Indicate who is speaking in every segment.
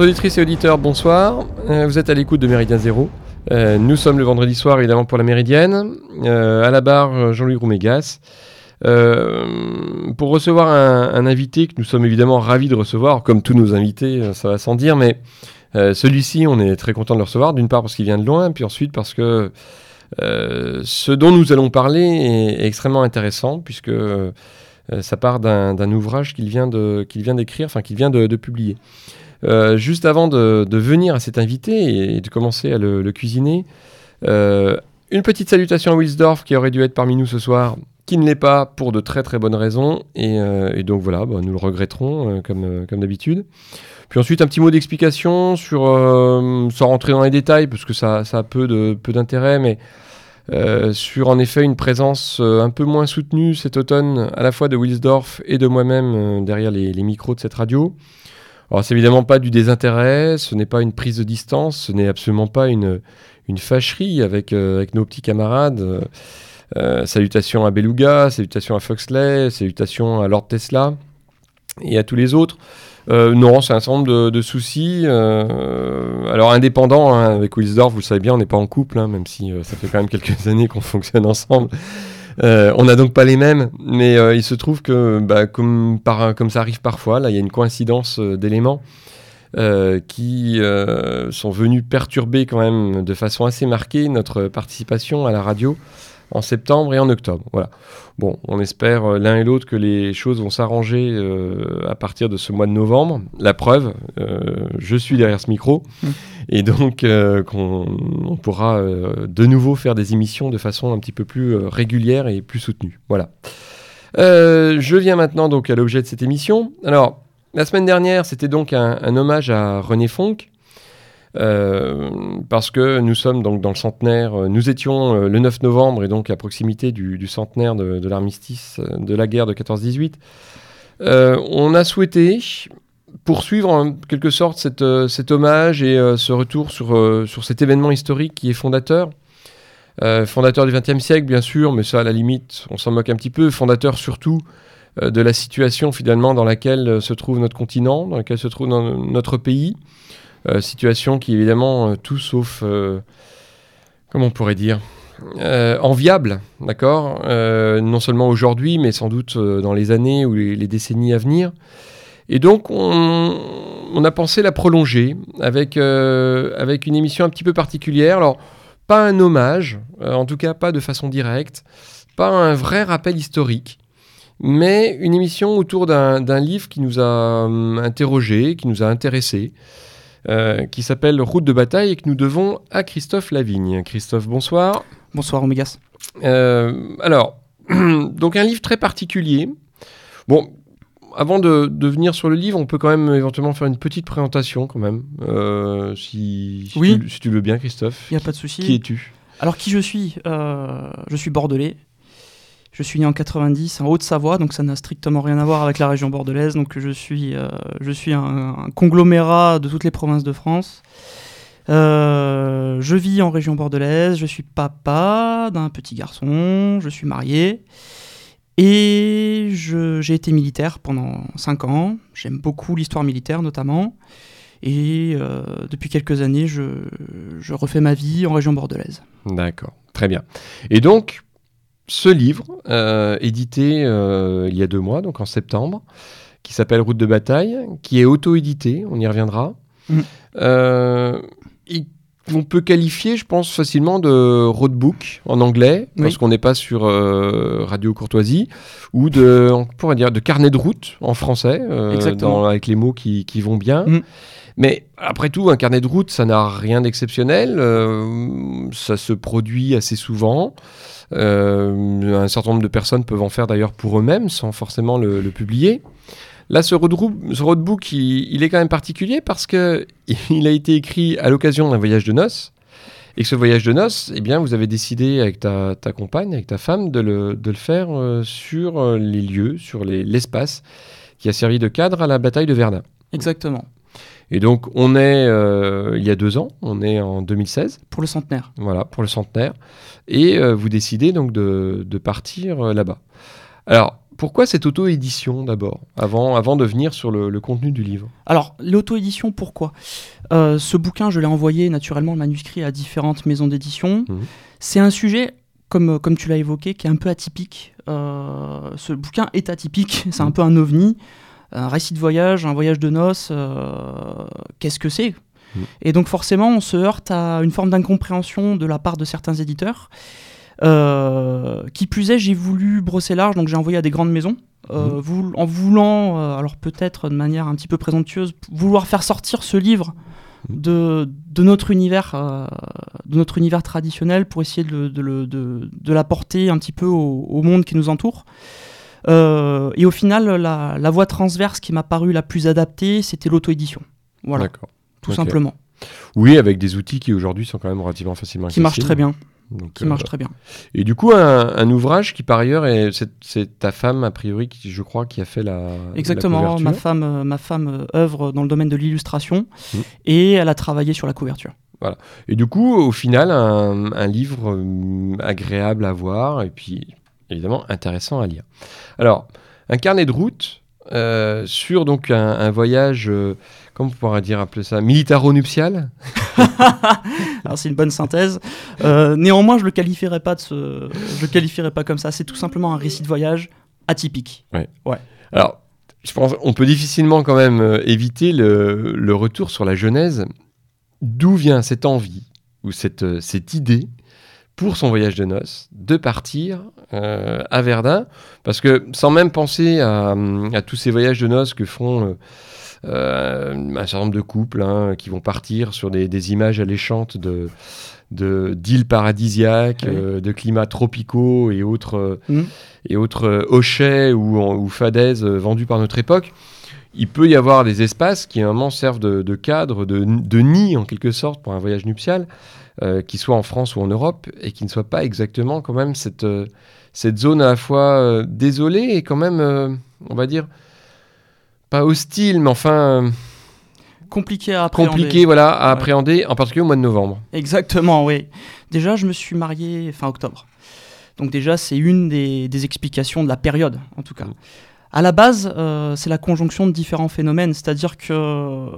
Speaker 1: Auditrices et auditeurs, bonsoir. Euh, vous êtes à l'écoute de Méridien Zéro. Euh, nous sommes le vendredi soir, évidemment, pour la Méridienne. Euh, à la barre, Jean-Louis Roumégas. pour recevoir un, invité que nous sommes évidemment ravis de recevoir, comme tous nos invités, ça va sans dire, mais celui-ci, on est très content de le recevoir, d'une part parce qu'il vient de loin, puis ensuite parce que ce dont nous allons parler est, extrêmement intéressant, puisque ça part d'un ouvrage qu'il vient d'écrire, enfin qu'il vient de publier. Euh, juste avant de, venir à cet invité et de commencer à le, cuisiner, euh, une petite salutation à Wilsdorf qui aurait dû être parmi nous ce soir, qui ne l'est pas pour de très très bonnes raisons. Et, euh, donc voilà, bah, nous le regretterons comme, d'habitude. Puis ensuite, un petit mot d'explication sur, sans rentrer dans les détails, parce que ça, a peu d'intérêt, mais sur en effet une présence un peu moins soutenue cet automne, à la fois de Wilsdorf et de moi-même derrière les, micros de cette radio. Alors c'est évidemment pas du désintérêt, ce n'est pas une prise de distance, ce n'est absolument pas une, une fâcherie avec, euh, avec nos petits camarades. Euh, salutations à Beluga, salutations à Foxley, salutations à Lord Tesla et à tous les autres. Euh, non, c'est un certain nombre de, soucis. alors indépendant, hein, avec Wilsdorf, vous le savez bien, on n'est pas en couple, hein, même si ça fait quand même quelques années qu'on fonctionne ensemble. Euh, on n'a donc pas les mêmes, mais euh, il se trouve que, bah, comme, ça arrive parfois, il y a une coïncidence euh, d'éléments qui sont venus perturber quand même de façon assez marquée notre participation à la radio en septembre et en octobre. Voilà. Bon, on espère euh, l'un et l'autre que les choses vont s'arranger euh, à partir de ce mois de novembre. La preuve, euh, je suis derrière ce micro mmh. et donc qu'on pourra de nouveau faire des émissions de façon un petit peu plus régulière et plus soutenue. Voilà. je viens maintenant donc à l'objet de cette émission. Alors, la semaine dernière, c'était donc un, un, hommage à René Fonck. Euh, parce que nous sommes donc dans le centenaire, euh, nous étions euh, le 9 novembre et donc à proximité du, centenaire de, l'armistice de la guerre de 14-18. on a souhaité poursuivre en quelque sorte cet hommage et ce retour sur, cet événement historique qui est fondateur. fondateur du XXe siècle, bien sûr, mais ça, à la limite, on s'en moque un petit peu. Fondateur surtout de la situation finalement dans laquelle se trouve notre continent, dans laquelle se trouve notre pays. Euh, situation qui évidemment euh, tout sauf, euh, comment on pourrait dire, enviable, d'accord Non seulement aujourd'hui, mais sans doute dans les années ou les, décennies à venir. Et donc, on, a pensé la prolonger avec, avec une émission un petit peu particulière. Alors, pas un hommage, en tout cas pas de façon directe, pas un vrai rappel historique, mais une émission autour d'un livre qui nous a hum, interrogés, qui nous a intéressés, euh, qui s'appelle Route de bataille et que nous devons à Christophe Lavigne. Christophe, bonsoir.
Speaker 2: Bonsoir Omégas.
Speaker 1: Euh, alors, donc un livre très particulier. Bon, avant de, de, venir sur le livre, on peut quand même éventuellement faire une petite présentation quand même. Euh, si,
Speaker 2: oui.
Speaker 1: tu, si tu veux bien, Christophe.
Speaker 2: Il n'y a pas de souci.
Speaker 1: Qui es-tu?
Speaker 2: Alors, qui je suis? Je suis bordelais. Je suis né en 90 en Haute-Savoie, donc ça n'a strictement rien à voir avec la région bordelaise. Donc je suis, euh, je suis un, conglomérat de toutes les provinces de France. Euh, je vis en région bordelaise, je suis papa d'un petit garçon, je suis marié. Et j'ai été militaire pendant 5 ans. J'aime beaucoup l'histoire militaire notamment. Et euh, depuis quelques années, je, je refais ma vie en région bordelaise.
Speaker 1: D'accord, très bien. Et donc, ce livre, euh, édité euh, il y a deux mois, donc en septembre, qui s'appelle Route de bataille, qui est auto-édité, on y reviendra. Mm. Euh, on peut qualifier, je pense, facilement de roadbook en anglais, parce qu'on n'est pas sur Radio Courtoisie, ou de, on pourrait dire, de carnet de route en français, avec les mots qui, vont bien. Mm. Mais après tout, un carnet de route, ça n'a rien d'exceptionnel. ça se produit assez souvent. Euh, un certain nombre de personnes peuvent en faire d'ailleurs pour eux-mêmes sans forcément le, publier. Là, ce roadbook, il, est quand même particulier parce qu'il a été écrit à l'occasion d'un voyage de noces. Et que ce voyage de noces, eh bien, vous avez décidé avec ta, compagne, avec ta femme, de le, faire euh, sur euh, les lieux, sur l'espace qui a servi de cadre à la bataille de Verdun.
Speaker 2: Exactement.
Speaker 1: Et donc, on est il y a deux ans, on est en 2016.
Speaker 2: Pour le centenaire.
Speaker 1: Voilà, pour le centenaire et euh, vous décidez donc de, partir euh, là-bas. Alors, pourquoi cette auto-édition d'abord, avant, avant de venir sur le, le contenu du livre?
Speaker 2: Alors, l'auto-édition, pourquoi? Euh, Ce bouquin, je l'ai envoyé naturellement, le manuscrit, à différentes maisons d'édition.
Speaker 1: Mhm.
Speaker 2: C'est un sujet, comme, comme tu l'as évoqué, qui est un peu atypique. Euh, ce bouquin est atypique, c'est un
Speaker 1: Mhm.
Speaker 2: peu un ovni. Un récit de voyage, un voyage de noces, euh, qu'est-ce que c'est?
Speaker 1: Mhm.
Speaker 2: Et donc forcément, on se heurte à une forme d'incompréhension de la part de certains éditeurs. Euh, qui plus est, j'ai voulu brosser large, donc j'ai envoyé à des grandes maisons. euh,
Speaker 1: Mhm.
Speaker 2: voul- en voulant, euh, alors peut-être de manière un petit peu présomptueuse, vouloir faire sortir ce livre
Speaker 1: Mhm.
Speaker 2: de, de notre univers, de notre univers traditionnel, pour essayer de, l'apporter un petit peu au, au monde qui nous entoure. Euh, et au final, la, la voie transverse qui m'a paru la plus adaptée, c'était l'auto-édition. Voilà, tout simplement.
Speaker 1: Oui, avec des outils qui aujourd'hui sont quand même relativement facilement
Speaker 2: Qui marche
Speaker 1: accessibles.
Speaker 2: très bien.
Speaker 1: Donc,
Speaker 2: Qui
Speaker 1: euh,
Speaker 2: marche très bien.
Speaker 1: Et du coup, un, un ouvrage qui par ailleurs, est, c'est, ta femme a priori, qui, je crois, qui a fait la
Speaker 2: Exactement,
Speaker 1: la
Speaker 2: ma femme, euh, ma femme euh, œuvre dans le domaine de l'illustration
Speaker 1: Mhm.
Speaker 2: et elle a travaillé sur la couverture.
Speaker 1: Et du coup, au final, un, un livre euh, agréable à voir et puis évidemment intéressant à lire. Alors, un carnet de route euh, sur donc un, un voyage, euh, comment on pourrait dire appeler ça, militaro-nuptial?
Speaker 2: Alors c'est une bonne synthèse. Euh, néanmoins, je le qualifierais pas de ce, je le qualifierais pas comme ça. C'est tout simplement un récit de voyage atypique.
Speaker 1: Alors, je pense on peut difficilement quand même euh, éviter le, le retour sur la genèse. D'où vient cette envie ou cette, cette idée pour son voyage de noces de partir euh, à Verdun Parce que sans même penser à, hum, à tous ces voyages de noces que font euh, euh, un certain nombre de couples hein, qui vont partir sur des, des images alléchantes de d'îles paradisiaques,
Speaker 2: Oui.
Speaker 1: euh, de climats tropicaux et autres,
Speaker 2: Mhm.
Speaker 1: et autres hochets ou, ou fadaises vendus par notre époque, il peut y avoir des espaces qui à un moment servent de, de cadre, de, de nid en quelque sorte pour un voyage nuptial, euh, qui soit en France ou en Europe, et qui ne soit pas exactement quand même cette, euh, cette zone à la fois euh, désolée et quand même, euh, on va dire, pas hostile, mais enfin
Speaker 2: Compliqué à appréhender.
Speaker 1: compliqué voilà, à appréhender, en particulier au mois de novembre.
Speaker 2: Exactement, oui. Déjà, je me suis marié fin octobre. Donc déjà, c'est une des, des explications de la période, en tout cas.
Speaker 1: Mm.
Speaker 2: À la base, euh, c'est la conjonction de différents phénomènes. C'est-à-dire que euh,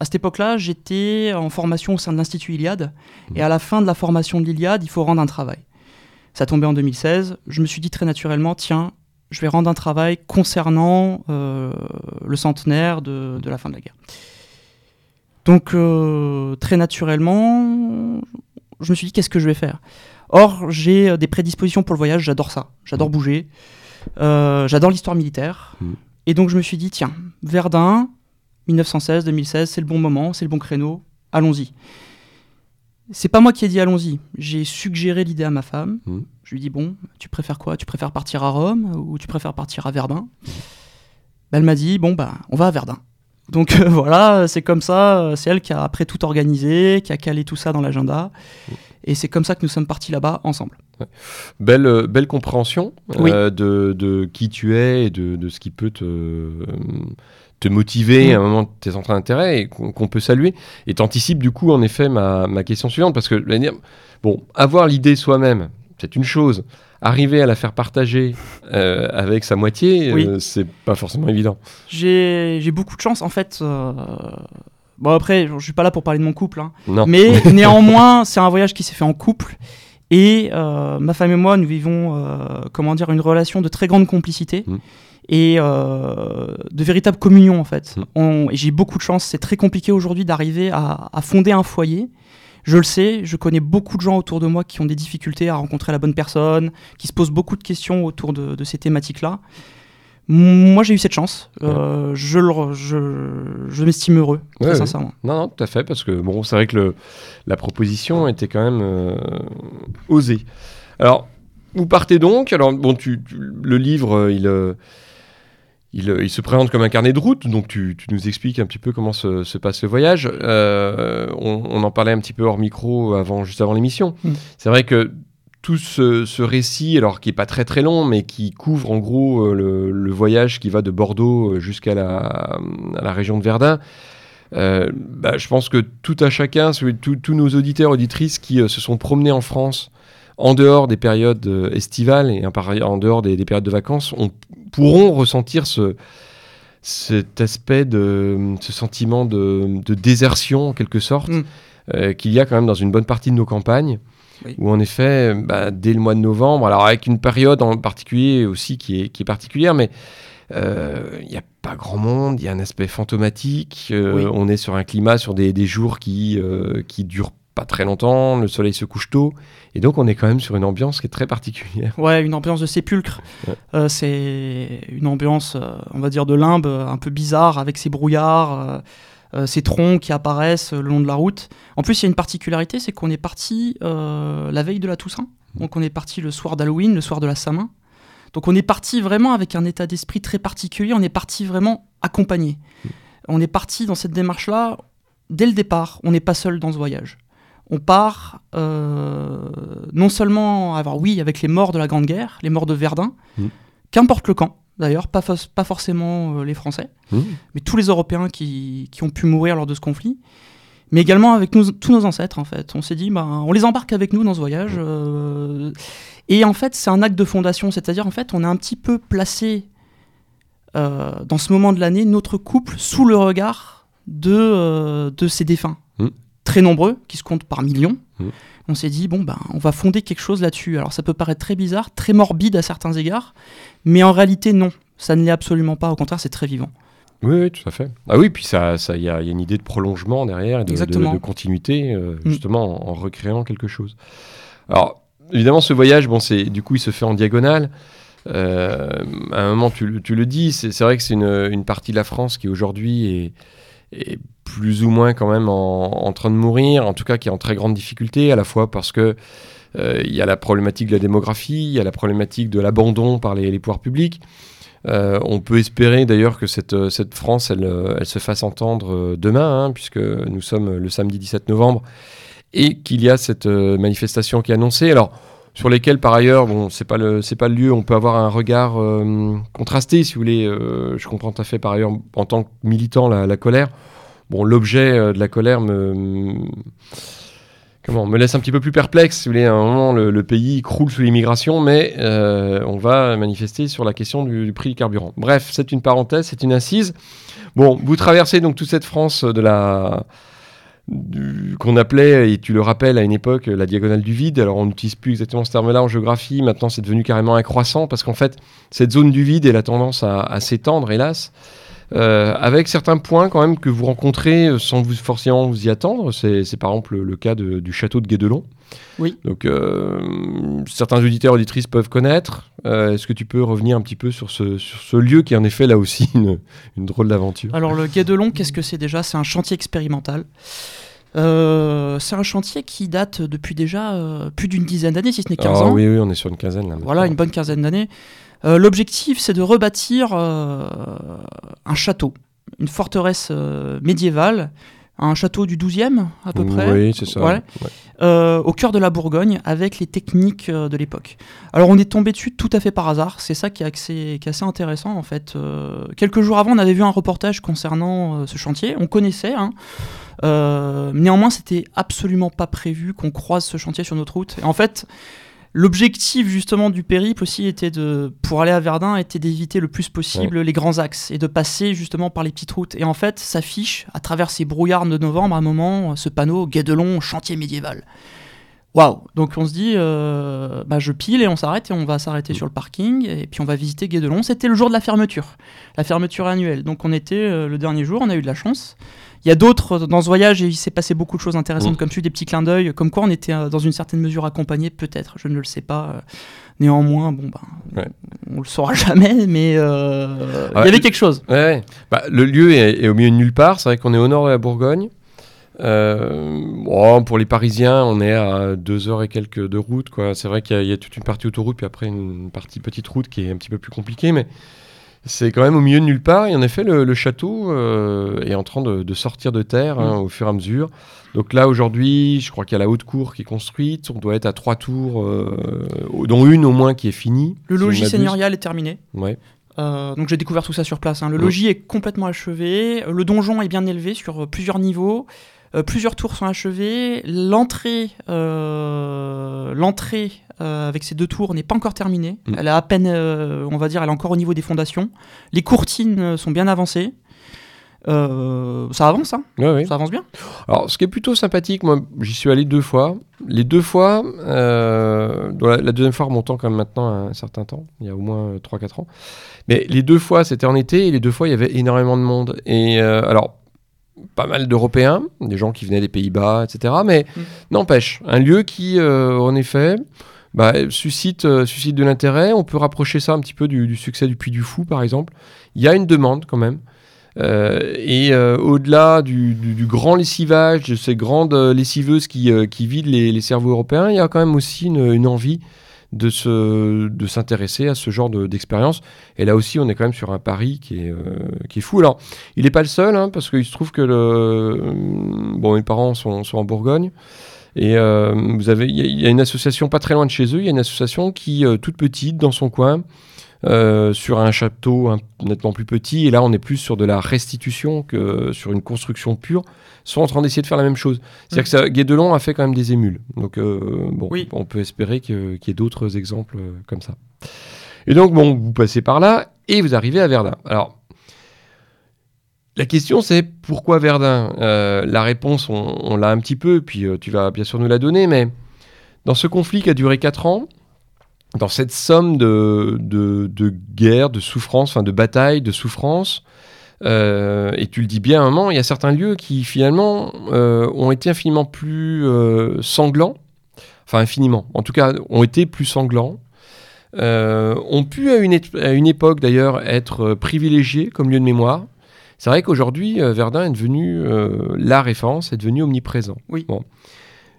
Speaker 2: à cette époque-là, j'étais en formation au sein de l'Institut Iliade. Et à la fin de la formation de l'Iliade, il faut rendre un travail. Ça tombait en 2016. Je me suis dit très naturellement, tiens, je vais rendre un travail concernant euh, le centenaire de, de la fin de la guerre. Donc, euh, très naturellement, je me suis dit, qu'est-ce que je vais faire? Or, j'ai des prédispositions pour le voyage, j'adore ça, j'adore bouger, euh, j'adore l'histoire militaire.
Speaker 1: Mhm.
Speaker 2: Et donc, je me suis dit, tiens, Verdun, 1916-2016, c'est le bon moment, c'est le bon créneau, allons-y. C'est pas moi qui ai dit allons-y, j'ai suggéré l'idée à ma femme.
Speaker 1: Mhm.
Speaker 2: Je lui ai dit, bon, tu préfères quoi? Tu préfères partir à Rome ou tu préfères partir à Verdun? Ben, Elle m'a dit, bon, bah, on va à Verdun. Donc euh, voilà, c'est comme ça, euh, c'est elle qui a après tout organisé, qui a calé tout ça dans l'agenda. Et c'est comme ça que nous sommes partis là-bas ensemble.
Speaker 1: Belle, euh, belle compréhension
Speaker 2: Oui.
Speaker 1: euh, de, de qui tu es et de, de ce qui peut te, te motiver
Speaker 2: Mm.
Speaker 1: à un moment de tes centres d'intérêt et qu'on peut saluer. Et t'anticipes du coup en effet ma, ma question suivante parce que je vais dire, bon, avoir l'idée soi-même, c'est une chose. Arriver à la faire partager euh, avec sa moitié,
Speaker 2: Oui.
Speaker 1: euh, c'est pas forcément évident.
Speaker 2: J'ai beaucoup de chance en fait. euh, Bon après, je suis pas là pour parler de mon couple, hein. Mais néanmoins, c'est un voyage qui s'est fait en couple. Et euh, ma femme et moi, nous vivons, euh, comment dire, une relation de très grande complicité
Speaker 1: Mm.
Speaker 2: et euh, de véritable communion en fait.
Speaker 1: Mm.
Speaker 2: Et j'ai beaucoup de chance. C'est très compliqué aujourd'hui d'arriver à, à fonder un foyer. Je le sais, je connais beaucoup de gens autour de moi qui ont des difficultés à rencontrer la bonne personne, qui se posent beaucoup de questions autour de, de ces thématiques-là. Moi, j'ai eu cette chance. Euh, je le re- je, je m'estime heureux, très
Speaker 1: Ouais,
Speaker 2: sincèrement.
Speaker 1: Non, non, tout à fait, parce que bon, c'est vrai que le, la proposition était quand même euh, osée. Alors, vous partez donc. Alors, bon, tu, tu- le livre, euh, il, il, euh, il se présente comme un carnet de route, donc tu, tu nous expliques un petit peu comment se, se passe le voyage. Euh, on, on en parlait un petit peu hors micro avant, juste avant l'émission.
Speaker 2: Mm.
Speaker 1: C'est vrai que tout ce, ce récit, alors qui est pas très très long, mais qui couvre en gros euh, le, le voyage qui va de Bordeaux jusqu'à la, à la région de Verdun. Euh, bah, je pense que tout à chacun, tous tous nos auditeurs, auditrices qui euh, se sont promenés en France en dehors des périodes euh, estivales et en dehors des, des, périodes de vacances, on pourront ressentir ce, cet aspect de ce sentiment de, de désertion en quelque sorte
Speaker 2: Mm.
Speaker 1: euh, qu'il y a quand même dans une bonne partie de nos campagnes.
Speaker 2: Oui.
Speaker 1: Où en effet, bah, dès le mois de novembre, alors avec une période en particulier aussi qui est, qui est particulière, mais euh, il n'y a pas grand monde, il y a un aspect fantomatique, euh,
Speaker 2: Oui.
Speaker 1: on est sur un climat, sur des, des jours qui, qui durent pas très longtemps, le soleil se couche tôt, et donc on est quand même sur une ambiance qui est très particulière.
Speaker 2: Ouais, une ambiance de sépulcre.
Speaker 1: Ouais.
Speaker 2: Euh, c'est une ambiance, euh, on va dire, de limbe, un peu bizarre, avec ces brouillards, euh, euh, ces troncs qui apparaissent le long de la route. En plus, il y a une particularité, c'est qu'on est parti la veille de la Toussaint. Donc on est parti le soir d'Halloween, le soir de la Saint-Main. Donc on est parti vraiment avec un état d'esprit très particulier, on est parti vraiment accompagné. On est parti dans cette démarche-là dès le départ, on n'est pas seul dans ce voyage. On part euh, non seulement, oui, avec les morts de la Grande Guerre, les morts de Verdun,
Speaker 1: Mm.
Speaker 2: qu'importe le camp, d'ailleurs, pas, forcément euh, les Français,
Speaker 1: Mmh.
Speaker 2: mais tous les Européens qui, qui ont pu mourir lors de ce conflit, mais également avec nous, tous nos ancêtres, en fait. On s'est dit, ben, on les embarque avec nous dans ce voyage. euh, et en fait, c'est un acte de fondation, c'est-à-dire, en fait, on a un petit peu placé, dans ce moment de l'année, notre couple sous le regard de, de ces défunts. Très nombreux, qui se comptent par millions.
Speaker 1: Mm.
Speaker 2: On s'est dit, bon, ben, on va fonder quelque chose là-dessus. Alors, ça peut paraître très bizarre, très morbide à certains égards, mais en réalité, non. Ça ne l'est absolument pas. Au contraire, c'est très vivant.
Speaker 1: Oui, oui, tout à fait. Ah oui, puis ça, ça, il y, a y a une idée de prolongement derrière, et de, de, continuité, euh,
Speaker 2: Mm.
Speaker 1: justement, en, en recréant quelque chose. Alors, évidemment, ce voyage, bon, c'est du coup, il se fait en diagonale. Euh, à un moment, tu, le- tu le dis, c'est c'est vrai que c'est une, une partie de la France qui aujourd'hui est, est plus ou moins quand même en, train de mourir, en tout cas qui est en très grande difficulté, à la fois parce que euh, il y a la problématique de la démographie, il y a la problématique de l'abandon par les, pouvoirs publics. Euh, on peut espérer d'ailleurs que cette, euh, France, elle, se fasse entendre demain, hein, puisque nous sommes le samedi 17 novembre, et qu'il y a cette manifestation qui est annoncée. Alors, sur lesquelles, par ailleurs, bon, c'est pas le, c'est pas lieu, on peut avoir un regard euh, contrasté, si vous voulez. euh, je comprends tout à fait, par ailleurs, en tant que militant, la, colère. Bon, l'objet euh, de la colère me, comment, me laisse un petit peu plus perplexe. Si vous voulez, à un moment, le, pays croule sous l'immigration, mais on va manifester sur la question du, prix du carburant. Bref, c'est une parenthèse, c'est une incise. Bon, vous traversez donc toute cette France de la qu'on appelait, et tu le rappelles à une époque, la diagonale du vide. Alors on n'utilise plus exactement ce terme-là en géographie, maintenant c'est devenu carrément un croissant, parce qu'en fait, cette zone du vide, elle a tendance à, à s'étendre, hélas, euh, avec certains points quand même que vous rencontrez euh, sans vous forcément vous y attendre. C'est par exemple le, le cas de- du château de Guédelon.
Speaker 2: Oui.
Speaker 1: Donc euh, certains auditeurs auditrices peuvent connaître. Euh, Est-ce que tu peux revenir un petit peu sur ce, sur ce lieu qui est en effet là aussi une, une drôle d'aventure?
Speaker 2: Alors le Guédelon, qu'est-ce que c'est déjà? C'est un chantier expérimental. Euh, c'est un chantier qui date depuis déjà euh, plus d'une dizaine d'années, si ce n'est 15
Speaker 1: Ah
Speaker 2: ans.
Speaker 1: oui, oui, on est sur une quinzaine là.
Speaker 2: Voilà, une bonne quinzaine d'années. Euh, L'objectif, c'est de rebâtir euh, un château, une forteresse euh, médiévale, un château du 12e à peu près.
Speaker 1: Oui, c'est ça.
Speaker 2: Ouais.
Speaker 1: Ouais.
Speaker 2: euh, au cœur de la Bourgogne avec les techniques euh, de l'époque. Alors on est tombé dessus tout à fait par hasard, c'est ça qui est, assez, qui est assez intéressant en fait. Euh, quelques jours avant on avait vu un reportage concernant ce chantier, on connaissait, hein. Néanmoins c'était absolument pas prévu qu'on croise ce chantier sur notre route. Et en fait L'objectif justement du périple aussi était de, pour aller à Verdun, était d'éviter le plus possible les grands axes et de passer justement par les petites routes. Et en fait, s'affiche à travers ces brouillards de novembre à un moment ce panneau Guédelon chantier médiéval. Waouh Donc on se dit, euh, bah je pile et on s'arrête et on va s'arrêter sur le parking et puis on va visiter Guédelon. C'était le jour de la fermeture, la fermeture annuelle. Donc on était euh, le dernier jour, on a eu de la chance. Il y a d'autres euh, dans ce voyage et il s'est passé beaucoup de choses intéressantes
Speaker 1: Mm.
Speaker 2: comme tu des petits clins d'œil, comme quoi on était euh, dans une certaine mesure accompagné, peut-être, je ne le sais pas. euh, Néanmoins, bon ben,
Speaker 1: Ouais.
Speaker 2: on, le saura jamais, mais euh, il
Speaker 1: Ouais.
Speaker 2: y avait quelque chose.
Speaker 1: Ouais. Bah, le lieu est, est au milieu de nulle part. C'est vrai qu'on est au nord de la Bourgogne. Euh, bon, pour les Parisiens, on est à deux heures et quelques de route. quoi. C'est vrai qu'il y, y a toute une partie autoroute, puis après une partie petite route qui est un petit peu plus compliquée, mais c'est quand même au milieu de nulle part. Et en effet, le, le château euh, est en train de, de sortir de terre hein, au fur et à mesure. Donc là, aujourd'hui, je crois qu'il y a la haute cour qui est construite. On doit être à trois tours, euh, dont une au moins qui est finie.
Speaker 2: Le
Speaker 1: si
Speaker 2: logis seigneurial est terminé.
Speaker 1: Ouais.
Speaker 2: Euh, donc j'ai découvert tout ça sur place. hein. Le
Speaker 1: Ouais.
Speaker 2: logis est complètement achevé. Le donjon est bien élevé sur plusieurs niveaux. Plusieurs tours sont achevées. L'entrée, l'entrée avec ces deux tours n'est pas encore terminée.
Speaker 1: Mm.
Speaker 2: Elle a à peine, on va dire, elle est encore au niveau des fondations. Les courtines sont bien avancées. Euh, ça avance, hein
Speaker 1: Ouais, ouais.
Speaker 2: Ça avance bien.
Speaker 1: Alors, ce qui est plutôt sympathique, moi, j'y suis allé deux fois. Les deux fois, euh, la, la deuxième fois remontant quand même maintenant à un certain temps, il y a au moins euh, 3-4 ans. Mais les deux fois, c'était en été, et les deux fois, il y avait énormément de monde. Et euh, alors, pas mal d'Européens, des gens qui venaient des Pays-Bas, etc. Mais
Speaker 2: Mm.
Speaker 1: n'empêche, un lieu qui, euh, en effet, bah, suscite, euh, suscite de l'intérêt. On peut rapprocher ça un petit peu du, du succès du Puy du Fou, par exemple. Il y a une demande quand même. Euh, et au-delà du, du- du grand lessivage, de ces grandes lessiveuses qui, qui vident les, les cerveaux européens, il y a quand même aussi une, une envie de, se, de s'intéresser à ce genre de- d'expérience. Et là aussi, on est quand même sur un pari qui est, euh, fou. Alors, il n'est pas le seul, hein, parce qu'il se trouve que le, bon, mes parents sont, sont en Bourgogne. Et euh, vous avez, il y, y a une association pas très loin de chez eux. Il y a une association qui, euh, toute petite, dans son coin, euh, sur un château un- nettement plus petit, et là on est plus sur de la restitution que sur une construction pure, sont en train d'essayer de faire la même chose. C'est-à-dire que ça, Guédelon a fait quand même des émules. Donc euh, bon,
Speaker 2: Oui.
Speaker 1: on peut espérer que- qu'il y ait d'autres exemples euh, comme ça. Et donc bon, vous passez par là et vous arrivez à Verdun. Alors la question c'est pourquoi Verdun? Euh, La réponse on, on l'a un petit peu, puis euh, tu vas bien sûr nous la donner, mais dans ce conflit qui a duré 4 ans, dans cette somme de, de, de guerre, de souffrance, enfin de bataille, de souffrance, euh, et tu le dis bien à un moment, il y a certains lieux qui finalement euh, ont été infiniment plus euh, sanglants, enfin infiniment, en tout cas ont été plus sanglants, ont pu à une, à une époque d'ailleurs être privilégiés comme lieu de mémoire. C'est vrai qu'aujourd'hui, Verdun est devenu la référence, est devenu omniprésent.
Speaker 2: Oui.
Speaker 1: Bon.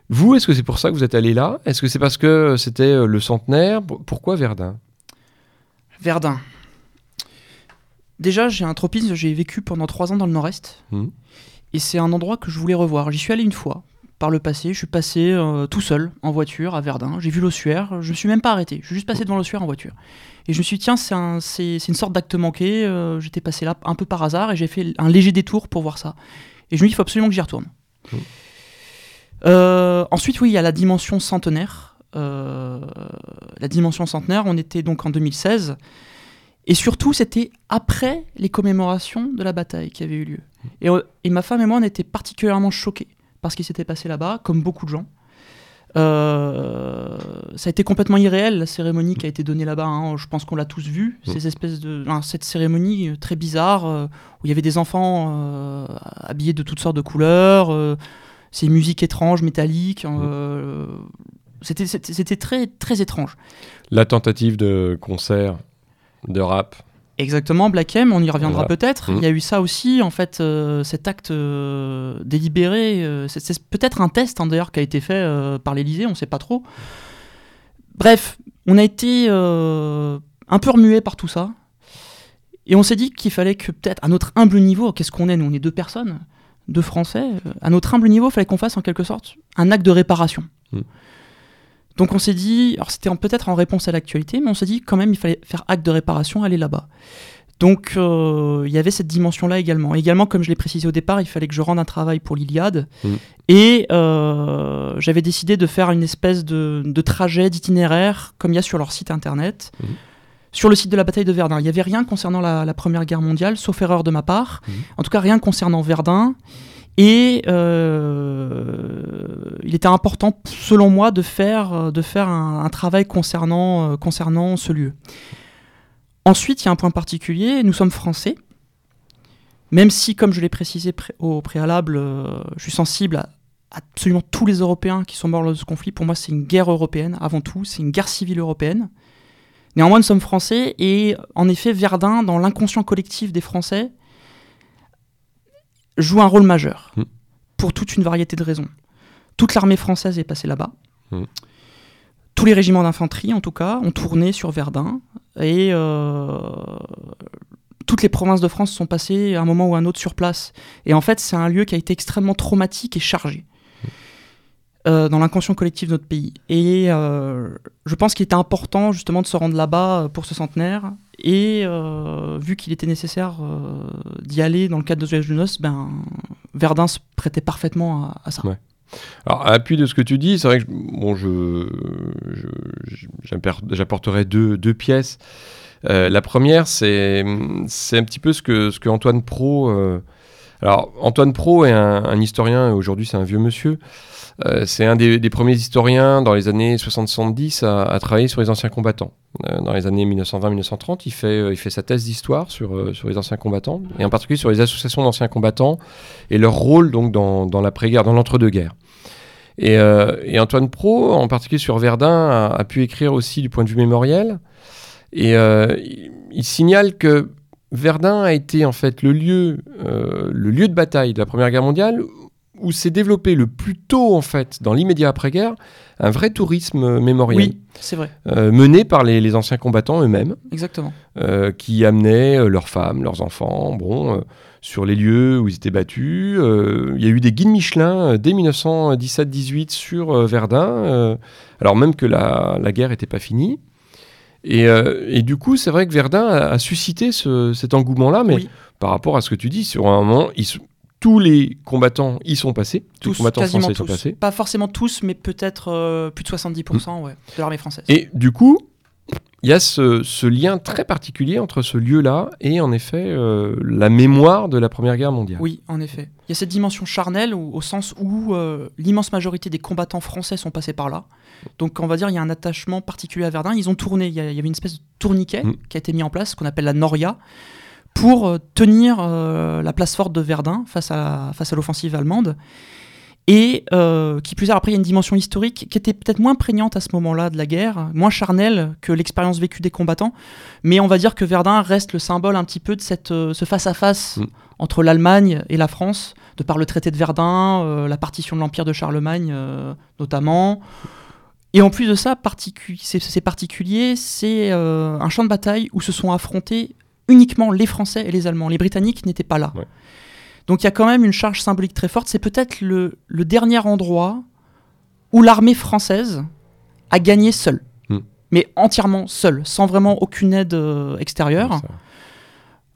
Speaker 1: Vous, est-ce que c'est pour ça que vous êtes allé là? Est-ce que c'est parce que c'était euh, le centenaire? Pourquoi Verdun?
Speaker 2: Verdun. Déjà, j'ai un tropisme, j'ai vécu pendant trois ans dans le nord-est.
Speaker 1: Mhm.
Speaker 2: Et c'est un endroit que je voulais revoir. J'y suis allé une fois, par le passé. Je suis passé euh, tout seul, en voiture, à Verdun. J'ai vu l'ossuaire. Je me suis même pas arrêté. Je suis juste passé devant l'ossuaire en voiture. Et je me suis dit, tiens, c'est un- c'est c'est une sorte d'acte manqué. Euh, J'étais passé là un peu par hasard et j'ai fait un léger détour pour voir ça. Et je me dis, il faut absolument que j'y retourne.
Speaker 1: Mhm.
Speaker 2: Euh, ensuite, oui, il y a la dimension centenaire. Euh, la dimension centenaire, on était donc en 2016. Et surtout, c'était après les commémorations de la bataille qui avait eu lieu. Et, euh, et ma femme et moi, on était particulièrement choqués par ce qui s'était passé là-bas, comme beaucoup de gens. Euh, ça a été complètement irréel, la cérémonie qui a été donnée là-bas. hein. Je pense qu'on l'a tous vu,
Speaker 1: Mm.
Speaker 2: ces espèces de, hein, cette cérémonie très bizarre euh, où il y avait des enfants euh, habillés de toutes sortes de couleurs, ces musiques étranges, métalliques. euh, c'était, c'était, c'était très, très étrange.
Speaker 1: La tentative de concert de rap.
Speaker 2: Exactement, Black M, on y reviendra
Speaker 1: Voilà.
Speaker 2: peut-être. Il y a eu ça aussi, en fait, euh, cet acte euh, délibéré. euh, c'est, c'est peut-être un test, hein, d'ailleurs, qui a été fait par l'Elysée, on ne sait pas trop. Bref, on a été un peu remué par tout ça. Et on s'est dit qu'il fallait que, peut-être, à notre humble niveau, qu'est-ce qu'on est Nous, on est deux personnes, deux Français. euh, à notre humble niveau, il fallait qu'on fasse, en quelque sorte, un acte de réparation.
Speaker 1: Mhm.
Speaker 2: Donc on s'est dit, alors c'était peut-être en réponse à l'actualité, mais on s'est dit quand même il fallait faire acte de réparation, aller là-bas. Donc euh, il y avait cette dimension-là également. Également, comme je l'ai précisé au départ, il fallait que je rende un travail pour l'Iliade.
Speaker 1: Mhm.
Speaker 2: Et euh, j'avais décidé de faire une espèce de, de trajet, d'itinéraire, comme il y a sur leur site internet.
Speaker 1: Mhm.
Speaker 2: Sur le site de la bataille de Verdun, il n'y avait rien concernant la, la Première Guerre mondiale, sauf erreur de ma part.
Speaker 1: Mhm.
Speaker 2: En tout cas, rien concernant Verdun. Et euh, il était important, selon moi, de faire, de faire un, un travail concernant, euh, concernant ce lieu. Ensuite, il y a un point particulier, nous sommes français. Même si, comme je l'ai précisé pré- au préalable, euh, je suis sensible à à absolument tous les Européens qui sont morts lors de ce conflit. Pour moi, c'est une guerre européenne, avant tout. C'est une guerre civile européenne. Néanmoins, nous sommes français et, en effet, Verdun, dans l'inconscient collectif des Français, joue un rôle majeur
Speaker 1: Mm.
Speaker 2: pour toute une variété de raisons. Toute l'armée française est passée là-bas.
Speaker 1: Mm.
Speaker 2: Tous les régiments d'infanterie, en tout cas, ont tourné sur Verdun. Et euh, toutes les provinces de France sont passées à un moment ou à un autre sur place. Et en fait, c'est un lieu qui a été extrêmement traumatique et chargé euh, dans l'inconscient collectif de notre pays. Et euh, je pense qu'il était important justement de se rendre là-bas euh, pour ce centenaire. Et vu qu'il était nécessaire d'y aller dans le cadre de ce voyage de noces, ben Verdun se prêtait parfaitement à, ça.
Speaker 1: Alors, à l'appui de ce que tu dis, c'est vrai que bon, je, j'apporterai deux, deux, pièces. La première, c'est, c'est un petit peu ce que, ce que Antoine Pro. Euh, alors, Antoine Pro est un, historien, aujourd'hui c'est un vieux monsieur. Euh, c'est un des, premiers historiens dans les années 70 à, à travailler sur les anciens combattants. dans les années 1920-1930, il fait, il fait sa thèse d'histoire sur, les anciens combattants, et en particulier sur les associations d'anciens combattants et leur rôle donc dans, l'après-guerre, dans l'entre-deux-guerres. Et, Antoine Pro, en particulier sur Verdun, a, pu écrire aussi du point de vue mémoriel. Et euh, il signale que Verdun a été en fait le lieu, euh, le lieu de bataille de la Première Guerre mondiale où s'est développé le plus tôt en fait, dans l'immédiat après-guerre, un vrai tourisme mémoriel.
Speaker 2: Oui, c'est vrai.
Speaker 1: Euh, mené par les, anciens combattants eux-mêmes.
Speaker 2: Exactement.
Speaker 1: qui amenaient leurs femmes, leurs enfants, bon, sur les lieux où ils étaient battus. Il y a eu des guides Michelin dès 1917-18 sur Verdun, alors même que la, la guerre n'était pas finie. Euh, et, du coup, c'est vrai que Verdun a, suscité cet engouement-là, mais par rapport à ce que tu dis, sur un moment, tous les combattants y sont passés.
Speaker 2: Tous, les combattants français tous. sont passés. Pas forcément tous, mais peut-être euh, plus de 70% mm. de l'armée française.
Speaker 1: Et du coup, il y a ce, lien très particulier entre ce lieu-là et en effet euh, la mémoire de la Première Guerre mondiale.
Speaker 2: Oui, en effet. Il y a cette dimension charnelle au sens où l'immense majorité des combattants français sont passés par là. Donc on va dire il y a un attachement particulier à Verdun. Ils ont tourné, il y, avait une espèce de tourniquet mm. qui a été mis en place, qu'on appelle la Noria, pour euh, tenir euh, la place forte de Verdun face à, face à l'offensive allemande. Et euh, qui plus est, après, il y a une dimension historique qui était peut-être moins prégnante à ce moment-là de la guerre, moins charnelle que l'expérience vécue des combattants. Mais on va dire que Verdun reste le symbole un petit peu de cette, ce face-à-face mm. entre l'Allemagne et la France, de par le traité de Verdun, la partition de l'Empire de Charlemagne notamment. Et en plus de ça, c'est particulier, c'est euh, un champ de bataille où se sont affrontés uniquement les Français et les Allemands. Les Britanniques n'étaient pas là. Donc il y a quand même une charge symbolique très forte. C'est peut-être le, dernier endroit où l'armée française a gagné seule. Hmm. Mais entièrement seule, sans vraiment aucune aide euh, extérieure.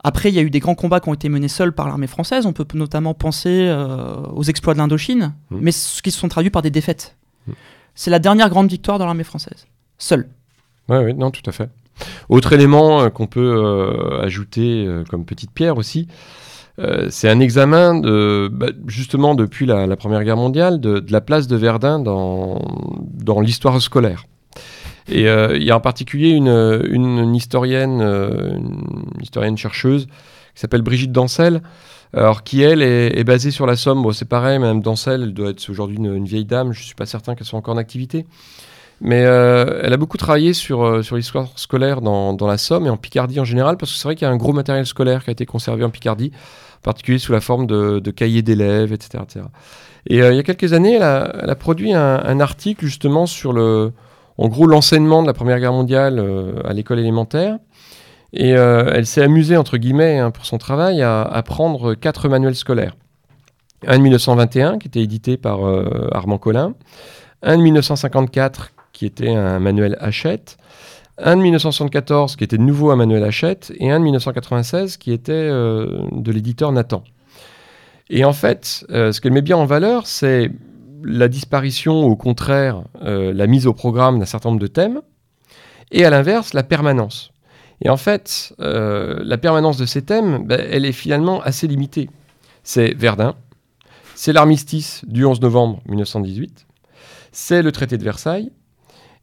Speaker 2: Après, il y a eu des grands combats qui ont été menés seuls par l'armée française. On peut notamment penser euh, aux exploits de l'Indochine, hmm. mais qui se sont traduits par des défaites. Hmm. C'est la dernière grande victoire de l'armée française. Seule.
Speaker 1: Oui, oui, non, tout à fait. Autre élément euh, qu'on peut euh, ajouter comme petite pierre aussi, c'est un examen bah, justement depuis la, Première Guerre mondiale de, la place de Verdun dans, l'histoire scolaire. Et il y a en particulier une, historienne, une historienne chercheuse qui s'appelle Brigitte Dancel, alors qui elle est, basée sur la Somme. C'est pareil, Madame Dancel, elle doit être aujourd'hui une, vieille dame. Je suis pas certain qu'elle soit encore en activité. Mais euh, elle a beaucoup travaillé sur, euh, l'histoire scolaire dans, la Somme et en Picardie en général, parce que c'est vrai qu'il y a un gros matériel scolaire qui a été conservé en Picardie, particulier sous la forme de, cahiers d'élèves, etc., Et euh, il y a quelques années, elle a, produit un, article justement sur le, en gros l'enseignement de la Première Guerre mondiale à l'école élémentaire. Et euh, elle s'est amusée, entre guillemets, hein, pour son travail, à, prendre quatre manuels scolaires. Un de 1921, qui était édité par euh, Armand Collin. Un de 1954, qui était un manuel Hachette. Un de 1974, qui était nouveau un manuel Hachette. Et un de 1996, qui était euh, de l'éditeur Nathan. Et en fait, ce qu'elle met bien en valeur, c'est la disparition, au contraire, la mise au programme d'un certain nombre de thèmes, et à l'inverse, la permanence. Et en fait, euh, la permanence de ces thèmes, ben, elle est finalement assez limitée. C'est Verdun, c'est l'armistice du 11 novembre 1918, c'est le traité de Versailles,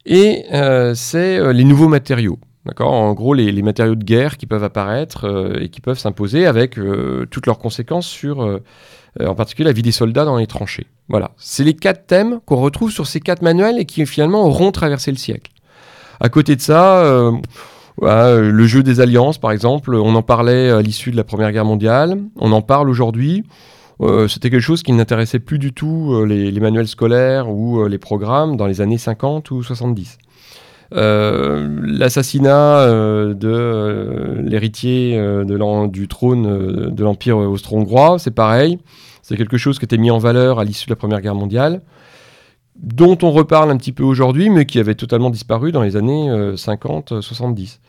Speaker 1: et euh, c'est euh, les nouveaux matériaux. En gros, les, matériaux de guerre qui peuvent apparaître et qui peuvent s'imposer avec toutes leurs conséquences sur, en particulier, la vie des soldats dans les tranchées. Voilà. C'est les quatre thèmes qu'on retrouve sur ces quatre manuels et qui finalement auront traversé le siècle. À côté de ça, euh, le jeu des alliances, par exemple, on en parlait à l'issue de la Première Guerre mondiale, on en parle aujourd'hui. Euh, c'était quelque chose qui n'intéressait plus du tout euh, les, manuels scolaires ou les programmes dans les années 50 ou 70. L'assassinat de l'héritier du trône de l'Empire austro-hongrois, c'est pareil. C'est quelque chose qui était mis en valeur à l'issue de la Première Guerre mondiale dont on reparle un petit peu aujourd'hui, mais qui avait totalement disparu dans les années 50-70.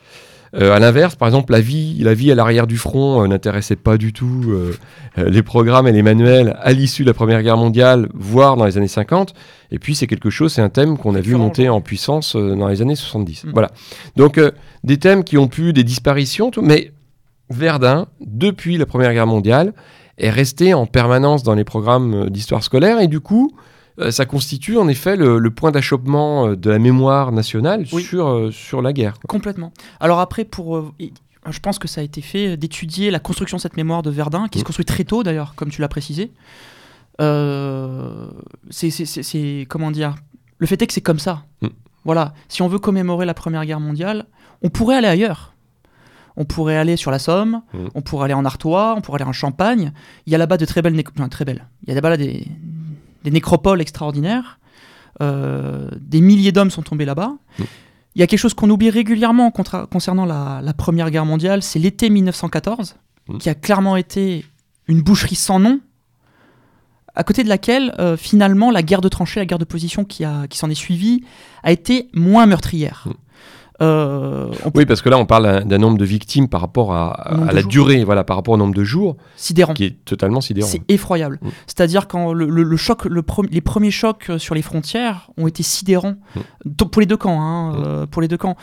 Speaker 1: Euh, à l'inverse, par exemple, la vie, la vie à l'arrière du front euh, n'intéressait pas du tout euh, euh, les programmes et les manuels à l'issue de la Première Guerre mondiale, voire dans les années 50. Et puis c'est quelque chose, c'est un thème qu'on a vu monter en puissance dans les années 70.
Speaker 2: Mm.
Speaker 1: Voilà. Donc des thèmes qui ont pu des disparitions, tout, mais Verdun, depuis la Première Guerre mondiale, est resté en permanence dans les programmes d'histoire scolaire et du coup, ça constitue en effet le, le point d'achoppement euh, de la mémoire nationale
Speaker 2: Oui.
Speaker 1: sur, euh, sur la guerre.
Speaker 2: Complètement. Alors après, pour, euh, je pense que ça a été fait euh, d'étudier la construction de cette mémoire de Verdun, qui se
Speaker 1: Mm.
Speaker 2: construit très tôt d'ailleurs, comme tu l'as précisé. Euh, c'est, comment dire Le fait est que c'est comme ça.
Speaker 1: Mm.
Speaker 2: Voilà. Si on veut commémorer la Première Guerre mondiale, on pourrait aller ailleurs. On pourrait aller sur la Somme,
Speaker 1: Mm.
Speaker 2: on pourrait aller en Artois, on pourrait aller en Champagne. Il y a là-bas de très belles, enfin, très belles. Il y a là-bas là, des, des nécropoles extraordinaires. Euh, des milliers d'hommes sont tombés là-bas.
Speaker 1: Mm.
Speaker 2: Il y a quelque chose qu'on oublie régulièrement concernant la, la Première Guerre mondiale, c'est l'été 1914,
Speaker 1: Mm.
Speaker 2: qui a clairement été une boucherie sans nom, à côté de laquelle, euh, finalement, la guerre de tranchées, la guerre de position qui, a- qui s'en est suivie, a été moins meurtrière.
Speaker 1: Mm.
Speaker 2: Euh,
Speaker 1: Oui, parce que là, on parle d'un- nombre de victimes par rapport à, la
Speaker 2: jours.
Speaker 1: durée, voilà, par rapport au nombre de jours,
Speaker 2: sidérant.
Speaker 1: qui est totalement sidérant.
Speaker 2: C'est effroyable.
Speaker 1: Mm.
Speaker 2: C'est-à-dire quand le, le- le choc, le les premiers chocs euh, sur les frontières ont été sidérants
Speaker 1: Mm.
Speaker 2: Pour les deux camps. hein, euh, pour les deux camps.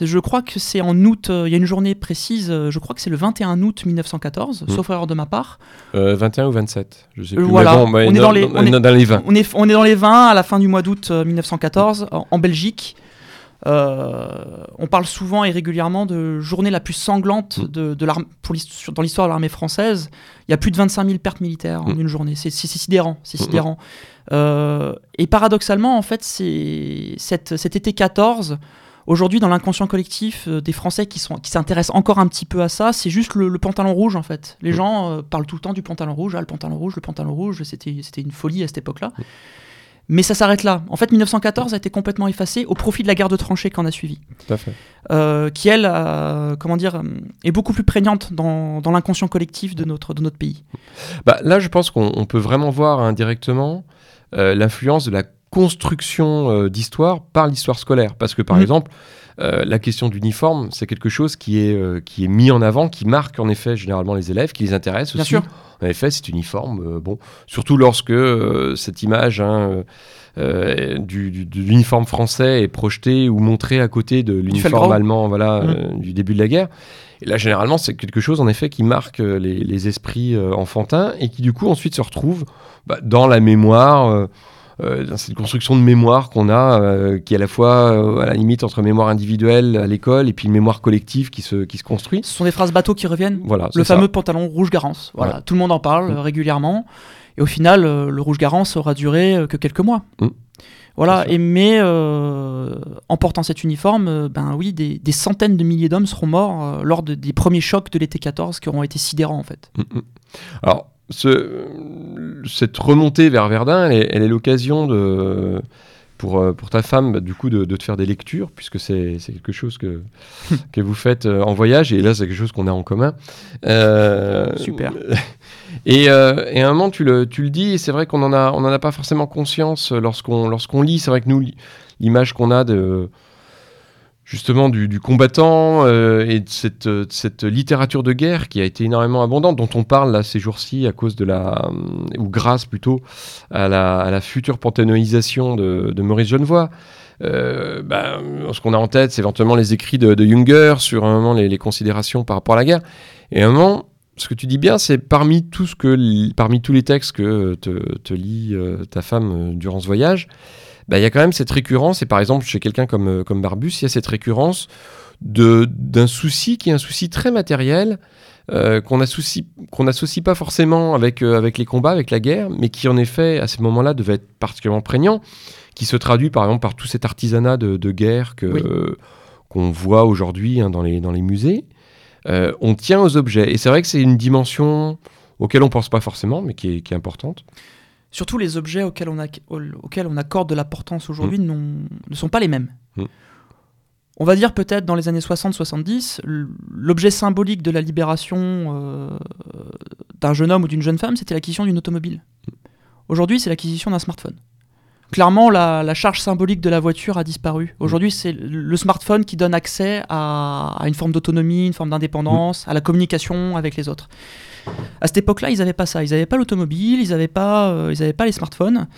Speaker 2: Je crois que c'est en août. euh, Il y a une journée précise. je crois que c'est le 21 août 1914,
Speaker 1: Mm.
Speaker 2: sauf erreur de ma part.
Speaker 1: Euh, 21 ou 27, je sais plus.
Speaker 2: voilà, on est dans les-
Speaker 1: dans,
Speaker 2: on est-
Speaker 1: dans les 20.
Speaker 2: On est, dans les 20 à la fin du mois d'août euh, 1914 en, en Belgique. Euh, on parle souvent et régulièrement de journée la plus sanglante
Speaker 1: Mm.
Speaker 2: de, de pour dans l'histoire de l'armée française. Il y a plus de 25 000 pertes militaires en
Speaker 1: Mm.
Speaker 2: une journée. C'est sidérant. C'est
Speaker 1: Mm,
Speaker 2: sidérant. Euh, et paradoxalement, en fait, cette- cet été 14. Aujourd'hui, dans l'inconscient collectif euh, des Français qui s'intéressent encore un petit peu à ça, c'est juste le, le pantalon rouge en fait. Les gens parlent tout le temps du pantalon rouge, ah, le pantalon rouge, le pantalon rouge. C'était une folie à cette époque-là. Mais ça s'arrête là. En fait, 1914 a été complètement effacé au profit de la guerre de tranchées qu'on a suivie,
Speaker 1: Tout à fait.
Speaker 2: euh, qui elle, euh, comment dire, euh, est beaucoup plus prégnante dans, dans l'inconscient collectif de notre de notre pays.
Speaker 1: Bah, là, je pense qu'on on peut vraiment voir indirectement euh, l'influence de la construction euh, d'histoire par l'histoire scolaire. Parce que, par
Speaker 2: Mhm.
Speaker 1: exemple, euh, la question d'uniforme, c'est quelque chose qui est, euh, qui est mis en avant, qui marque en effet généralement les élèves, qui les intéresse
Speaker 2: Bien
Speaker 1: aussi.
Speaker 2: sûr.
Speaker 1: En effet, c'est uniforme. euh, bon, surtout lorsque cette image hein, du, du- de l'uniforme français est projetée ou montrée à côté de l'uniforme allemand voilà, euh, du début de la guerre. Et là, généralement, c'est quelque chose en effet qui marque les, les esprits enfantins et qui du coup ensuite se retrouve bah, dans la mémoire. Euh, euh, dans cette construction de mémoire qu'on a, euh, qui est à la fois euh, à la limite entre mémoire individuelle à l'école et puis une mémoire collective qui se, qui se construit.
Speaker 2: Ce sont des phrases bateaux qui reviennent.
Speaker 1: Voilà,
Speaker 2: Le
Speaker 1: ça.
Speaker 2: fameux pantalon rouge Garance. Voilà,
Speaker 1: Ouais.
Speaker 2: tout le monde en parle
Speaker 1: Mm.
Speaker 2: régulièrement. Et au final, le rouge Garance aura duré que quelques mois.
Speaker 1: Mm.
Speaker 2: Voilà. Et mais euh, en portant cet uniforme, euh, ben oui, des, des centaines de milliers d'hommes seront morts euh, lors de- des premiers chocs de l'été 14 qui auront été sidérants en fait.
Speaker 1: Mm. Alors, ce- cette remontée vers Verdun, elle est, elle est l'occasion de, pour, euh, pour ta femme, bah, du coup, de, de te faire des lectures, puisque c'est quelque chose que, que vous faites euh, en voyage, et là, c'est quelque chose qu'on a en commun. Euh,
Speaker 2: Super.
Speaker 1: Et, euh, et à un moment, tu le, tu le dis, et c'est vrai qu'on n'en a, on en a pas forcément conscience lorsqu'on lorsqu'on lit. C'est vrai que nous, li- l'image qu'on a de justement du, combattant euh, et de cette, euh, de cette littérature de guerre qui a été énormément abondante, dont on parle là ces jours-ci à cause de la, euh, ou grâce plutôt à la, future panthéonisation de, Maurice Genevoix. Euh, bah, ce qu'on a en tête, c'est éventuellement les écrits de, de Junger sur un moment les, considérations par rapport à la guerre. Et à un moment, ce que tu dis bien, c'est parmi parmi tous les textes que te, te lit ta femme durant ce voyage, bah, il y a quand même cette récurrence. Et par exemple, chez quelqu'un comme, euh, comme Barbus, il y a cette récurrence d'un souci qui est un souci très matériel. euh, qu'on associe qu'on n'associe pas forcément avec euh, avec les combats avec la guerre mais qui en effet à ce moment-là devait être particulièrement prégnant qui se traduit par exemple par tout cet artisanat de, de guerre que
Speaker 2: Oui.
Speaker 1: euh, qu'on voit aujourd'hui hein, dans les dans les musées euh, on tient aux objets. Et c'est vrai que c'est une dimension auquel on pense pas forcément, mais qui est, qui est importante.
Speaker 2: Surtout les objets auxquels on, ac- auxquels on accorde de l'importance aujourd'hui n'ont- ne sont pas les mêmes.
Speaker 1: Mm.
Speaker 2: On va dire peut-être dans les années 60-70, l- l'objet symbolique de la libération euh, d'un jeune homme ou d'une jeune femme, c'était l'acquisition d'une automobile. Aujourd'hui, c'est l'acquisition d'un smartphone. Clairement, la, charge symbolique de la voiture a disparu. Aujourd'hui, c'est le smartphone qui donne accès à, une forme d'autonomie, une forme d'indépendance, à la communication avec les autres. À cette époque-là, ils n'avaient pas ça. Ils n'avaient pas l'automobile, ils n'avaient pas, euh, pas les smartphones.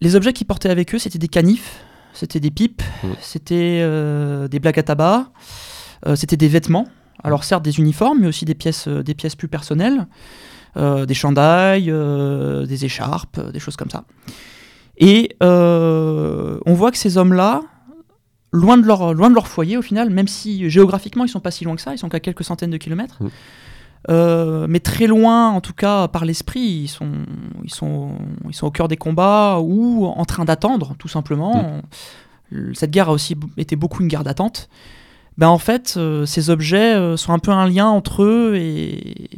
Speaker 2: Les objets qu'ils portaient avec eux, c'était des canifs, c'était des pipes, c'était euh, des blagues à tabac, euh, c'était des vêtements. Alors certes des uniformes, mais aussi des pièces, des pièces plus personnelles, des chandails, des écharpes, des choses comme ça. Et on voit que ces hommes-là, loin de, leur, loin de leur foyer au final, même si géographiquement ils sont pas si loin que ça, ils sont qu'à quelques centaines de kilomètres, euh, mais très loin, en tout cas par l'esprit, ils sont, ils, sont, ils sont au cœur des combats ou en train d'attendre, tout simplement. Mm. Cette guerre a aussi été beaucoup une guerre d'attente. Ben en fait, euh, ces objets euh, sont un peu un lien entre eux et,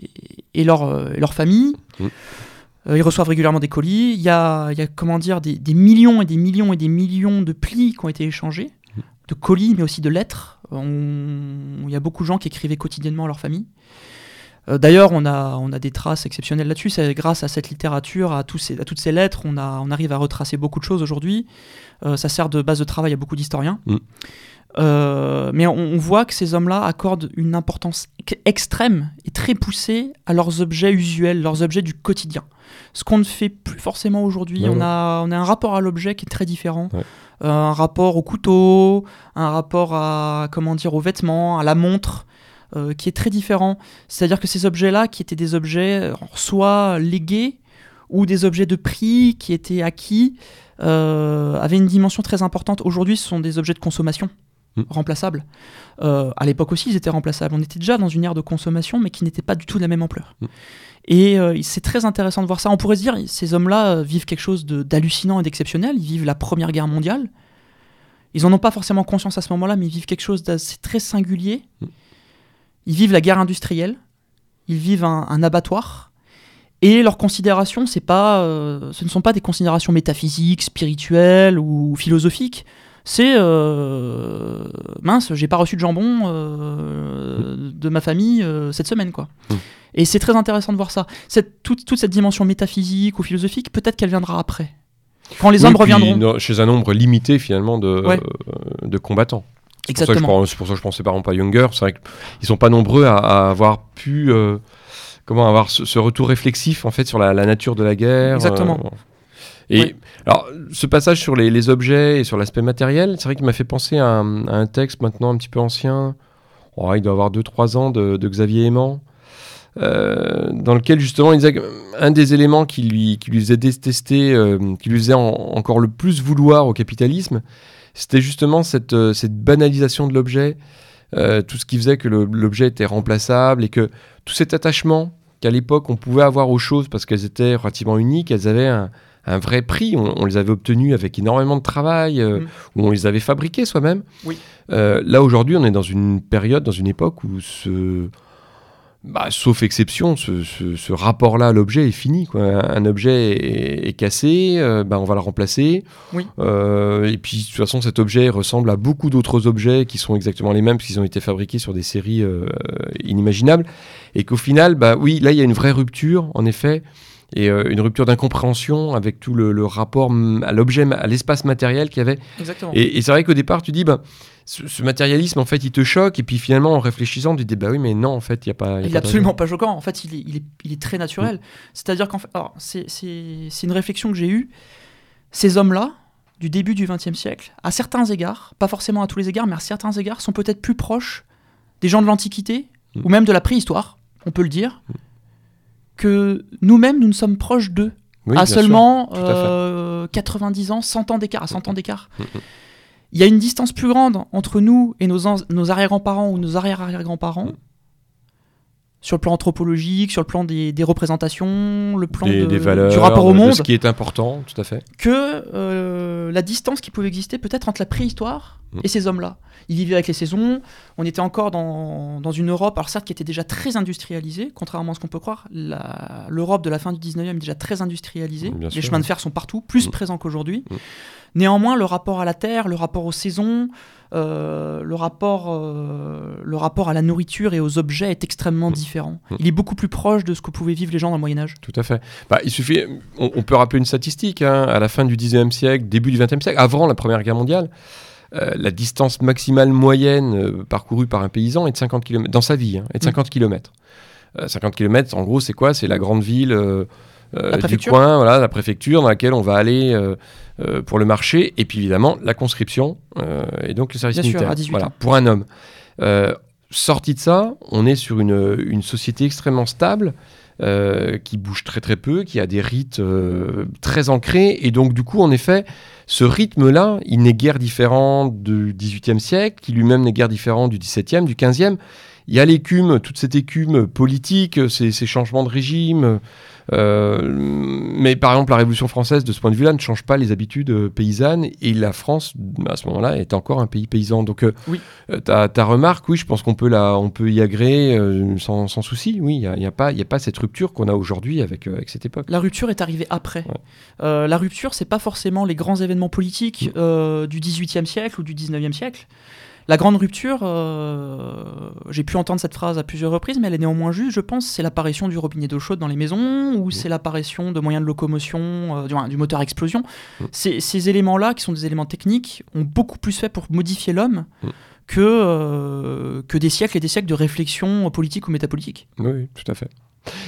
Speaker 2: et, leur, leur famille. Mm. Ils reçoivent régulièrement des colis. Il y a, il y a comment dire, des, des, millions et des millions et des millions de plis qui ont été échangés, mm. de colis, mais aussi de lettres. il y a beaucoup de gens qui écrivaient quotidiennement à leur famille. Euh, d'ailleurs, on a, on a des traces exceptionnelles là-dessus. C'est grâce à cette littérature, à, tous ces, à toutes ces lettres, on, a, on arrive à retracer beaucoup de choses aujourd'hui. Euh, ça sert de base de travail à beaucoup d'historiens. Mm. Euh, mais on, voit que ces hommes-là accordent une importance extrême et très poussée à leurs objets usuels, leurs objets du quotidien. Ce qu'on ne fait plus forcément aujourd'hui. On, a, on a un rapport à l'objet qui est très différent. un rapport au couteau, un rapport à comment dire aux vêtements, à la montre. Euh, qui est très différent. C'est-à-dire que ces objets-là, qui étaient des objets euh, soit légués ou des objets de prix qui étaient acquis, euh, avaient une dimension très importante. Aujourd'hui, ce sont des objets de consommation hmm. remplaçables. à l'époque aussi, ils étaient remplaçables. On était déjà dans une ère de consommation, mais qui n'était pas du tout de la même ampleur. Hmm. Et c'est très intéressant de voir ça. On pourrait se dire, ces hommes-là vivent quelque chose d'hallucinant et d'exceptionnel. Ils vivent la Première Guerre mondiale. Ils n'en ont pas forcément conscience à ce moment-là, mais ils vivent quelque chose d'assez très singulier. Hmm. Ils vivent la guerre industrielle, ils vivent un, abattoir, et leurs considérations, c'est pas, euh, ce ne sont pas des considérations métaphysiques, spirituelles ou philosophiques. C'est euh, mince, j'ai pas reçu de jambon euh, de ma famille cette semaine, quoi. Mmh. Et c'est très intéressant de voir ça. Cette, toute, toute, cette dimension métaphysique ou philosophique, peut-être qu'elle viendra après. Quand les hommes reviendront.
Speaker 1: chez un nombre limité, finalement, de, de combattants.
Speaker 2: Exactement.
Speaker 1: C'est pour, ça que je pensais par exemple à Younger. C'est vrai qu'ils sont pas nombreux à, avoir pu euh, comment avoir ce, retour réflexif en fait sur la, nature de la guerre.
Speaker 2: Exactement.
Speaker 1: Euh, et alors, ce passage sur les, objets et sur l'aspect matériel, c'est vrai qu'il m'a fait penser à un, texte maintenant un petit peu ancien. Oh, il doit avoir 2-3 ans de, Xavier Aimant. Euh, dans lequel justement il disait un des éléments qui lui, qui lui faisait détester, qui lui faisait encore le plus vouloir au capitalisme, c'était justement cette, euh, cette, banalisation de l'objet, euh, tout ce qui faisait que l'objet était remplaçable et que tout cet attachement qu'à l'époque on pouvait avoir aux choses parce qu'elles étaient relativement uniques, elles avaient un, un vrai prix, on, les avait obtenues avec énormément de travail, euh, mm. ou on les avait fabriquées soi-même.
Speaker 2: Oui.
Speaker 1: là aujourd'hui on est dans une période, dans une époque où ce bah, sauf exception, ce, rapport-là à l'objet est fini. Quoi. Un objet est, cassé, euh, bah, on va le remplacer.
Speaker 2: Oui.
Speaker 1: Euh, et puis, de toute façon, cet objet ressemble à beaucoup d'autres objets qui sont exactement les mêmes, puisqu'ils ont été fabriqués sur des séries euh, inimaginables. Et qu'au final, bah, oui, là, il y a une vraie rupture, en effet, et une rupture d'incompréhension avec tout le, rapport à l'objet, à l'espace matériel qu'il y avait.
Speaker 2: Exactement.
Speaker 1: Et, et c'est vrai qu'au départ, tu dis, bah, ce, matérialisme, en fait, il te choque, et puis finalement, en réfléchissant, tu te dis, bah oui, mais non, en fait, il n'y a pas.
Speaker 2: il n'est absolument pas choquant, en fait, il est, il est, il est très naturel. Mm. C'est-à-dire qu'en fait, c'est une réflexion que j'ai eue. Ces hommes-là, du début du XXe siècle, à certains égards, pas forcément à tous les égards, mais à certains égards, sont peut-être plus proches des gens de l'Antiquité, mm. ou même de la préhistoire, on peut le dire, mm. Que nous-mêmes, nous ne sommes proches d'eux. à seulement 90 euh, ans, 100 ans d'écart, à 100 ans d'écart il y a une distance plus grande entre nous et nos, nos arrière-grands-parents ou nos arrière-arrière-grands-parents. Mm. Sur le plan anthropologique, sur le plan des, représentations, le plan
Speaker 1: des, valeurs,
Speaker 2: du rapport au monde.
Speaker 1: ce qui est important, tout à fait.
Speaker 2: Que euh, la distance qui pouvait exister peut-être entre la préhistoire mm. et ces hommes-là. Ils vivaient avec les saisons, on était encore dans, dans, une Europe, alors certes qui était déjà très industrialisée, contrairement à ce qu'on peut croire. L'Europe de la fin du 19e est déjà très industrialisée. les chemins de fer sont partout, plus mm. présents qu'aujourd'hui. Néanmoins, le rapport à la terre, le rapport aux saisons, euh, le, rapport, euh, le rapport à la nourriture et aux objets est extrêmement
Speaker 1: Mm.
Speaker 2: différent.
Speaker 1: Mm.
Speaker 2: Il est beaucoup plus proche de ce que pouvaient vivre les gens dans le Moyen Âge.
Speaker 1: Tout à fait. Bah, il suffit, on, on peut rappeler une statistique, hein, à la fin du 19e siècle, début du 20e siècle, avant la Première Guerre mondiale, euh, la distance maximale moyenne parcourue par un paysan est de 50 km, dans sa vie, hein, est de
Speaker 2: Mm.
Speaker 1: 50 km. 50 km, en gros, c'est quoi? C'est la grande ville du
Speaker 2: préfecture.
Speaker 1: coin, voilà, la préfecture dans laquelle on va aller euh, euh, pour le marché, et puis évidemment la conscription, euh, et donc le service
Speaker 2: Bien sûr, à 18
Speaker 1: voilà,
Speaker 2: ans.
Speaker 1: pour un homme. Euh, sorti de ça, on est sur une, une société extrêmement stable, euh, qui bouge très très peu, qui a des rites euh, très ancrés. Et donc, du coup, en effet, ce rythme-là, il n'est guère différent du XVIIIe siècle, qui lui-même n'est guère différent du XVIIe, du XVe. Il y a l'écume, toute cette écume politique, ces, ces changements de régime. Euh, mais par exemple, la Révolution française, de ce point de vue-là, ne change pas les habitudes euh, paysannes. Et la France, à ce moment-là, est encore un pays paysan. Donc, euh,
Speaker 2: Oui.
Speaker 1: ta, ta remarque, oui, je pense qu'on peut, la, on peut y agréer sans, sans souci. Oui, il n'y a, y a, pas- y a pas cette rupture qu'on a aujourd'hui avec, avec cette époque.
Speaker 2: La rupture est arrivée après.
Speaker 1: Ouais.
Speaker 2: La rupture, c'est pas forcément les grands événements politiques du XVIIIe siècle ou du XIXe siècle. La grande rupture, euh, j'ai pu entendre cette phrase à plusieurs reprises, mais elle est néanmoins juste, je pense, c'est l'apparition du robinet d'eau chaude dans les maisons, ou c'est l'apparition de moyens de locomotion, euh, du, du moteur à explosion.
Speaker 1: Mm.
Speaker 2: Ces, ces éléments-là, qui sont des éléments techniques, ont beaucoup plus fait pour modifier l'homme
Speaker 1: Mm.
Speaker 2: que, euh, que des siècles et des siècles de réflexion politique ou métapolitique.
Speaker 1: Oui, tout à fait.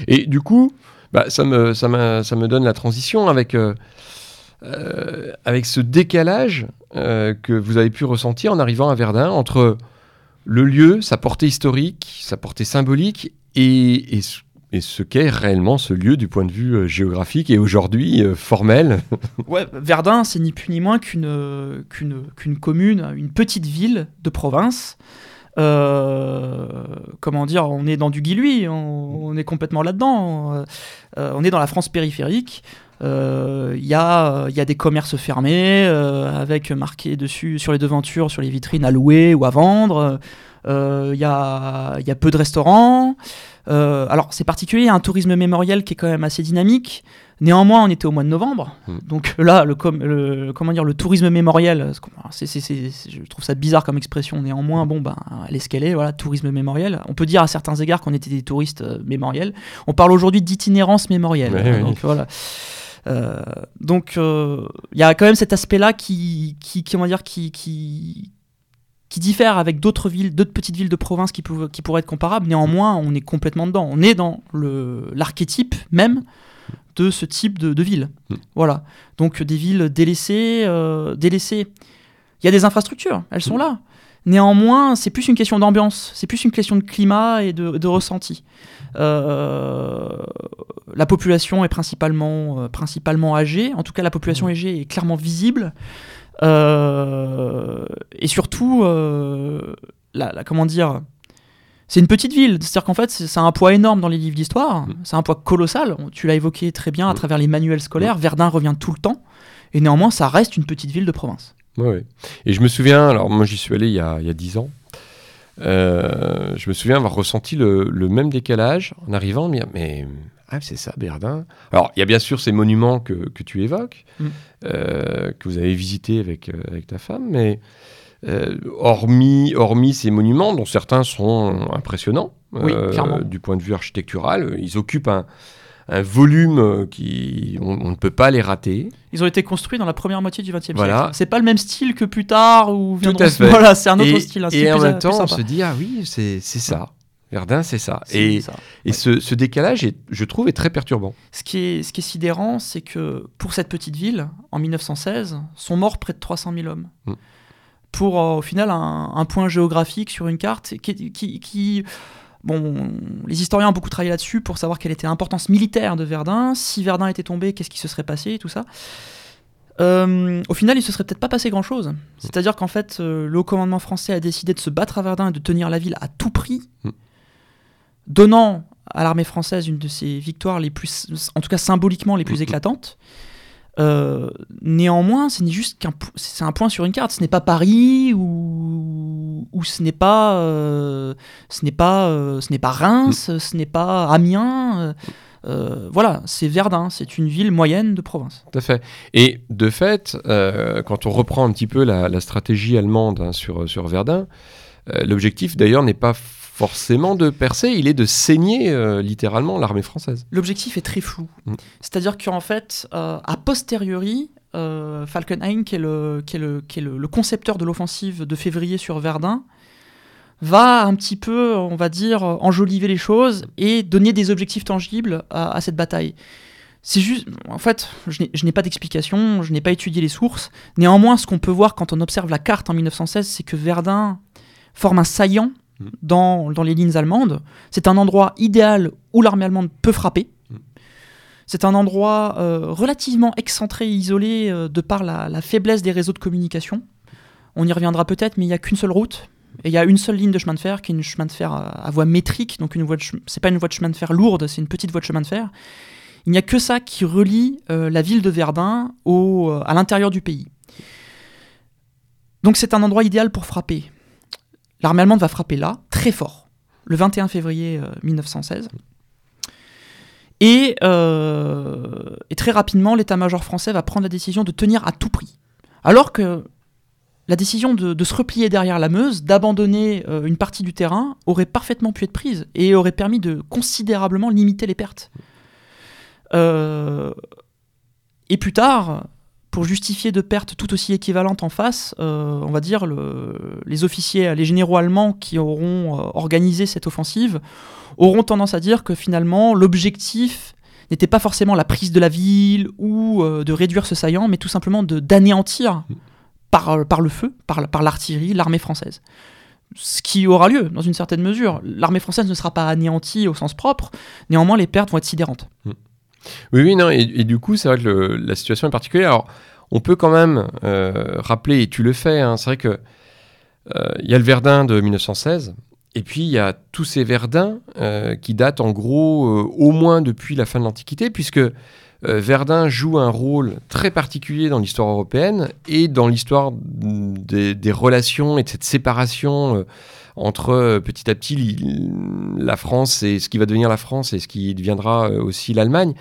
Speaker 1: Et du coup, bah, ça, me, ça, m'a- ça me donne la transition avec, euh, avec ce décalage euh, que vous avez pu ressentir en arrivant à Verdun entre le lieu, sa portée historique, sa portée symbolique et, ce, qu'est réellement ce lieu du point de vue euh, géographique et aujourd'hui formel.
Speaker 2: Verdun, c'est ni plus ni moins qu'une commune, une petite ville de province. Comment dire, on est dans du Guilhuy, on, est complètement là-dedans. On est dans la France périphérique. Euh, Il y, a, il y a des commerces fermés euh, avec marqué dessus sur les devantures, sur les vitrines à louer ou à vendre. Euh, Il y, a, y a peu de restaurants. Euh, alors c'est particulier, il y a un tourisme mémoriel qui est quand même assez dynamique. Néanmoins, on était au mois de novembre,
Speaker 1: Mm.
Speaker 2: donc là, le, com- le- comment dire, le tourisme mémoriel, je trouve ça bizarre comme expression. Néanmoins, bon, ben, elle est ce qu'elle est, voilà, tourisme mémoriel. On peut dire à certains égards qu'on était des touristes euh, mémoriels. On parle aujourd'hui d'itinérance mémorielle.
Speaker 1: Ouais,
Speaker 2: hein,
Speaker 1: oui.
Speaker 2: donc voilà. Euh, donc euh, il y a quand même cet aspect-là qui, comment dire, qui, qui, qui diffère avec d'autres villes, d'autres petites villes de province qui, pourraient être comparables. Néanmoins, on est complètement dedans. On est dans le- l'archétype même de ce type de, de ville.
Speaker 1: Mm.
Speaker 2: Voilà. Donc des villes délaissées, euh, délaissées. Il y a des infrastructures, elles sont
Speaker 1: Mm.
Speaker 2: là. Néanmoins, c'est plus une question d'ambiance, c'est plus une question de climat et de, de ressenti. Euh, la population est principalement, euh, principalement âgée, en tout cas la population âgée est clairement visible. Euh, et surtout, la, la- comment dire, c'est une petite ville, c'est-à-dire qu'en fait, c'est un poids énorme dans les livres d'histoire,
Speaker 1: Mm.
Speaker 2: c'est un poids colossal. Tu l'as évoqué très bien à
Speaker 1: Mm.
Speaker 2: travers les manuels scolaires. Verdun revient tout le temps, et néanmoins, ça reste une petite ville de province.
Speaker 1: Ouais, ouais. Et je me souviens, alors moi j'y suis allé il y a, il y a 10 ans, Euh, je me souviens avoir ressenti le, le même décalage en arrivant, dire, mais ah, c'est ça, Verdun. Alors il y a bien sûr ces monuments que, que tu évoques,
Speaker 2: Mm.
Speaker 1: euh, que vous avez visités avec, euh, avec ta femme, mais hormis, hormis ces monuments, dont certains sont impressionnants
Speaker 2: Oui,
Speaker 1: du point de vue architectural, ils occupent un, un volume euh, qui on, on ne peut pas les rater.
Speaker 2: Ils ont été construits dans la première moitié du XXe
Speaker 1: Voilà.
Speaker 2: siècle. C'est pas le même style que plus tard ou
Speaker 1: Tout à fait.
Speaker 2: Voilà, c'est un autre
Speaker 1: et,
Speaker 2: style. un
Speaker 1: et en
Speaker 2: plus-
Speaker 1: même temps, on se dit, ah oui, c'est ça. Verdun, c'est ça. Et,
Speaker 2: ça.
Speaker 1: et ce, ce décalage, est, je trouve, est très perturbant.
Speaker 2: Ce qui est, ce qui est sidérant, c'est que pour cette petite ville, en 1916, sont morts près de 300 000 hommes.
Speaker 1: Mm.
Speaker 2: Pour, euh, au final, un, un point géographique sur une carte qui, qui- qui- Bon, les historiens ont beaucoup travaillé là-dessus pour savoir quelle était l'importance militaire de Verdun. Si Verdun était tombé, qu'est-ce qui se serait passé et tout ça. Euh, au final, il se serait peut-être pas passé grand-chose. C'est-à-dire qu'en fait, euh, le haut commandement français a décidé de se battre à Verdun et de tenir la ville à tout prix,
Speaker 1: Mm.
Speaker 2: donnant à l'armée française une de ses victoires les plus, en tout cas symboliquement les plus
Speaker 1: Mhm.
Speaker 2: éclatantes. Euh, néanmoins, ce n'est juste qu'un, c'est un point sur une carte. Ce n'est pas Paris ou, ou ce n'est pas, euh, ce n'est pas, euh, ce n'est pas Reims, ce n'est pas Amiens. voilà, c'est Verdun, c'est une ville moyenne de province.
Speaker 1: Tout à fait. Et de fait, quand on reprend un petit peu la, la stratégie allemande hein, sur, sur Verdun, l'objectif d'ailleurs n'est pas forcément de percer, il est de saigner euh, littéralement l'armée française.
Speaker 2: L'objectif est très flou.
Speaker 1: Mm.
Speaker 2: C'est-à-dire qu'en fait, euh, a posteriori, euh, Falkenhayn, qui est, le, qui est, le, qui est le, le concepteur de l'offensive de février sur Verdun, va un petit peu, on va dire, enjoliver les choses et donner des objectifs tangibles à, à cette bataille. C'est juste, en fait, je n'ai- je n'ai pas d'explication, je n'ai pas étudié les sources. Néanmoins, ce qu'on peut voir quand on observe la carte en 1916, c'est que Verdun forme un saillant
Speaker 1: Mm.
Speaker 2: dans, dans les lignes allemandes. C'est un endroit idéal où l'armée allemande peut frapper.
Speaker 1: Mm.
Speaker 2: C'est un endroit euh, relativement excentré et isolé euh, de par la, la faiblesse des réseaux de communication. On y reviendra peut-être, mais il n'y a qu'une seule route. Et il y a une seule ligne de chemin de fer, qui est une chemin de fer à, à voie métrique, donc une c'est pas une voie de chemin de fer lourde, c'est une petite voie de chemin de fer. Il n'y a que ça qui relie euh, la ville de Verdun au, à l'intérieur du pays. Donc c'est un endroit idéal pour frapper. L'armée allemande va frapper là, très fort, le 21 février euh, 1916. Et, euh, et très rapidement, l'état-major français va prendre la décision de tenir à tout prix. Alors que la décision de, se replier derrière la Meuse, d'abandonner euh, une partie du terrain, aurait parfaitement pu être prise et aurait permis de considérablement limiter les pertes. Euh, et plus tard, pour justifier de pertes tout aussi équivalentes en face, euh, on va dire le- les officiers, les généraux allemands qui auront euh, organisé cette offensive auront tendance à dire que finalement l'objectif n'était pas forcément la prise de la ville ou euh, de réduire ce saillant, mais tout simplement d'anéantir par, par le feu, par, par l'artillerie, l'armée française. Ce qui aura lieu dans une certaine mesure. L'armée française ne sera pas anéantie au sens propre, néanmoins les pertes vont être sidérantes.
Speaker 1: Oui, oui, non, et, du coup, c'est vrai que la situation est particulière. Alors, on peut quand même euh, rappeler, et tu le fais, hein, c'est vrai que euh, il y a le Verdun de 1916, et puis il y a tous ces Verdun euh, qui datent en gros au moins depuis la fin de l'Antiquité, puisque Verdun joue un rôle très particulier dans l'histoire européenne et dans l'histoire des, relations et de cette séparation entre euh, petit à petit la France et ce qui va devenir la France et ce qui deviendra euh, aussi l'Allemagne.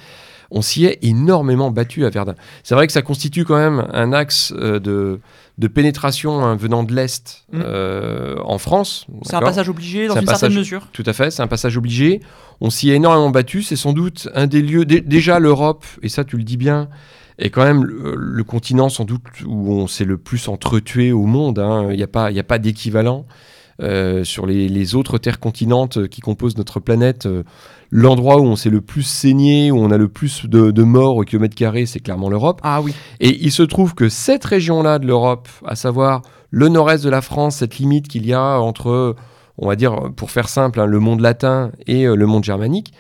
Speaker 1: On s'y est énormément battu à Verdun. C'est vrai que ça constitue quand même un axe euh, de, de pénétration hein, venant de l'Est
Speaker 2: Mm.
Speaker 1: euh, en France.
Speaker 2: C'est un passage obligé dans
Speaker 1: un
Speaker 2: une
Speaker 1: passage-
Speaker 2: certaine mesure.
Speaker 1: tout à fait, c'est un passage obligé. On s'y est énormément battu. C'est sans doute un des lieux. dé- déjà, l'Europe, et ça, tu le dis bien, est quand même le, le continent sans doute où on s'est le plus entretué au monde. hein. Il n'y a pas, y a pas d'équivalent. Euh, sur les, les autres terres continentes qui composent notre planète, euh, l'endroit où on s'est le plus saigné, où on a le plus de, de morts au kilomètre carré, c'est clairement l'Europe.
Speaker 2: Ah oui.
Speaker 1: Et il se trouve que cette région-là de l'Europe, à savoir le nord-est de la France, cette limite qu'il y a entre, on va dire, pour faire simple, hein, le monde latin et euh, le monde germanique,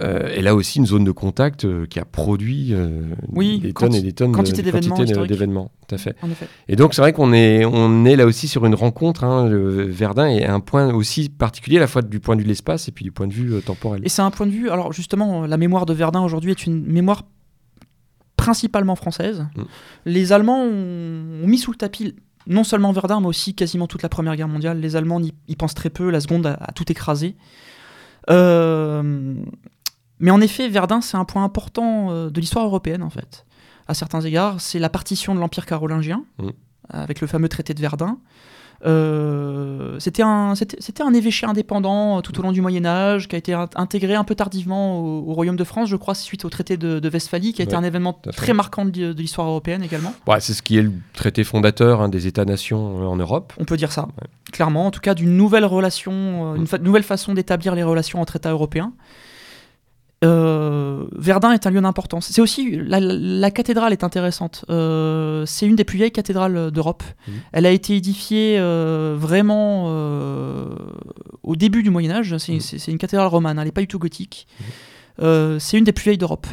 Speaker 1: euh, elle a aussi une zone de contact euh, qui a produit euh,
Speaker 2: Oui,
Speaker 1: des tonnes et des tonnes
Speaker 2: quantité
Speaker 1: de,
Speaker 2: d'événements.
Speaker 1: Tout à fait.
Speaker 2: En effet.
Speaker 1: Et donc c'est vrai qu'on est, on est là aussi sur une rencontre. Hein, le Verdun est un point aussi particulier, à la fois du point de vue de l'espace et puis du point de vue temporel.
Speaker 2: Et c'est un point de vue. Alors justement, la mémoire de Verdun aujourd'hui est une mémoire principalement française.
Speaker 1: Mm.
Speaker 2: Les Allemands ont, ont mis sous le tapis non seulement Verdun, mais aussi quasiment toute la Première Guerre mondiale. Les Allemands y, y pensent très peu. La Seconde a, a tout écrasé. Euh, mais en effet, Verdun, c'est un point important euh, de l'histoire européenne, en fait. À certains égards, c'est la partition de l'Empire carolingien,
Speaker 1: Mm.
Speaker 2: avec le fameux traité de Verdun. Euh, c'était un, c'était, c'était un évêché indépendant euh, tout au long du Moyen Âge, qui a été in- intégré un peu tardivement au, au Royaume de France, je crois, suite au traité de, de Westphalie, qui a été un événement très marquant de, de l'histoire européenne également.
Speaker 1: Ouais, c'est ce qui est le traité fondateur hein, des États-nations en Europe.
Speaker 2: On peut dire ça, clairement. En tout cas, d'une nouvelle relation, une fa- nouvelle façon d'établir les relations entre États européens. Euh, Verdun est un lieu d'importance. C'est aussi la, la cathédrale est intéressante. Euh, c'est une des plus vieilles cathédrales d'Europe.
Speaker 1: Mhm.
Speaker 2: Elle a été édifiée euh, vraiment euh, au début du Moyen Âge. C'est c'est une cathédrale romane. Elle n'est pas du tout gothique. Euh, c'est une des plus vieilles d'Europe.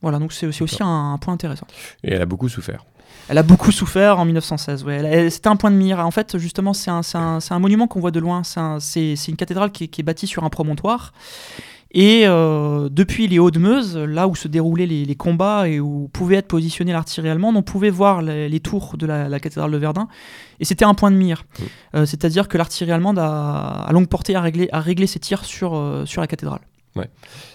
Speaker 2: Voilà, donc c'est aussi un, un point intéressant.
Speaker 1: Et elle a beaucoup souffert.
Speaker 2: Elle a beaucoup souffert en 1916. Ouais. Elle- elle- C'était un point de mire. En fait, justement, c'est un, monument qu'on voit de loin. C'est un- C'est c'est une cathédrale qui est bâtie sur un promontoire. Et euh, depuis les Hauts-de-Meuse, là où se déroulaient les, les combats et où pouvait être positionnée l'artillerie allemande, on pouvait voir les, les tours de la, la cathédrale de Verdun. Et c'était un point de mire. Euh, C'est-à-dire que l'artillerie allemande, à, à longue portée, a réglé, a réglé ses tirs sur, euh, sur la cathédrale.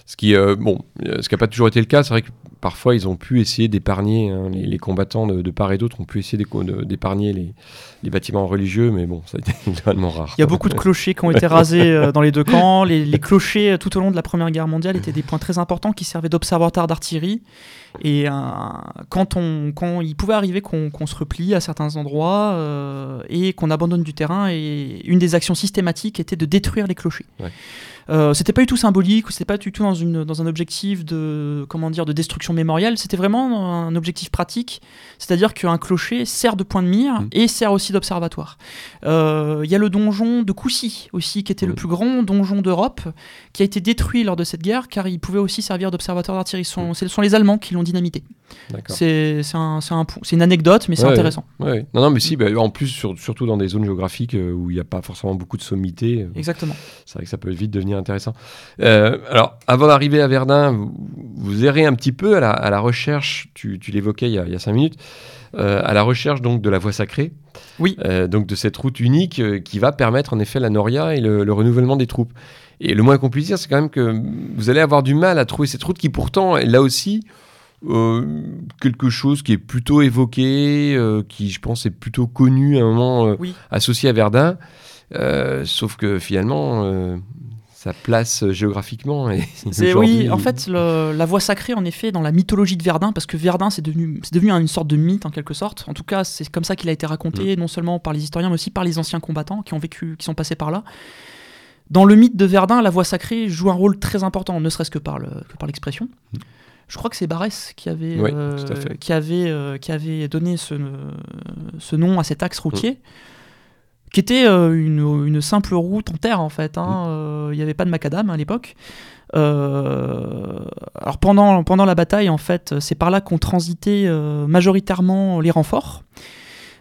Speaker 1: Ce qui, euh, bon, ce qui n'a pas toujours été le cas, c'est vrai que parfois ils ont pu essayer d'épargner, hein, les, combattants de, part et d'autre ont pu essayer d'épargner les, bâtiments religieux, mais bon, ça a été globalement rare.
Speaker 2: Il y a beaucoup de clochers qui ont été rasés euh, dans les deux camps. Les, les clochers, euh, tout au long de la Première Guerre mondiale, étaient des points très importants qui servaient d'observatoire d'artillerie. Et euh, quand, on, quand il pouvait arriver qu'on se replie à certains endroits euh, et qu'on abandonne du terrain, et une des actions systématiques était de détruire les clochers.
Speaker 1: Ouais.
Speaker 2: Euh, c'était pas du tout symbolique, c'était pas du tout dans, une, dans un objectif de, comment dire, de destruction mémorielle, c'était vraiment un objectif pratique, c'est-à-dire qu'un clocher sert de point de mire
Speaker 1: Mhm.
Speaker 2: et sert aussi d'observatoire. Euh, Il y a le donjon de Coucy aussi, qui était le plus grand donjon d'Europe, qui a été détruit lors de cette guerre, car il pouvait aussi servir d'observatoire d'artillerie. Ce sont, ce sont les Allemands qui l'ont dynamité. C'est un- un une anecdote, mais c'est
Speaker 1: Ouais,
Speaker 2: intéressant.
Speaker 1: Ouais. Non, non, mais si, bah, en plus, sur- surtout dans des zones géographiques euh, où il n'y a pas forcément beaucoup de sommité, euh,
Speaker 2: Exactement.
Speaker 1: c'est vrai que ça peut vite devenir intéressant. Euh, alors, avant d'arriver à Verdun, vous, vous errez un petit peu à la, à la recherche, tu, tu l'évoquais il, y a- il y a cinq minutes, euh, à la recherche donc de la voie sacrée.
Speaker 2: Oui.
Speaker 1: Euh, donc de cette route unique qui va permettre en effet la Noria et le, le renouvellement des troupes. Et le moins qu'on puisse dire, c'est quand même que vous allez avoir du mal à trouver cette route qui pourtant là aussi euh, quelque chose qui est plutôt évoqué, euh, qui je pense est plutôt connu à un moment euh,
Speaker 2: Oui.
Speaker 1: associé à Verdun. Sauf que finalement, sa place géographiquement est
Speaker 2: C'est oui, en fait, le- la voie sacrée, en effet, dans la mythologie de Verdun, parce que Verdun, c'est devenu, c'est devenu une sorte de mythe en quelque sorte. En tout cas, c'est comme ça qu'il a été raconté, non seulement par les historiens, mais aussi par les anciens combattants qui ont vécu, qui sont passés par là. Dans le mythe de Verdun, la voie sacrée joue un rôle très important, ne serait-ce que par le, que par l'expression. Je crois que c'est Barès qui avait,
Speaker 1: Oui,
Speaker 2: euh, qui avait, euh, qui avait donné ce, ce nom à cet axe routier, qui était euh, une, une simple route en terre en fait. hein. Euh, Il n'y avait pas de macadam à l'époque. Euh, alors pendant, pendant la bataille, en fait, c'est par là qu'ont transité euh, majoritairement les renforts.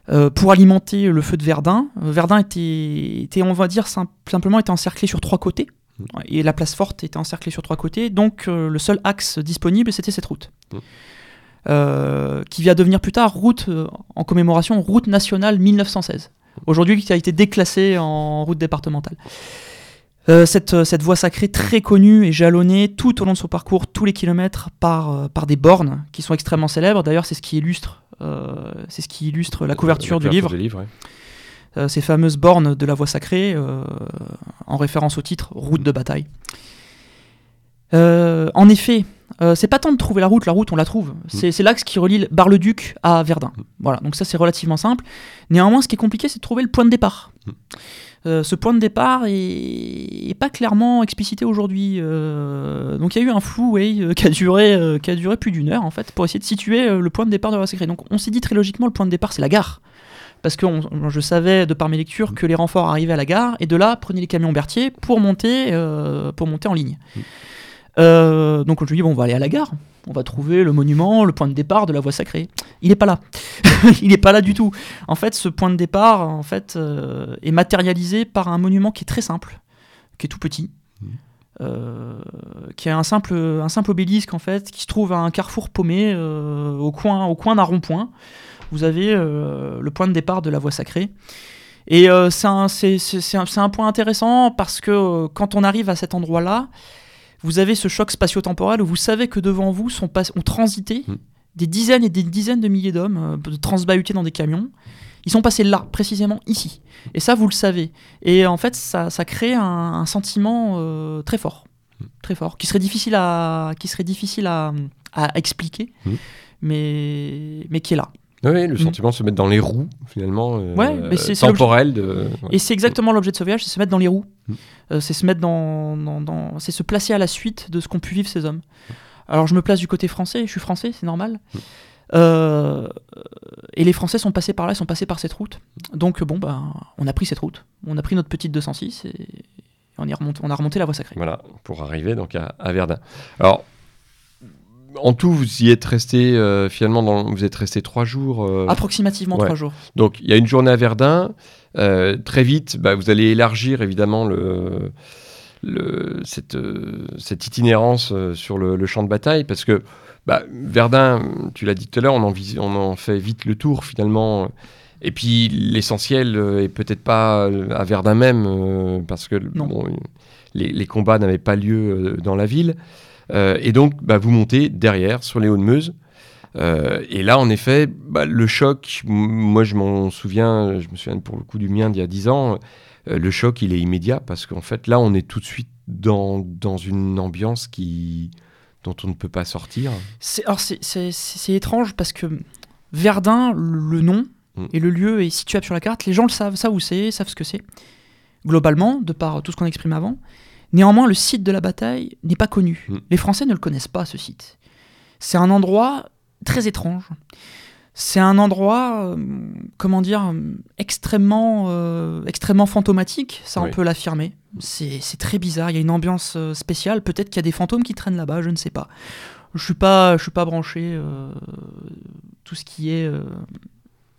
Speaker 2: euh, pour alimenter le feu de Verdun. Verdun était, était, on va dire, sim- simplement était encerclé sur trois côtés. Et la place forte était encerclée sur trois côtés. Donc euh, le seul axe disponible, c'était cette route.
Speaker 1: Mm.
Speaker 2: Euh, qui va devenir plus tard route, euh, en commémoration, route nationale 1916. Aujourd'hui, qui a été déclassée en route départementale. Euh, cette, cette voie sacrée très connue et jalonnée tout au long de son parcours, tous les kilomètres, par, par des bornes qui sont extrêmement célèbres. D'ailleurs, c'est ce qui illustre, euh, c'est ce qui illustre la couverture du livre.
Speaker 1: du livre, ouais.
Speaker 2: Euh, ces fameuses bornes de la voie sacrée, euh, en référence au titre Route de bataille. Euh, en effet, euh, c'est pas tant de trouver la route, la route on la trouve. C'est c'est l'axe qui relie Bar-le-Duc à Verdun. Voilà, donc ça c'est relativement simple. Néanmoins, ce qui est compliqué, c'est de trouver le point de départ. Euh, ce point de départ est, est pas clairement explicité aujourd'hui. Euh, donc il y a eu un flou qui, a duré, qui a duré plus d'une heure en fait pour essayer de situer le point de départ de la voie sacrée. Donc on s'est dit très logiquement le point de départ c'est la gare. Parce que on- je savais de par mes lectures que les renforts arrivaient à la gare et de là prenaient les camions Berthier pour monter, euh, pour monter en ligne. Euh, donc je me dis bon on va aller à la gare, on va trouver le monument, le point de départ de la voie sacrée. Il n'est pas là, il n'est pas là du tout. En fait ce point de départ en fait euh, est matérialisé par un monument qui est très simple, qui est tout petit, euh, qui est un simple, un simple obélisque en fait, qui se trouve à un carrefour paumé euh, au coin, au coin d'un rond-point. Vous avez euh, le point de départ de la voie sacrée. Et euh, c'est un, point intéressant parce que euh, quand on arrive à cet endroit-là, vous avez ce choc spatio-temporel où vous savez que devant vous sont ont transité
Speaker 1: Mm.
Speaker 2: des dizaines et des dizaines de milliers d'hommes euh, transbahutés dans des camions. Ils sont passés là, précisément ici. Et ça, vous le savez. Et en fait, ça, ça crée un, un sentiment euh, très fort. Très fort. Qui serait difficile à, qui serait difficile à, à expliquer,
Speaker 1: Mm.
Speaker 2: mais, mais qui est là.
Speaker 1: Oui, le
Speaker 2: Mm.
Speaker 1: sentiment de se mettre dans les roues, finalement, euh,
Speaker 2: Ouais, mais c'est- c'est
Speaker 1: temporel. De... ouais.
Speaker 2: Et c'est exactement l'objet de ce voyage, c'est se mettre dans les roues.
Speaker 1: Mm.
Speaker 2: Euh, c'est se mettre dans, dans- dans- c'est se placer à la suite de ce qu'ont pu vivre ces hommes. Alors je me place du côté français, je suis français, c'est normal.
Speaker 1: Mm.
Speaker 2: Euh, et les Français sont passés par là, ils sont passés par cette route. Donc bon, ben, on a pris cette route, on a pris notre petite 206 et on, y remonte, on a remonté la voie sacrée.
Speaker 1: Voilà, pour arriver donc à, à Verdun. Alors, en tout, vous y êtes resté, euh, finalement, dans- vous êtes resté trois jours. euh,
Speaker 2: Approximativement
Speaker 1: Ouais.
Speaker 2: trois jours.
Speaker 1: Donc, il y a une journée à Verdun. euh, très vite, bah, vous allez élargir, évidemment, le, le- cette, cette itinérance sur le, le champ de bataille, parce que bah, Verdun, tu l'as dit tout à l'heure, on, en vis- on en fait vite le tour, finalement. Et puis, l'essentiel est peut-être pas à Verdun même, parce que les, combats n'avaient pas lieu dans la ville. Et donc, bah, vous montez derrière, sur les Hauts-de-Meuse. et là, en effet, bah, le choc, moi je m'en souviens, je me souviens pour le coup du mien d'il y a 10 ans, le choc il est immédiat parce qu'en fait là on est tout de suite dans, dans une ambiance qui, dont on ne peut pas sortir.
Speaker 2: Alors c'est étrange parce que Verdun, le nom mm. et le lieu est situé sur la carte, les gens le savent, savent où c'est, savent ce que c'est, globalement, de par tout ce qu'on exprime avant. Néanmoins, le site de la bataille n'est pas connu. Mm. Les Français ne le connaissent pas, ce site. C'est un endroit très étrange. C'est un endroit, euh, comment dire, extrêmement, euh, extrêmement fantomatique, ça on peut l'affirmer. C'est très bizarre, il y a une ambiance euh, spéciale. Peut-être qu'il y a des fantômes qui traînent là-bas, je ne sais pas. Je suis pas, je suis pas branché tout ce qui est,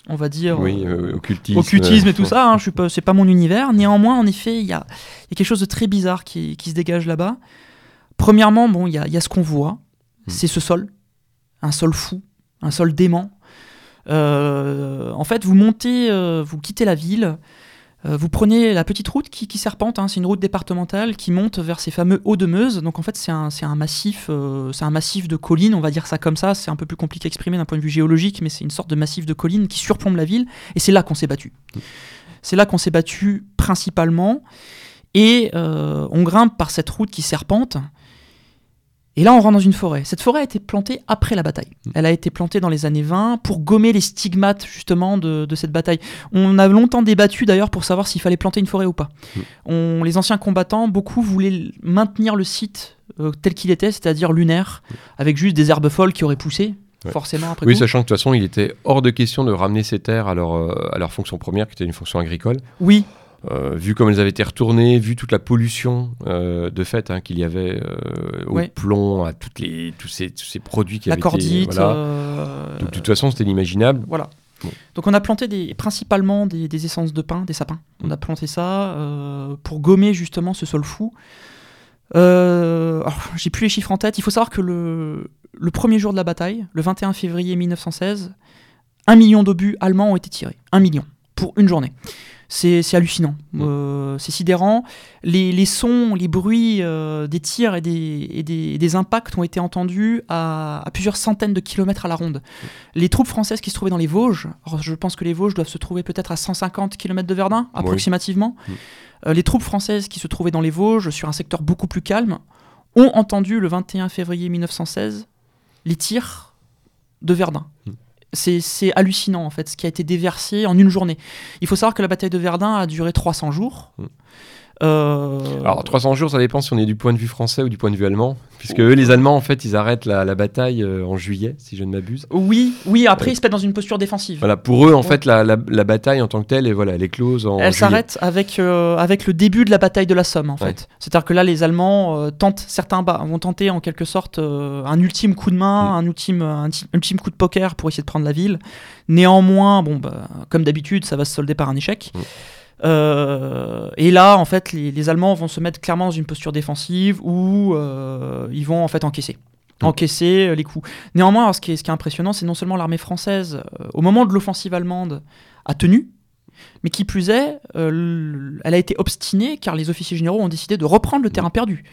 Speaker 2: on va dire,
Speaker 1: oui, occultisme,
Speaker 2: occultisme et tout ça. Hein, je suis pas, c'est pas mon univers. Néanmoins, en effet, il y a, y a, quelque chose de très bizarre qui, qui se dégage là-bas. Premièrement, bon, il y a, y a, ce qu'on voit, hmm. c'est ce sol, un sol fou, un sol dément. Euh, en fait, vous montez, euh, vous quittez la ville, euh, vous prenez la petite route qui, serpente, hein, c'est une route départementale qui monte vers ces fameux hauts de Meuse. Donc en fait, c'est un, massif, c'est un massif de collines, on va dire ça comme ça. C'est un peu plus compliqué à exprimer d'un point de vue géologique, mais c'est une sorte de massif de collines qui surplombe la ville. Et c'est là qu'on s'est battu. C'est là qu'on s'est battu principalement. Et on grimpe par cette route qui serpente. Et là, on rentre dans une forêt. Cette forêt a été plantée après la bataille. Mm. Elle a été plantée dans les années 20 pour gommer les stigmates justement de, cette bataille. On a longtemps débattu d'ailleurs pour savoir s'il fallait planter une forêt ou pas. Mm. On, les anciens combattants, beaucoup voulaient maintenir le site euh, tel qu'il était, c'est-à-dire lunaire, mm. avec juste des herbes folles qui auraient poussé. Forcément, après
Speaker 1: Oui, sachant que de toute façon, il était hors de question de ramener ces terres à leur, euh, à leur fonction première, qui était une fonction agricole.
Speaker 2: Oui,
Speaker 1: vu comme elles avaient été retournées, vu toute la pollution euh, de fait hein, qu'il y avait euh, au plomb, à toutes les, tous, ces, tous ces produits qui
Speaker 2: la
Speaker 1: avaient
Speaker 2: cordite,
Speaker 1: été... Voilà. de toute façon, c'était inimaginable.
Speaker 2: Voilà. Donc on a planté des, principalement des, des, essences de pin, des sapins. On a planté ça pour gommer justement ce sol fou. J'ai plus les chiffres en tête. Il faut savoir que le, le premier jour de la bataille, le 21 février 1916, un million d'obus allemands ont été tirés. Un million pour une journée c'est hallucinant, mm. euh, c'est sidérant. Les, sons, les bruits euh, des tirs et, des, impacts ont été entendus à, plusieurs centaines de kilomètres à la ronde. Mm. Les troupes françaises qui se trouvaient dans les Vosges, je pense que les Vosges doivent se trouver peut-être à 150 km de Verdun, approximativement. Mm. Euh, les troupes françaises qui se trouvaient dans les Vosges, sur un secteur beaucoup plus calme, ont entendu le 21 février 1916 les tirs de Verdun c'est hallucinant en fait ce qui a été déversé en une journée. Il faut savoir que la bataille de Verdun a duré 300 jours. Mm.
Speaker 1: Euh, Alors 300 jours, ça dépend si on est du point de vue français ou du point de vue allemand, puisque eux, les Allemands, en fait, ils arrêtent la, bataille euh, en juillet, si je ne m'abuse.
Speaker 2: Oui, oui. Après, ils se mettent dans une posture défensive.
Speaker 1: Voilà, pour eux, en fait, la, bataille en tant que telle, et voilà, elle est close en.
Speaker 2: Elle s'arrête avec euh, avec le début de la bataille de la Somme, en fait. C'est-à-dire que là, les Allemands tentent, certains vont tenter en quelque sorte un ultime coup de main, mm. un ultime un ultime coup de poker pour essayer de prendre la ville. Néanmoins, bon, bah, comme d'habitude, ça va se solder par un échec. Mm. Euh, et là, en fait, les, Allemands vont se mettre clairement dans une posture défensive où euh, ils vont en fait encaisser. Mm. Encaisser euh, les coups. Néanmoins, ce, qui est, ce qui est impressionnant, c'est non seulement l'armée française, au moment de l'offensive allemande, a tenu, mais qui plus est, elle a été obstinée car les officiers généraux ont décidé de reprendre le terrain perdu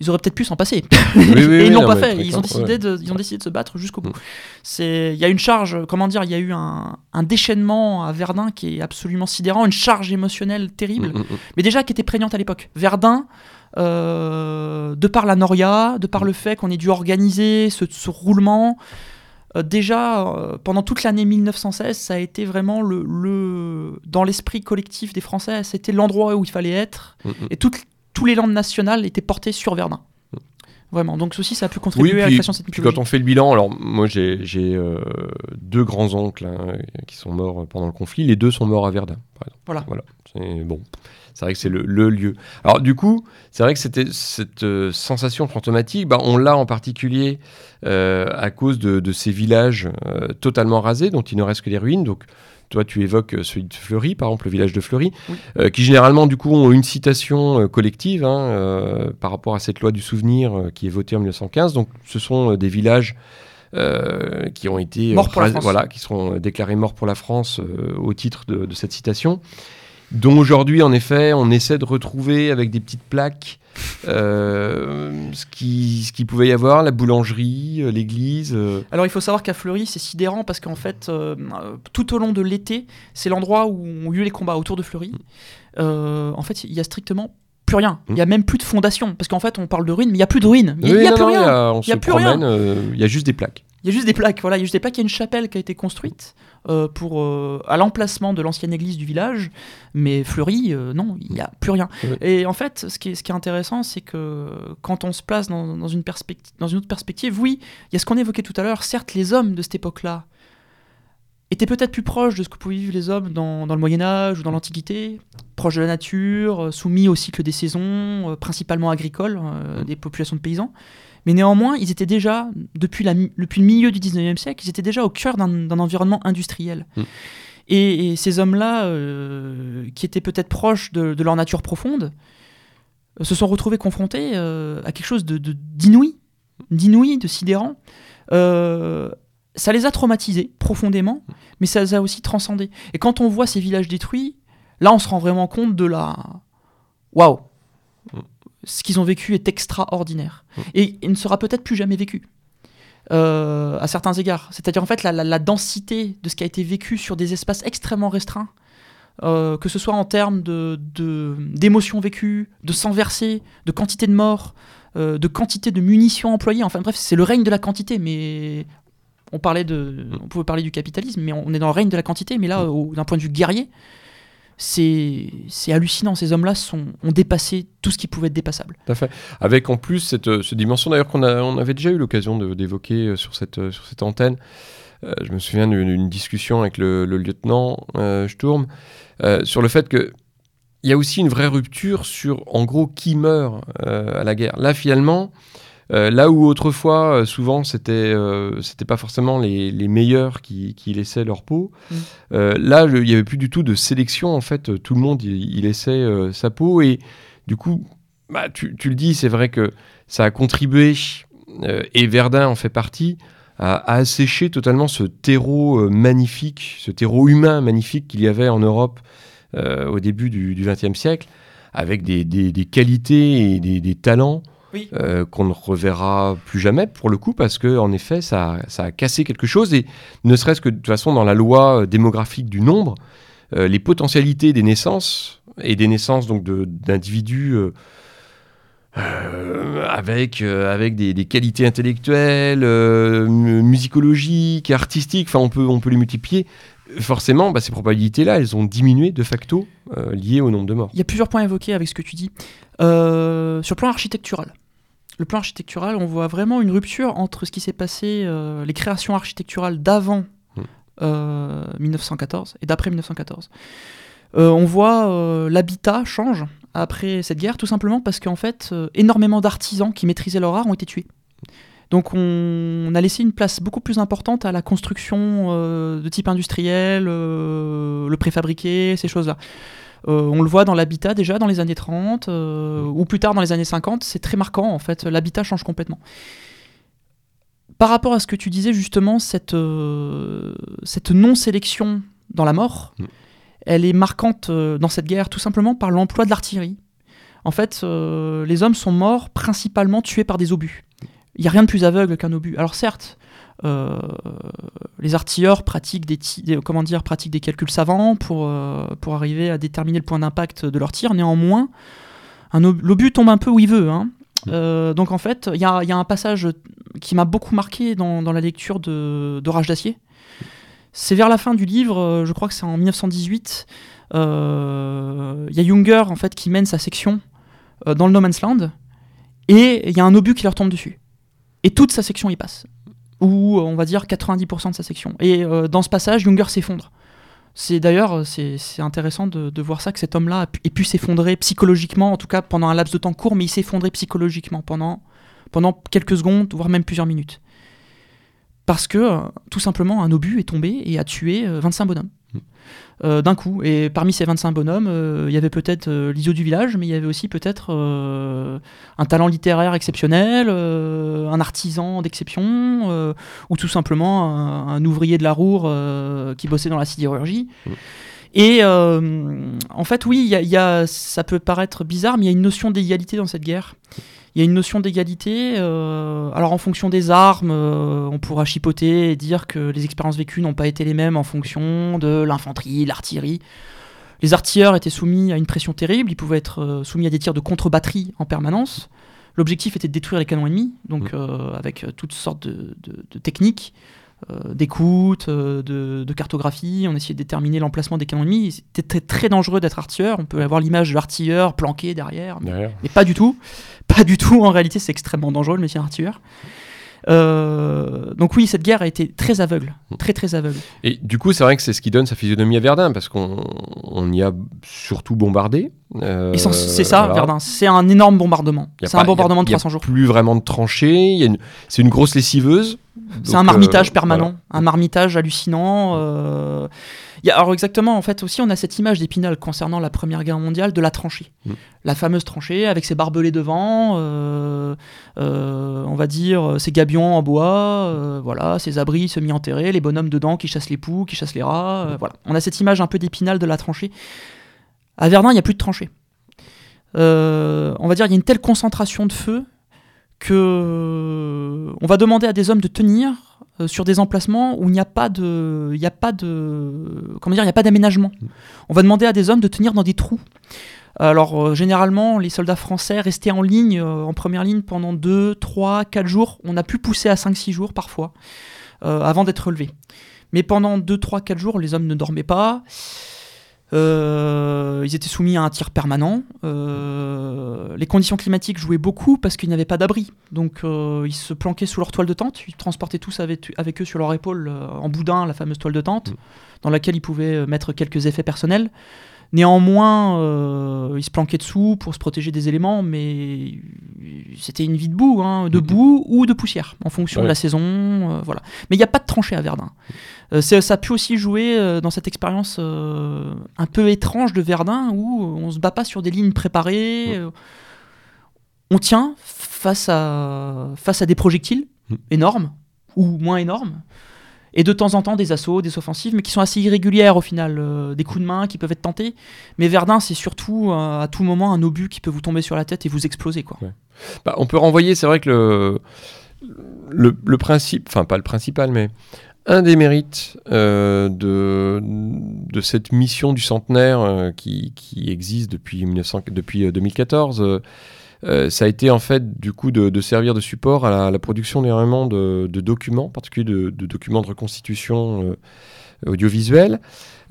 Speaker 2: ils auraient peut-être pu s'en passer. et ils l'ont pas fait. Ils ont, décidé de, ils ont décidé de se battre jusqu'au bout. Mm. Il y a une charge, comment dire, il y a eu un, un, déchaînement à Verdun qui est absolument sidérant, une charge émotionnelle terrible, mm, mm, mais déjà qui était prégnante à l'époque. Verdun, euh, de par la Noria, de par le fait qu'on ait dû organiser ce, ce roulement, euh, déjà, euh, pendant toute l'année 1916, ça a été vraiment le, le dans l'esprit collectif des Français, c'était l'endroit où il fallait être. Et toute, tous les landes nationales étaient portées sur Verdun. Vraiment. Donc ceci, ça a pu contribuer à la création de cette mythologie.
Speaker 1: Puis quand on fait le bilan, alors moi j'ai euh, deux grands-oncles hein, qui sont morts pendant le conflit. Les deux sont morts à Verdun, par exemple.
Speaker 2: Voilà.
Speaker 1: voilà. C'est bon. C'est vrai que c'est le, lieu. Alors du coup, c'est vrai que c'était cette euh, sensation fantomatique, bah, on l'a en particulier euh, à cause de, de ces villages totalement rasés, dont il ne reste que les ruines. Donc toi, tu évoques euh, celui de Fleury, par exemple, le village de Fleury, euh, qui généralement, du coup, ont une citation euh, collective hein, par rapport à cette loi du souvenir qui est votée en 1915. Donc, ce sont des villages qui ont été
Speaker 2: morts pour la France.
Speaker 1: voilà, qui seront déclarés morts pour la France au titre de, cette citation. Dont aujourd'hui, en effet, on essaie de retrouver avec des petites plaques euh, ce qui ce qui pouvait y avoir, la boulangerie, euh, l'église. euh.
Speaker 2: Alors il faut savoir qu'à Fleury, c'est sidérant parce qu'en fait, euh, euh, tout au long de l'été, c'est l'endroit où ont eu les combats autour de Fleury. Euh, en fait, il y a strictement plus rien. Il y a même plus de fondation parce qu'en fait, on parle de ruines, mais il y a plus de ruines. Il y a,
Speaker 1: Oui,
Speaker 2: plus
Speaker 1: non,
Speaker 2: rien.
Speaker 1: il y a- on
Speaker 2: Il y a
Speaker 1: se
Speaker 2: plus rien.
Speaker 1: promène, euh, il y a juste des plaques.
Speaker 2: Il y a juste des plaques, voilà, il y a juste des plaques. Il y a une chapelle qui a été construite euh, pour, euh, à l'emplacement de l'ancienne église du village, mais Fleury, euh, non, il n'y a plus rien. Et en fait, ce qui est, ce qui est intéressant, c'est que quand on se place dans, dans une, perspective, dans une autre perspective, oui, il y a ce qu'on évoquait tout à l'heure, certes, les hommes de cette époque-là étaient peut-être plus proches de ce que pouvaient vivre les hommes dans, dans le Moyen-Âge ou dans l'Antiquité, proches de la nature, soumis au cycle des saisons, principalement agricoles, euh, des populations de paysans. Mais néanmoins, ils étaient déjà, depuis, la, mi- depuis le milieu du 19e siècle, ils étaient déjà au cœur d'un environnement industriel.
Speaker 1: Mm.
Speaker 2: Et, et ces hommes-là, euh, qui étaient peut-être proches de, de leur nature profonde, euh, se sont retrouvés confrontés euh, à quelque chose de- de- d'inouï, d'inouï, de sidérant. Ça les a traumatisés profondément, mais ça les a aussi transcendés. Et quand on voit ces villages détruits, là, on se rend vraiment compte de la... Waouh Ce qu'ils ont vécu est extraordinaire. Et il ne sera peut-être plus jamais vécu. euh, à certains égards. C'est-à-dire en fait la, la- la densité de ce qui a été vécu sur des espaces extrêmement restreints, euh, que ce soit en termes de- de- d'émotions vécues, de sang versé, de quantité de morts, euh, de quantité de munitions employées. Enfin bref, c'est le règne de la quantité, mais on parlait de, on pouvait parler du capitalisme, mais on est dans le règne de la quantité. Mais là, au- d'un point de vue guerrier, c'est hallucinant. Ces hommes-là ont dépassé tout ce qui pouvait être dépassable.
Speaker 1: Tout à fait. Avec en plus cette, euh, dimension d'ailleurs qu'on avait déjà eu l'occasion d'évoquer euh, sur cette, euh, sur cette antenne. Je me souviens d'une discussion avec le, lieutenant euh, Sturm sur le fait que il y a aussi une vraie rupture sur en gros qui meurt à la guerre. Là finalement, euh, là où autrefois euh, souvent c'était euh, c'était pas forcément les, les meilleurs qui, qui laissaient leur peau.
Speaker 2: Mm.
Speaker 1: là il y avait plus du tout de sélection en fait. Tout le monde il, laissait sa peau et du coup bah, tu, tu le dis, c'est vrai que ça a contribué, et Verdun en fait partie, à, à assécher totalement ce terreau magnifique, ce terreau humain magnifique qu'il y avait en Europe au début du XXe siècle, avec des, des- des qualités et des, des talents
Speaker 2: Oui.
Speaker 1: euh, qu'on ne reverra plus jamais pour le coup, parce que en effet, ça, a- ça a cassé quelque chose, et ne serait-ce que de toute façon dans la loi euh, démographique du nombre, euh, les potentialités des naissances et des naissances donc d'individus euh, euh, avec, euh, avec des, des qualités intellectuelles, euh, mu- musicologiques, artistiques, enfin on peut, on peut les multiplier. Forcément, bah, ces probabilités-là, elles ont diminué de facto euh, liées au nombre de morts.
Speaker 2: Il y a plusieurs points évoqués avec ce que tu dis. Euh, sur le plan architectural, le plan architectural, on voit vraiment une rupture entre ce qui s'est passé, euh, les créations architecturales d'avant
Speaker 1: Mm.
Speaker 2: euh, 1914 et d'après 1914. Euh, on voit euh, l'habitat change après cette guerre, tout simplement parce qu'en fait, euh, énormément d'artisans qui maîtrisaient leur art ont été tués. Donc on, on a laissé une place beaucoup plus importante à la construction euh, de type industriel, euh, le préfabriqué, ces choses-là. Euh, on le voit dans l'habitat déjà dans les années 30 euh, ou plus tard dans les années 50, c'est très marquant en fait, l'habitat change complètement. Par rapport à ce que tu disais justement, cette, euh, cette non-sélection dans la mort,
Speaker 1: Mm.
Speaker 2: elle est marquante dans cette guerre tout simplement par l'emploi de l'artillerie. En fait, euh, les hommes sont morts principalement tués par des obus. Il n'y a rien de plus aveugle qu'un obus. Alors certes, euh, les artilleurs pratiquent des, comment dire, pratiquent des calculs savants pour, euh, pour arriver à déterminer le point d'impact de leur tir. Néanmoins, l'obus tombe un peu où il veut. hein. Euh, donc en fait, il y y a un passage qui m'a beaucoup marqué dans, dans la lecture de, d'Orage d'acier. C'est vers la fin du livre, je crois que c'est en 1918. euh, Il y a Junger en fait qui mène sa section dans le No Man's Land et il y a un obus qui leur tombe dessus. Et toute sa section y passe. Ou euh, on va dire 90% de sa section. Et euh, dans ce passage, Junger s'effondre. C'est d'ailleurs euh, c'est intéressant de, voir ça que cet homme-là ait pu s'effondrer psychologiquement, en tout cas pendant un laps de temps court, mais il s'est effondré psychologiquement pendant, pendant quelques secondes, voire même plusieurs minutes. Parce que tout simplement un obus est tombé et a tué euh, 25 bonhommes. Euh, d'un coup. Et parmi ces 25 bonhommes, euh, il y avait peut-être euh, l'iso du village, mais il y avait aussi peut-être euh, un talent littéraire exceptionnel, un artisan d'exception, ou tout simplement un, un ouvrier de la Roure qui bossait dans la sidérurgie.
Speaker 1: Mm.
Speaker 2: Et en fait, oui, y y a, ça peut paraître bizarre, mais il y a une notion d'égalité dans cette guerre. Il y a une notion d'égalité. alors en fonction des armes, on pourra chipoter et dire que les expériences vécues n'ont pas été les mêmes en fonction de l'infanterie, l'artillerie. Les artilleurs étaient soumis à une pression terrible, ils pouvaient être soumis à des tirs de contre-batterie en permanence. L'objectif était de détruire les canons ennemis, donc mm. euh, avec euh, toutes sortes de, techniques. Euh, d'écoute, de, cartographie, on essayait de déterminer l'emplacement des canons ennemis. C'était très, dangereux d'être artilleur. On peut avoir l'image de l'artilleur planqué derrière, mais, pas du tout. Pas du tout. En réalité, c'est extrêmement dangereux le métier d'artilleur. Euh, donc oui, cette guerre a été très aveugle, mm. très très aveugle.
Speaker 1: Et du coup, c'est vrai que c'est ce qui donne sa physionomie à Verdun, parce qu'on y a surtout bombardé.
Speaker 2: Euh, c'est ça, Verdun. C'est un énorme bombardement. C'est un bombardement de 300 jours.
Speaker 1: Plus vraiment de tranchées. C'est une grosse lessiveuse.
Speaker 2: C'est un marmitage euh, permanent, un marmitage hallucinant. Alors exactement, en fait aussi, on a cette image d'Épinal concernant la Première Guerre mondiale de la tranchée. Mm. La fameuse tranchée avec ses barbelés devant, on va dire ses gabions en bois, voilà, ses abris semi-enterrés, les bonhommes dedans qui chassent les poux, qui chassent les rats. Mm. voilà, on a cette image un peu d'Épinal de la tranchée. À Verdun, il n'y a plus de tranchées. Euh, on va dire, il y a une telle concentration de feu que on va demander à des hommes de tenir euh, sur des emplacements où il n'y a pas de, il n'y a pas de, comment dire, il n'y a pas d'aménagement. On va demander à des hommes de tenir dans des trous. Alors euh, généralement, les soldats français restaient en ligne, en première ligne pendant 2, 3, 4 jours. On a pu pousser à 5-6 jours parfois, avant d'être relevés. Mais pendant 2, 3, 4 jours, les hommes ne dormaient pas. Euh, ils étaient soumis à un tir permanent. Euh, les conditions climatiques jouaient beaucoup parce qu'il n'y avait pas d'abri. Donc euh, ils se planquaient sous leur toile de tente. Ils transportaient tous avec, eux sur leur épaule en boudin la fameuse toile de tente, mm. dans laquelle ils pouvaient mettre quelques effets personnels. Néanmoins, euh, il se planquait dessous pour se protéger des éléments, mais c'était une vie de boue, hein, de mhm. boue ou de poussière, en fonction de la saison. Euh, voilà. Mais il n'y a pas de tranchée à Verdun. Euh, ça a pu aussi jouer dans cette expérience un peu étrange de Verdun, où on ne se bat pas sur des lignes préparées. on tient face à, face à des projectiles mhm. énormes ou moins énormes et de temps en temps des assauts, des offensives, mais qui sont assez irrégulières au final, euh, des coups de main qui peuvent être tentés. Mais Verdun, c'est surtout euh, à tout moment un obus qui peut vous tomber sur la tête et vous exploser. Quoi.
Speaker 1: Bah, on peut renvoyer, c'est vrai que le, le, principe, enfin pas le principal, mais un des mérites euh, de, de cette mission du centenaire qui, qui, existe depuis, 1900, depuis 2014, euh, ça a été en fait du coup de, servir de support à la, production d'énormément de, documents, en particulier de, documents de reconstitution euh, audiovisuelle.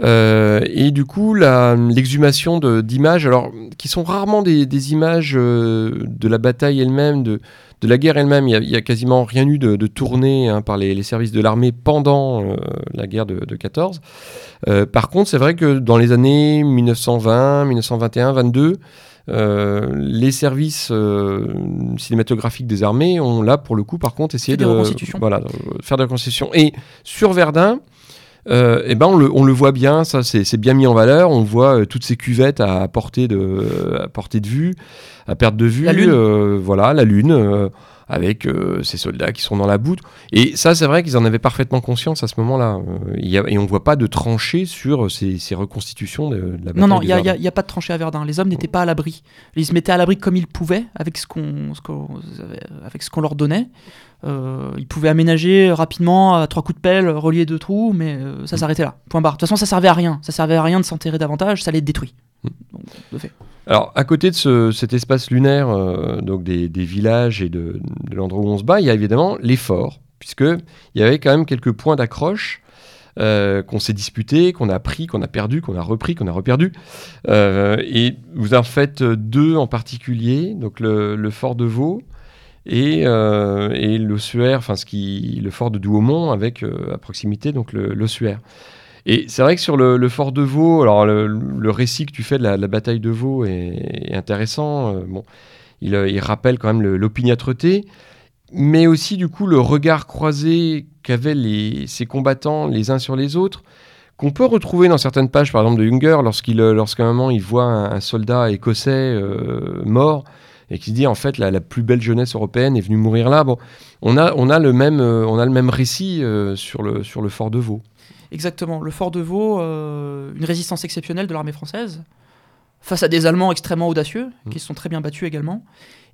Speaker 1: Euh, et du coup, l'exhumation d'images, alors qui sont rarement des, images de la bataille elle-même, de, la guerre elle-même. Il n'y a, quasiment rien eu de, tourné hein, par les, services de l'armée pendant la guerre de, 14. par contre, c'est vrai que dans les années 1920, 1921, 22, euh, les services euh, cinématographiques des armées ont là, pour le coup, par contre, essayé de, voilà, faire de la. Et sur Verdun, euh, eh ben on le, on, le, voit bien, ça c'est bien mis en valeur. On voit toutes ces cuvettes à portée de, à portée de vue, à perte de vue. voilà, la lune avec euh, ces soldats qui sont dans la boue. Et ça, c'est vrai qu'ils en avaient parfaitement conscience à ce moment-là. Euh, et on ne voit pas de tranchées sur ces, reconstitutions de, la bataille.
Speaker 2: Non, non, il n'y a, pas de tranchées à Verdun. Les hommes n'étaient pas à l'abri. Ils se mettaient à l'abri comme ils pouvaient, avec ce qu'on qu'on leur donnait. Euh, ils pouvaient aménager rapidement à trois coups de pelle, relier deux trous, mais ça mm. s'arrêtait là. Point barre. De toute façon, ça servait à rien. Ça servait à rien de s'enterrer davantage, ça les détruit. Mm. Donc, de fait.
Speaker 1: Alors, à côté de cet espace lunaire, euh, donc des, villages et de, l'endroit où on se bat, il y a évidemment les forts, puisqu'il y avait quand même quelques points d'accroche euh, qu'on s'est disputés, qu'on a pris, qu'on a perdu, qu'on a repris, qu'on a reperdu. Euh, et vous en faites deux en particulier, donc le, fort de Vaux et, enfin le fort de Douaumont avec à proximité donc l'ossuaire. Et c'est vrai que sur le, fort de Vaux, alors le, récit que tu fais de la, bataille de Vaux est, intéressant. Euh, bon, euh, il, rappelle quand même l'opiniâtreté, mais aussi du coup le regard croisé qu'avaient ces combattants les uns sur les autres, qu'on peut retrouver dans certaines pages, par exemple de Junger, lorsqu'il, euh, lorsqu'à un moment il voit un, soldat écossais mort et qui dit en fait la, plus belle jeunesse européenne est venue mourir là. Bon, on a, on a, le, même, on a le même récit sur, le, sur le fort de Vaux.
Speaker 2: Exactement. Le fort de Vaux, euh, une résistance exceptionnelle de l'armée française, face à des Allemands extrêmement audacieux,
Speaker 1: Mm.
Speaker 2: qui se sont très bien battus également.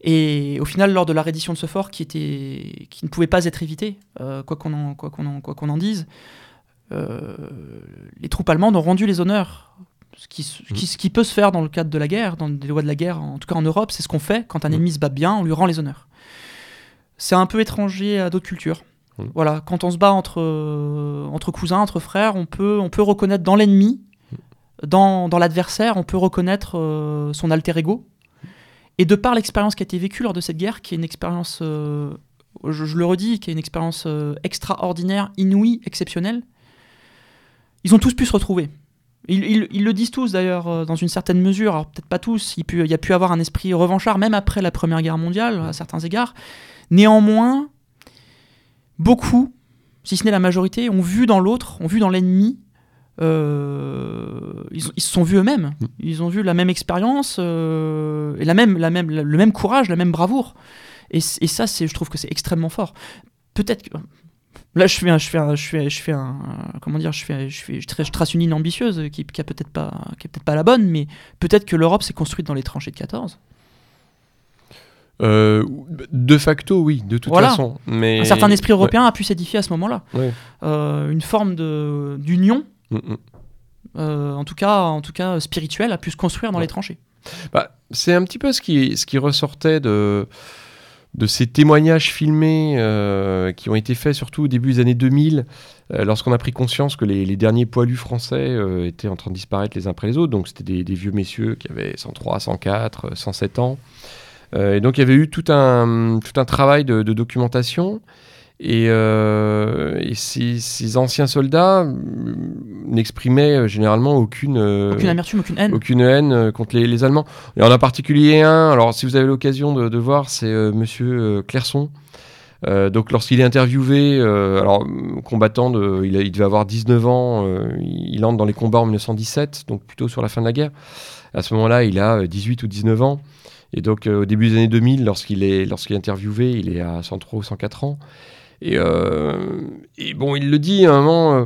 Speaker 2: Et au final, lors de la reddition de ce fort, qui, était, qui ne pouvait pas être évité, euh, quoi qu'on en, quoi qu'on en, quoi qu'on en dise, euh, les troupes allemandes ont rendu les honneurs. Ce qui, ce qui- ce qui peut se faire dans le cadre de la guerre, dans les lois de la guerre, en tout cas en Europe, c'est ce qu'on fait quand un
Speaker 1: Mm.
Speaker 2: ennemi se bat bien, on lui rend les honneurs. C'est un peu étranger à d'autres cultures. Voilà, quand on se bat entre, euh, entre cousins, entre frères, on peut, on peut reconnaître dans l'ennemi, dans, dans l'adversaire, on peut reconnaître euh, son alter ego. Et de par l'expérience qui a été vécue lors de cette guerre, qui est une expérience, euh, je, le redis, qui est une expérience extraordinaire, inouïe, exceptionnelle, ils ont tous pu se retrouver. Ils, ils- le disent tous d'ailleurs, dans une certaine mesure, alors peut-être pas tous, il y a pu avoir un esprit revanchard, même après la Première Guerre mondiale, à certains égards. Néanmoins, beaucoup, si ce n'est la majorité, ont vu dans l'autre, ont vu dans l'ennemi, euh, ils, ils se sont vus eux-mêmes.
Speaker 1: Mm.
Speaker 2: Ils ont vu la même expérience, euh, et la même, la même, le même courage, la même bravoure. Et, ça, c'est, je trouve que c'est extrêmement fort. Peut-être que. Là, je fais un, je fais un, je fais, je fais un, comment dire, je fais, je fais, je trace, je trace une ligne ambitieuse qui, qui a peut-être pas, qui est peut-être pas la bonne, mais peut-être que l'Europe s'est construite dans les tranchées de 14.
Speaker 1: Euh, de facto, oui, de toute
Speaker 2: Voilà.
Speaker 1: façon. Mais...
Speaker 2: Un certain esprit européen a pu s'édifier à ce moment-là.
Speaker 1: Ouais.
Speaker 2: Euh, une forme d'union.
Speaker 1: Mm, mm.
Speaker 2: euh, en tout cas, en tout cas spirituelle, a pu se construire dans
Speaker 1: Ouais.
Speaker 2: les tranchées.
Speaker 1: Bah, c'est un petit peu ce qui, ce qui ressortait de, de ces témoignages filmés qui ont été faits surtout au début des années 2000, euh, lorsqu'on a pris conscience que les, les derniers poilus français étaient en train de disparaître les uns après les autres. Donc c'était des, des vieux messieurs qui avaient 103, 104, euh, 107 ans. Euh, et donc il y avait eu tout un, tout un travail de, de documentation. Et, euh, et ces, ces anciens soldats n'exprimaient euh, généralement aucune, euh,
Speaker 2: Aucune amertume, aucune haine.
Speaker 1: aucune haine contre les, les Allemands. Il y en a en particulier un, alors si vous avez l'occasion de, de voir, c'est euh, monsieur Clairson. Euh, donc lorsqu'il est interviewé, alors combattant, de, il, a- il devait avoir 19 ans, il, il entre dans les combats en 1917, donc plutôt sur la fin de la guerre. À ce moment-là, il a euh, 18 ou 19 ans. Et donc euh, au début des années 2000, lorsqu'il est, lorsqu'il est interviewé, il est à 103 ou 104 ans. Et, euh, et bon, il le dit à un moment, euh,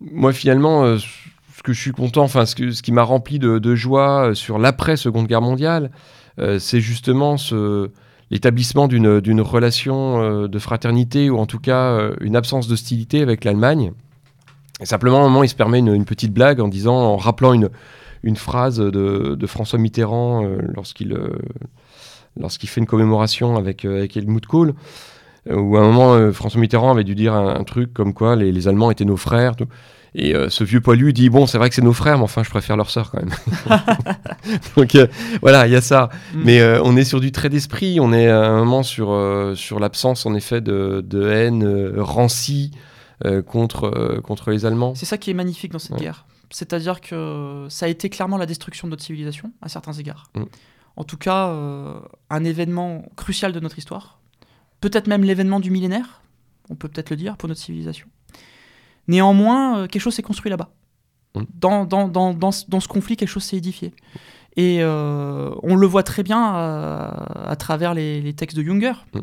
Speaker 1: moi finalement, ce que je suis content, enfin ce, ce qui m'a rempli de, joie sur l'après-seconde guerre mondiale, c'est justement l'établissement d'une, d'une relation de fraternité, ou en tout cas une absence d'hostilité avec l'Allemagne. Et simplement, à un moment, il se permet une petite blague en disant, en rappelant une, une phrase de, de François Mitterrand euh, lorsqu'il, euh, lorsqu'il fait une commémoration avec, euh, avec Helmut Kohl, où à un moment, François Mitterrand avait dû dire un, un truc comme quoi les, les Allemands étaient nos frères. tout. Et euh, ce vieux poilu dit Bon, c'est vrai que c'est nos frères, mais enfin, je préfère leur sœur quand même. Donc euh, voilà, il y a ça.
Speaker 2: Mm.
Speaker 1: Mais euh, on est sur du trait d'esprit, on est à un moment sur, sur l'absence en effet de, de haine rancie contre, contre les Allemands.
Speaker 2: C'est ça qui est magnifique dans cette
Speaker 1: Ouais.
Speaker 2: guerre. C'est-à-dire que ça a été clairement la destruction de notre civilisation, à certains égards.
Speaker 1: Mm.
Speaker 2: En tout cas, euh, un événement crucial de notre histoire. Peut-être même l'événement du millénaire, on peut peut-être le dire, pour notre civilisation. Néanmoins, euh, quelque chose s'est construit là-bas.
Speaker 1: Mm.
Speaker 2: Dans, dans, dans, dans, ce- dans ce conflit, quelque chose s'est édifié. Et euh, on le voit très bien à, à travers les, les textes de Junger,
Speaker 1: Mm,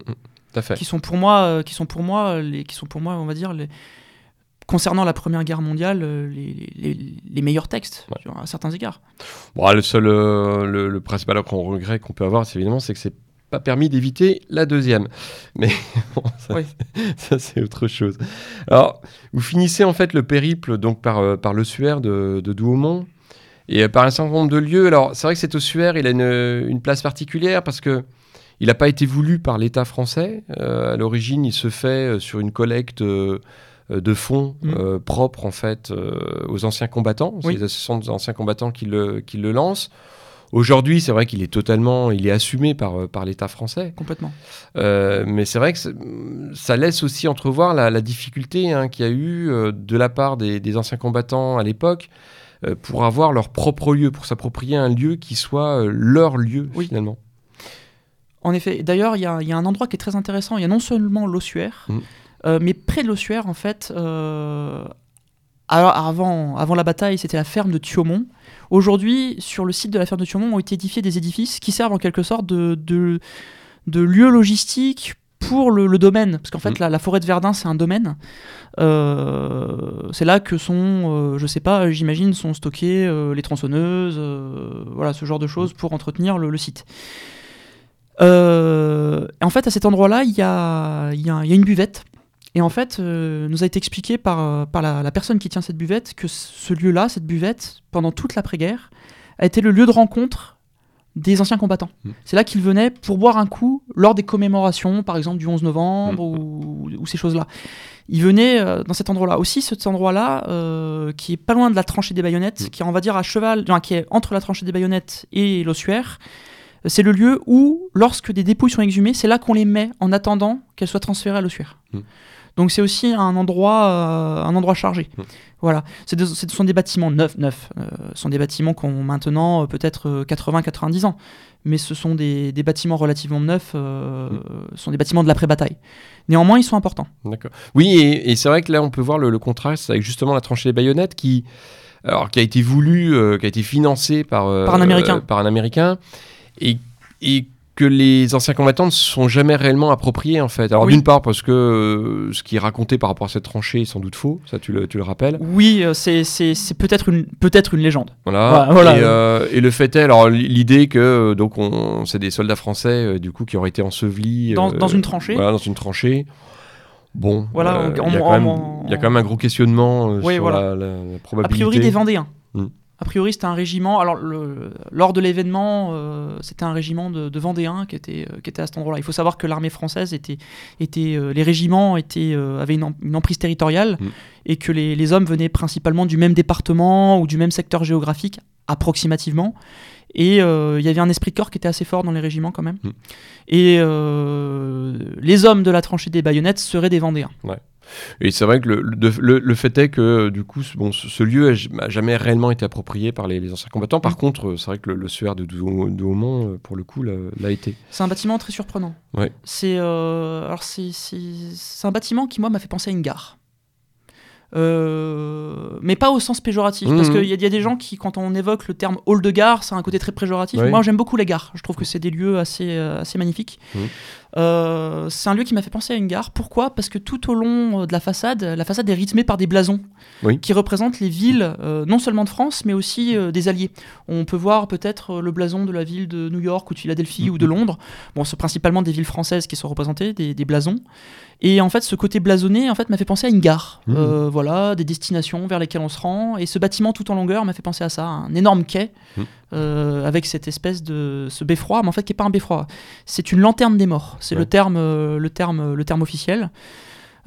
Speaker 2: qui sont pour moi, qui sont pour moi, les, qui sont pour moi, on va dire, les, concernant la Première Guerre mondiale, euh, les, les- les meilleurs textes,
Speaker 1: Ouais.
Speaker 2: à certains égards.
Speaker 1: Bon, le seul, euh, le, le principal qu'on regret qu'on peut avoir, c'est évidemment, c'est que c'est pas permis d'éviter la deuxième. Mais bon, ça,
Speaker 2: Oui.
Speaker 1: ça, c'est autre chose. Alors, vous finissez en fait le périple donc par, euh, par le Suaire de, de Douaumont et par un certain nombre de lieux. Alors, c'est vrai que cet ossuaire, il a une, une place particulière parce que il n'a pas été voulu par l'État français. Euh, à l'origine, il se fait sur une collecte euh, de fonds
Speaker 2: Mm.
Speaker 1: euh, propres en fait euh, aux anciens combattants. C'est
Speaker 2: Oui.
Speaker 1: les associations d'anciens combattants qui le, qui le lancent. Aujourd'hui, c'est vrai qu'il est totalement, il est assumé par, euh, par l'État français.
Speaker 2: Complètement.
Speaker 1: Euh, mais c'est vrai que c'est- ça laisse aussi entrevoir la, la difficulté hein, qu'il y a eu euh, de la part des, des anciens combattants à l'époque euh, pour avoir leur propre lieu, pour s'approprier un lieu qui soit euh, leur lieu
Speaker 2: Oui.
Speaker 1: finalement.
Speaker 2: En effet. D'ailleurs, il y, y a un endroit qui est très intéressant. Il y a non seulement l'ossuaire,
Speaker 1: Mhm.
Speaker 2: Euh, mais près de l'ossuaire, en fait, euh, alors avant, avant la bataille, c'était la ferme de Thiaumont. Aujourd'hui, sur le site de la ferme de Thiaumont, ont été édifiés des édifices qui servent en quelque sorte de, de, de lieu logistique pour le, le domaine. Parce qu'en fait,
Speaker 1: Mhm.
Speaker 2: la, la forêt de Verdun, c'est un domaine. Euh, c'est là que sont, euh, je sais pas, j'imagine, sont stockées euh, les tronçonneuses, voilà, ce genre de choses pour entretenir le, le site. En fait, à cet endroit-là, il y a, y a- y a une buvette. Et en fait, euh, nous a été expliqué par, par la, la personne qui tient cette buvette que ce lieu-là, cette buvette, pendant toute l'après-guerre, a été le lieu de rencontre des anciens combattants.
Speaker 1: Mm.
Speaker 2: C'est là qu'ils venaient pour boire un coup lors des commémorations, par exemple du 11 novembre ou, ou ces choses-là. Ils venaient euh, dans cet endroit-là. Aussi, cet endroit-là, euh, qui est pas loin de la tranchée des baïonnettes,
Speaker 1: Mm.
Speaker 2: qui est, on va dire, à cheval, non, qui est entre la tranchée des baïonnettes et l'ossuaire, euh, c'est le lieu où, lorsque des dépouilles sont exhumées, c'est là qu'on les met en attendant qu'elles soient transférées à l'ossuaire. Donc c'est aussi un endroit, euh, un endroit chargé.
Speaker 1: Mm.
Speaker 2: Voilà. Des- Ce sont des bâtiments neufs, neufs. Euh, ce sont des bâtiments qui ont maintenant euh, peut-être 80-90 ans. Mais ce sont des, des bâtiments relativement neufs, euh,
Speaker 1: Mm.
Speaker 2: ce sont des bâtiments de l'après-bataille. Néanmoins, ils sont importants.
Speaker 1: D'accord. Oui, et, et c'est vrai que là, on peut voir le, le contraste avec justement la tranchée des baïonnettes qui, alors, qui a été voulu, qui a été financé par,
Speaker 2: Par un Américain.
Speaker 1: par un Américain, et, et que les anciens combattants ne sont jamais réellement appropriés, en fait. Alors,
Speaker 2: Oui.
Speaker 1: d'une part, parce que euh, ce qui est raconté par rapport à cette tranchée est sans doute faux, ça, tu le, tu le rappelles.
Speaker 2: Oui, euh, c'est c'est- c'est peut-être une, peut une légende.
Speaker 1: Voilà.
Speaker 2: Ouais, voilà.
Speaker 1: Et, euh, et le fait est, alors l'idée que donc on, c'est des soldats français du coup qui auraient été ensevelis
Speaker 2: Dans- dans une tranchée.
Speaker 1: Voilà, dans une tranchée. Bon,
Speaker 2: Voilà,
Speaker 1: il y a quand même- un gros questionnement
Speaker 2: Oui,
Speaker 1: sur
Speaker 2: voilà.
Speaker 1: la, la- la
Speaker 2: A
Speaker 1: probabilité.
Speaker 2: priori des Vendéens.
Speaker 1: Mm.
Speaker 2: A priori, c'était un régiment. Alors, le- lors de l'événement, euh, c'était un régiment de, de Vendéens qui était, euh, qui était à cet endroit-là. Il faut savoir que l'armée française était, était euh, les régiments étaient, avaient une, em- une emprise territoriale
Speaker 1: Mm.
Speaker 2: et que les, les hommes venaient principalement du même département ou du même secteur géographique, approximativement. Et il y avait un esprit de corps qui était assez fort dans les régiments quand même.
Speaker 1: Mm.
Speaker 2: Et les hommes de la tranchée des baïonnettes seraient des Vendéens.
Speaker 1: Et c'est vrai que le, le, fait est que du coup, ce- bon, ce, ce lieu n'a jamais réellement été approprié par les, les anciens combattants. Par
Speaker 2: Mm.
Speaker 1: contre, euh, c'est vrai que le, le de, de Haumont, euh, pour le coup, l'a été.
Speaker 2: C'est un bâtiment très surprenant.
Speaker 1: Ouais.
Speaker 2: C'est euh, alors c'est c'est un bâtiment qui moi m'a fait penser à une gare. Euh, mais pas au sens péjoratif, parce qu'il y, a- il y a des gens qui, quand on évoque le terme hall de gare, ça a un côté très péjoratif.
Speaker 1: Oui.
Speaker 2: Moi, j'aime beaucoup les gares. Je trouve que c'est des lieux assez, euh, assez magnifiques.
Speaker 1: Mhm.
Speaker 2: Euh, c'est un lieu qui m'a fait penser à une gare. Pourquoi? Parce que tout au long euh, de la façade, la façade est rythmée par des blasons
Speaker 1: Oui.
Speaker 2: qui représentent les villes, euh, non seulement de France, mais aussi euh, des alliés. On peut voir peut-être le blason de la ville de New York ou de Philadelphie ou de Londres. Bon, c'est principalement des villes françaises qui sont représentées, des, des blasons. Et en fait, ce côté blasonné, en fait, m'a fait penser à une gare.
Speaker 1: Mhm.
Speaker 2: Euh, voilà, des destinations vers lesquelles on se rend. Et ce bâtiment tout en longueur m'a fait penser à ça, un énorme quai
Speaker 1: Mhm.
Speaker 2: Euh, avec cette espèce de ce beffroi, mais en fait, qui est pas un beffroi. C'est une lanterne des morts. C'est
Speaker 1: Ouais.
Speaker 2: le terme, euh, le terme, le terme officiel.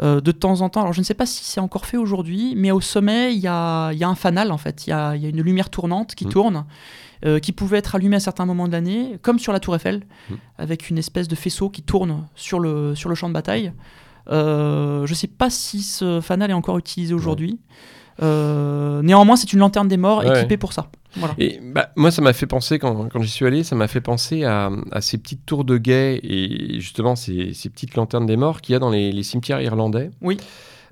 Speaker 2: Euh, de temps en temps, alors je ne sais pas si c'est encore fait aujourd'hui, mais au sommet, il y a, y a un fanal en fait. Il y a, y a une lumière tournante qui
Speaker 1: Mhm.
Speaker 2: tourne, euh, qui pouvait être allumée à certains moments de l'année, comme sur la Tour Eiffel,
Speaker 1: Mhm.
Speaker 2: avec une espèce de faisceau qui tourne sur le, sur le champ de bataille. Euh, je ne sais pas si ce fanal est encore utilisé aujourd'hui. Néanmoins, c'est une lanterne des morts
Speaker 1: Ouais.
Speaker 2: équipée pour ça. Voilà.
Speaker 1: Et bah, moi, ça m'a fait penser, quand, quand j'y suis allé, ça m'a fait penser à, à ces petites tours de guet et justement ces, ces petites lanternes des morts qu'il y a dans les, les cimetières irlandais.
Speaker 2: Oui.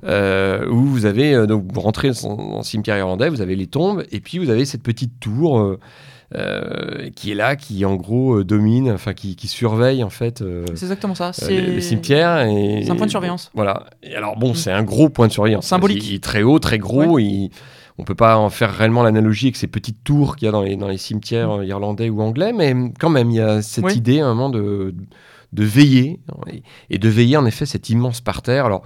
Speaker 1: Euh, où vous avez, euh, donc vous rentrez dans, le cimetière irlandais, vous avez les tombes, et puis vous avez cette petite tour euh, qui est là, qui en gros domine, enfin qui, qui surveille en fait
Speaker 2: C'est exactement ça. C'est
Speaker 1: le, cimetière. et-
Speaker 2: c'est un point de surveillance.
Speaker 1: Voilà. Et alors bon, c'est un gros point de surveillance.
Speaker 2: Symbolique.
Speaker 1: Il est très haut, très gros. Il, on peut pas en faire réellement l'analogie avec ces petites tours qu'il y a dans les, dans les cimetières euh, irlandais ou anglais, mais quand même, il y a cette
Speaker 2: Mm. Oui.
Speaker 1: idée à un moment de, de veiller, et, de veiller en effet cet immense parterre. Alors,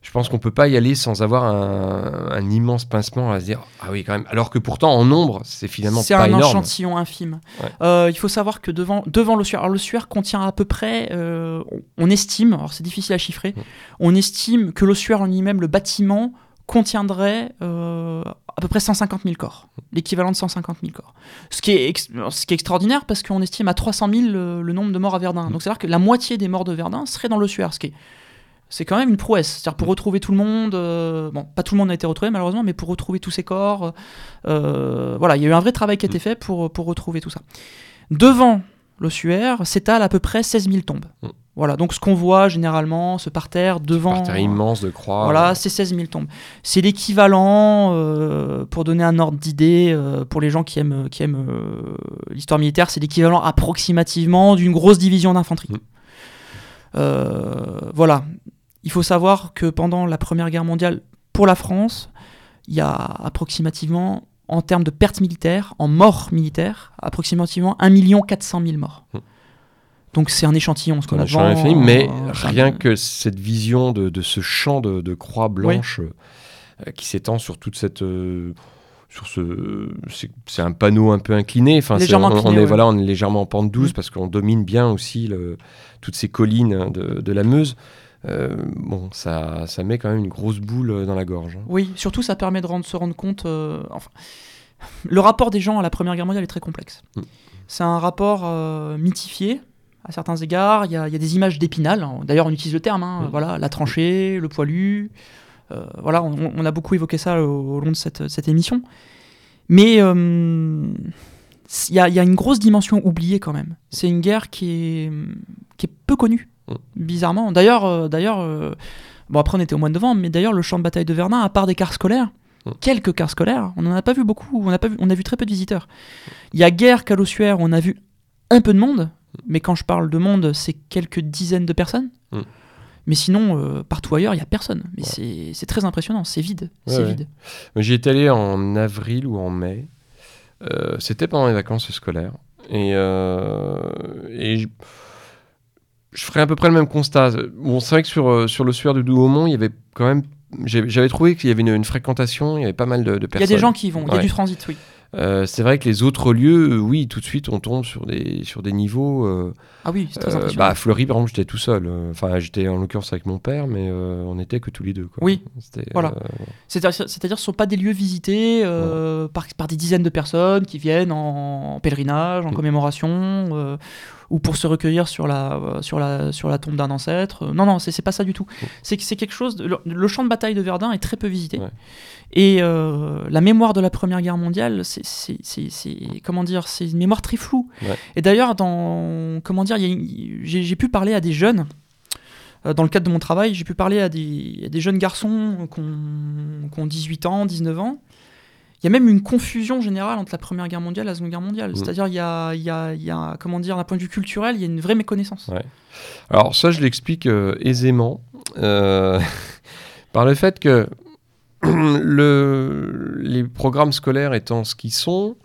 Speaker 1: je pense qu'on peut pas y aller sans avoir un, un immense pincement à se dire ah oui quand même. Alors que pourtant en nombre, c'est finalement
Speaker 2: C'est un
Speaker 1: énorme.
Speaker 2: échantillon infime.
Speaker 1: Ouais.
Speaker 2: Euh, il faut savoir que devant, devant l'ossuaire, alors l'ossuaire contient à peu près, euh, on, on estime, alors c'est difficile à chiffrer,
Speaker 1: Mm.
Speaker 2: on estime que l'ossuaire en lui-même, le bâtiment, contiendrait euh, à peu près 150 000 corps, l'équivalent de 150 000 corps. Ce qui est, ex- ce qui est extraordinaire parce qu'on estime à 300 000 le, le nombre de morts à Verdun.
Speaker 1: Mm.
Speaker 2: Donc c'est-à-dire que la moitié des morts de Verdun serait dans l'ossuaire, ce qui est c'est quand même une prouesse. C'est-à-dire pour retrouver tout le monde, euh, bon, pas tout le monde a été retrouvé malheureusement, mais pour retrouver tous ces corps, euh, voilà, il y a eu un vrai travail qui a été fait pour, pour retrouver tout ça. Devant l'ossuaire s'étale à peu près 16 000 tombes. Voilà, donc ce qu'on voit généralement, ce parterre devant.
Speaker 1: Parterre immense de croix.
Speaker 2: Voilà, c'est 16 000 tombes. C'est l'équivalent, euh, pour donner un ordre d'idée, euh, pour les gens qui aiment, qui aiment euh, l'histoire militaire, c'est l'équivalent approximativement d'une grosse division d'infanterie.
Speaker 1: Mm.
Speaker 2: Euh, voilà. Il faut savoir que pendant la Première Guerre mondiale, pour la France, il y a approximativement, en termes de pertes militaires, en morts militaires, approximativement 1 400 000 morts.
Speaker 1: Hmm.
Speaker 2: Donc c'est un échantillon, ce qu'on
Speaker 1: On
Speaker 2: a
Speaker 1: l'infini, mais
Speaker 2: euh,
Speaker 1: rien
Speaker 2: enfin,
Speaker 1: que cette vision de, de ce champ de, de croix blanche euh, qui s'étend sur toute cette. euh, sur ce, c'est- un panneau un peu incliné. Enfin,
Speaker 2: Légèrement
Speaker 1: on, on
Speaker 2: incliné,
Speaker 1: est
Speaker 2: ouais.
Speaker 1: voilà, on est légèrement en pente douce
Speaker 2: Mm.
Speaker 1: parce qu'on domine bien aussi le- toutes ces collines hein, de, de la Meuse. Euh, bon, ça, ça met quand même une grosse boule dans la gorge. hein.
Speaker 2: Oui, surtout ça permet de rendre, se rendre compte. euh, enfin, le rapport des gens à la Première Guerre mondiale est très complexe.
Speaker 1: Mm.
Speaker 2: C'est un rapport euh, mythifié à certains égards. Il y a, il y a des images d'épinal. D'ailleurs, on utilise le terme. hein,
Speaker 1: Mm.
Speaker 2: Voilà, la tranchée, le poilu. Euh, voilà, on, on a beaucoup évoqué ça au, au long de cette, cette émission. Mais euh, il y, a, il y a une grosse dimension oubliée quand même. C'est une guerre qui est, qui est peu connue,
Speaker 1: Mm.
Speaker 2: bizarrement. D'ailleurs, euh, d'ailleurs bon après on était au mois de novembre, mais d'ailleurs le champ de bataille de Verdun, à part des cars scolaires,
Speaker 1: Mm.
Speaker 2: quelques cars scolaires, on n'en a pas vu beaucoup, on a, pas vu, on a vu très peu de visiteurs. Il y a guerre qu'à l'ossuaire, on a vu un peu de monde, mais quand je parle de monde, c'est quelques dizaines de personnes.
Speaker 1: Mm.
Speaker 2: Mais sinon, euh, partout ailleurs, il n'y a personne. Mais
Speaker 1: Ouais.
Speaker 2: c'est- très impressionnant, c'est vide.
Speaker 1: Ouais,
Speaker 2: c'est
Speaker 1: ouais.
Speaker 2: vide.
Speaker 1: J'y étais allé en avril ou en mai. Euh, C'était pendant les vacances scolaires. Et, euh, et je, je ferais à peu près le même constat. Bon, c'est vrai que sur, sur le sueur de Douaumont, il y avait quand même. J'avais trouvé qu'il y avait une, une fréquentation, il y avait pas mal de, de
Speaker 2: Il y
Speaker 1: personnes.
Speaker 2: a des gens qui y vont, il y a du transit, oui.
Speaker 1: Euh, c'est vrai que les autres lieux, euh, oui, tout de suite, on tombe sur des, sur des niveaux. euh,
Speaker 2: Ah oui, c'est très
Speaker 1: euh, bah, à Fleury, par exemple, j'étais tout seul. Enfin, j'étais en l'occurrence avec mon père, mais on n'était que tous les deux. Quoi.
Speaker 2: Oui, voilà. C'est-à-dire ce ne sont pas des lieux visités par, par des dizaines de personnes qui viennent en, en pèlerinage, en
Speaker 1: Mm.
Speaker 2: commémoration, ou pour se recueillir sur la, euh, sur la, sur la tombe d'un ancêtre. Euh, Non, non, c'est pas ça du tout. C'est c'est quelque chose. de- le, le champ de bataille de Verdun est très peu visité.
Speaker 1: Ouais.
Speaker 2: Et euh, la mémoire de la Première Guerre mondiale, c'est- comment dire, c'est une mémoire très floue.
Speaker 1: Ouais.
Speaker 2: Et d'ailleurs, dans comment dire, j'ai pu parler à des jeunes dans le cadre de mon travail, j'ai pu parler à des, à des jeunes garçons qui ont, qui ont 18 ans, 19 ans. Il y a même une confusion générale entre la Première Guerre mondiale et la Seconde Guerre mondiale.
Speaker 1: Mm.
Speaker 2: C'est-à-dire, il y a, il y, a, il y a, comment dire, d'un point de vue culturel, il y a une vraie méconnaissance.
Speaker 1: Ouais. Alors ça, je l'explique euh, aisément euh, par le fait que le, les programmes scolaires étant ce qu'ils sont,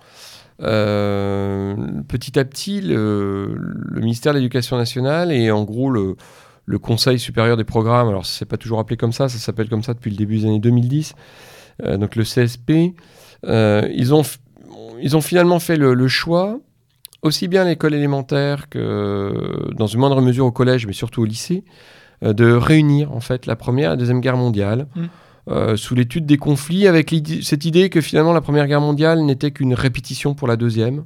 Speaker 1: euh, petit à petit, le, le ministère de l'Éducation nationale et en gros le, le Conseil supérieur des programmes, alors c'est pas toujours appelé comme ça, ça s'appelle comme ça depuis le début des années 2010, euh, donc le CSP, ils, ont, ils ont finalement fait le, le choix aussi bien à l'école élémentaire que dans une moindre mesure au collège, mais surtout au lycée, euh, de réunir en fait la première et la deuxième guerre mondiale
Speaker 2: Mm.
Speaker 1: euh, sous l'étude des conflits, avec cette idée que finalement la première guerre mondiale n'était qu'une répétition pour la deuxième,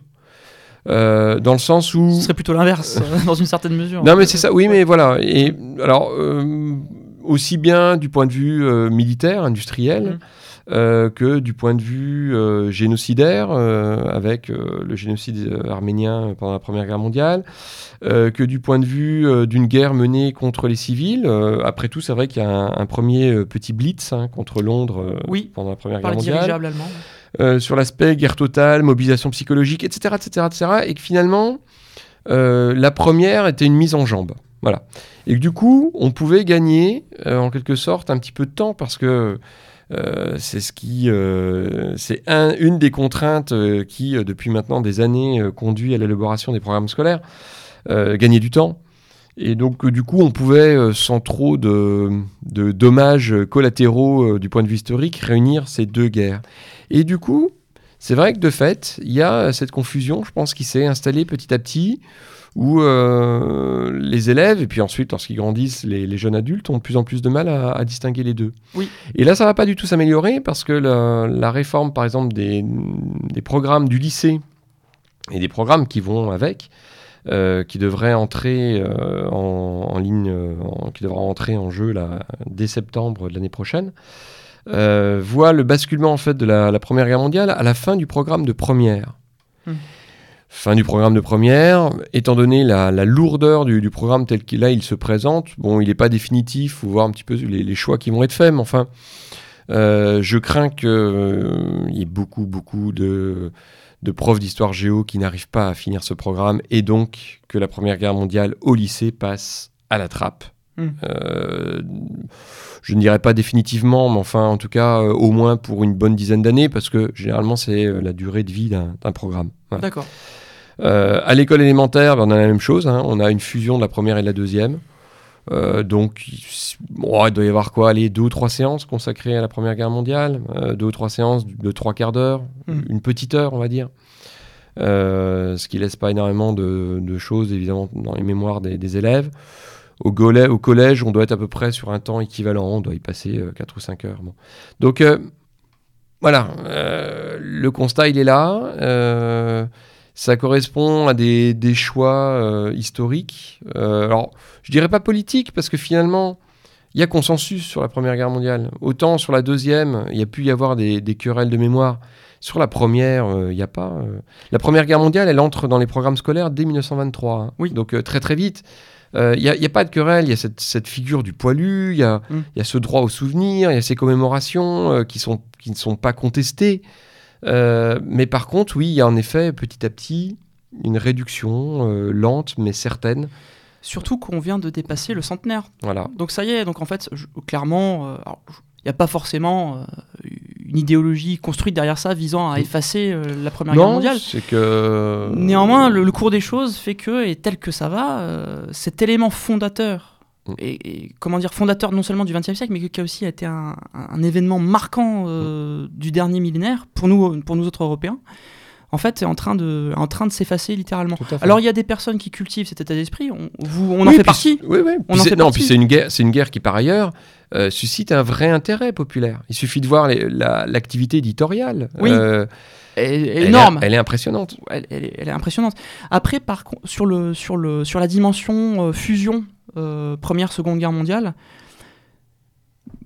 Speaker 1: Euh, dans le sens où
Speaker 2: Ce serait plutôt l'inverse, euh, dans une certaine mesure.
Speaker 1: non, mais c'est ça, oui, mais voilà. Et alors, euh, aussi bien du point de vue euh, militaire, industriel,
Speaker 2: Mhm.
Speaker 1: Euh, que du point de vue euh, génocidaire, euh, avec le génocide arménien pendant la Première Guerre mondiale, que du point de vue d'une guerre menée contre les civils. Après tout, c'est vrai qu'il y a un, un premier petit blitz hein, contre Londres
Speaker 2: Oui,
Speaker 1: pendant la Première
Speaker 2: Par
Speaker 1: Guerre mondiale
Speaker 2: dirigeables allemands.
Speaker 1: euh, sur l'aspect guerre totale, mobilisation psychologique, etc., etc., etc., et que finalement, euh, la première était une mise en jambe. Voilà. Et que du coup, on pouvait gagner, euh, en quelque sorte, un petit peu de temps, parce que c'est ce qui, euh, c'est un- une des contraintes euh, qui, euh, depuis maintenant des années, euh, conduit à l'élaboration des programmes scolaires, euh, gagner du temps. Et donc, euh, du coup, on pouvait, euh, sans trop de, de dommages collatéraux euh, du point de vue historique, réunir ces deux guerres. Et du coup, c'est vrai que de fait, il y a cette confusion, je pense, qui s'est installée petit à petit, où euh, les élèves, et puis ensuite, lorsqu'ils grandissent, les, les jeunes adultes ont de plus en plus de mal à, à distinguer les deux.
Speaker 2: Oui.
Speaker 1: Et là, ça va pas du tout s'améliorer, parce que la, la réforme, par exemple, des, des programmes du lycée, et des programmes qui vont avec, euh, qui devraient entrer euh, en, en ligne, euh, en- qui devra entrer en jeu là, dès septembre de l'année prochaine, voit le basculement en fait de la, la Première Guerre mondiale à la fin du programme de première.
Speaker 2: Hmm.
Speaker 1: Fin du programme de première, étant donné la, lourdeur du, programme tel qu'il là il se présente, bon, il n'est pas définitif, faut voir un petit peu les, choix qui vont être faits, mais enfin, euh, je crains qu'il y ait beaucoup, beaucoup de, de profs d'histoire géo qui n'arrivent pas à finir ce programme, et donc que la Première Guerre mondiale au lycée passe à la trappe
Speaker 2: Hmm.
Speaker 1: Euh, je ne dirais pas définitivement, mais enfin, en tout cas, euh, au moins pour une bonne dizaine d'années, parce que généralement, c'est euh, la durée de vie d'un programme. Voilà.
Speaker 2: D'accord.
Speaker 1: À l'école élémentaire, ben, on a la même chose. hein. On a une fusion de la première et de la deuxième. Donc, il bon, il doit y avoir quoi Allez, deux ou trois séances consacrées à la Première Guerre mondiale, deux ou trois séances de trois quarts d'heure,
Speaker 2: Mm.
Speaker 1: une petite heure, on va dire. Ce qui laisse pas énormément de, de choses, évidemment, dans les mémoires des, des élèves. Au, golais- au collège, on doit être à peu près sur un temps équivalent, on doit y passer 4 ou 5 heures. Bon. Donc, euh, voilà, euh, le constat, il est là. Euh, ça correspond à des, des choix euh, historiques. Euh, alors, je dirais pas politiques, parce que finalement, il y a consensus sur la Première Guerre mondiale. Autant sur la Deuxième, il y a pu y avoir des, des querelles de mémoire. Sur la Première, euh, il n'y a pas. euh. La Première Guerre mondiale, elle entre dans les programmes scolaires dès 1923. hein.
Speaker 2: Oui.
Speaker 1: Donc, euh, très très vite. Euh, Il n'y a, pas de querelle, il y a cette, cette figure du poilu, il y a,
Speaker 2: Mm.
Speaker 1: y a ce droit au souvenir, il y a ces commémorations euh, qui, sont, qui ne sont pas contestées. Euh, mais par contre, oui, il y a en effet petit à petit une réduction euh, lente mais certaine.
Speaker 2: Surtout qu'on vient de dépasser le centenaire.
Speaker 1: Voilà.
Speaker 2: Donc ça y est, donc en fait, je- clairement, euh, alors, n'y a pas forcément euh, une idéologie construite derrière ça visant à
Speaker 1: Mm.
Speaker 2: effacer euh, la Première Guerre mondiale.
Speaker 1: c'est que.
Speaker 2: Néanmoins, le, le cours des choses fait que, et tel que ça va, euh, cet élément fondateur,
Speaker 1: Mm.
Speaker 2: et, et, comment dire, fondateur non seulement du XXe siècle, mais qui a aussi été un, événement marquant euh, du dernier millénaire pour nous, pour nous autres Européens, en fait, est en train de, en train de s'effacer littéralement. Alors il y a des personnes qui cultivent cet état d'esprit, on, vous, on en fait
Speaker 1: puis
Speaker 2: partie.
Speaker 1: Oui, oui.
Speaker 2: On
Speaker 1: Puis
Speaker 2: en
Speaker 1: c'est-
Speaker 2: fait
Speaker 1: non,
Speaker 2: partie.
Speaker 1: puis c'est une guerre, c'est une guerre qui par ailleurs euh, suscite un vrai intérêt populaire. Il suffit de voir la- l'activité éditoriale.
Speaker 2: Oui.
Speaker 1: Euh,
Speaker 2: Elle est
Speaker 1: elle est-
Speaker 2: énorme.
Speaker 1: Elle est, impressionnante.
Speaker 2: elle, elle est, elle est impressionnante. Après, par sur, le, sur, le, sur la dimension euh, fusion, Première, Seconde Guerre mondiale,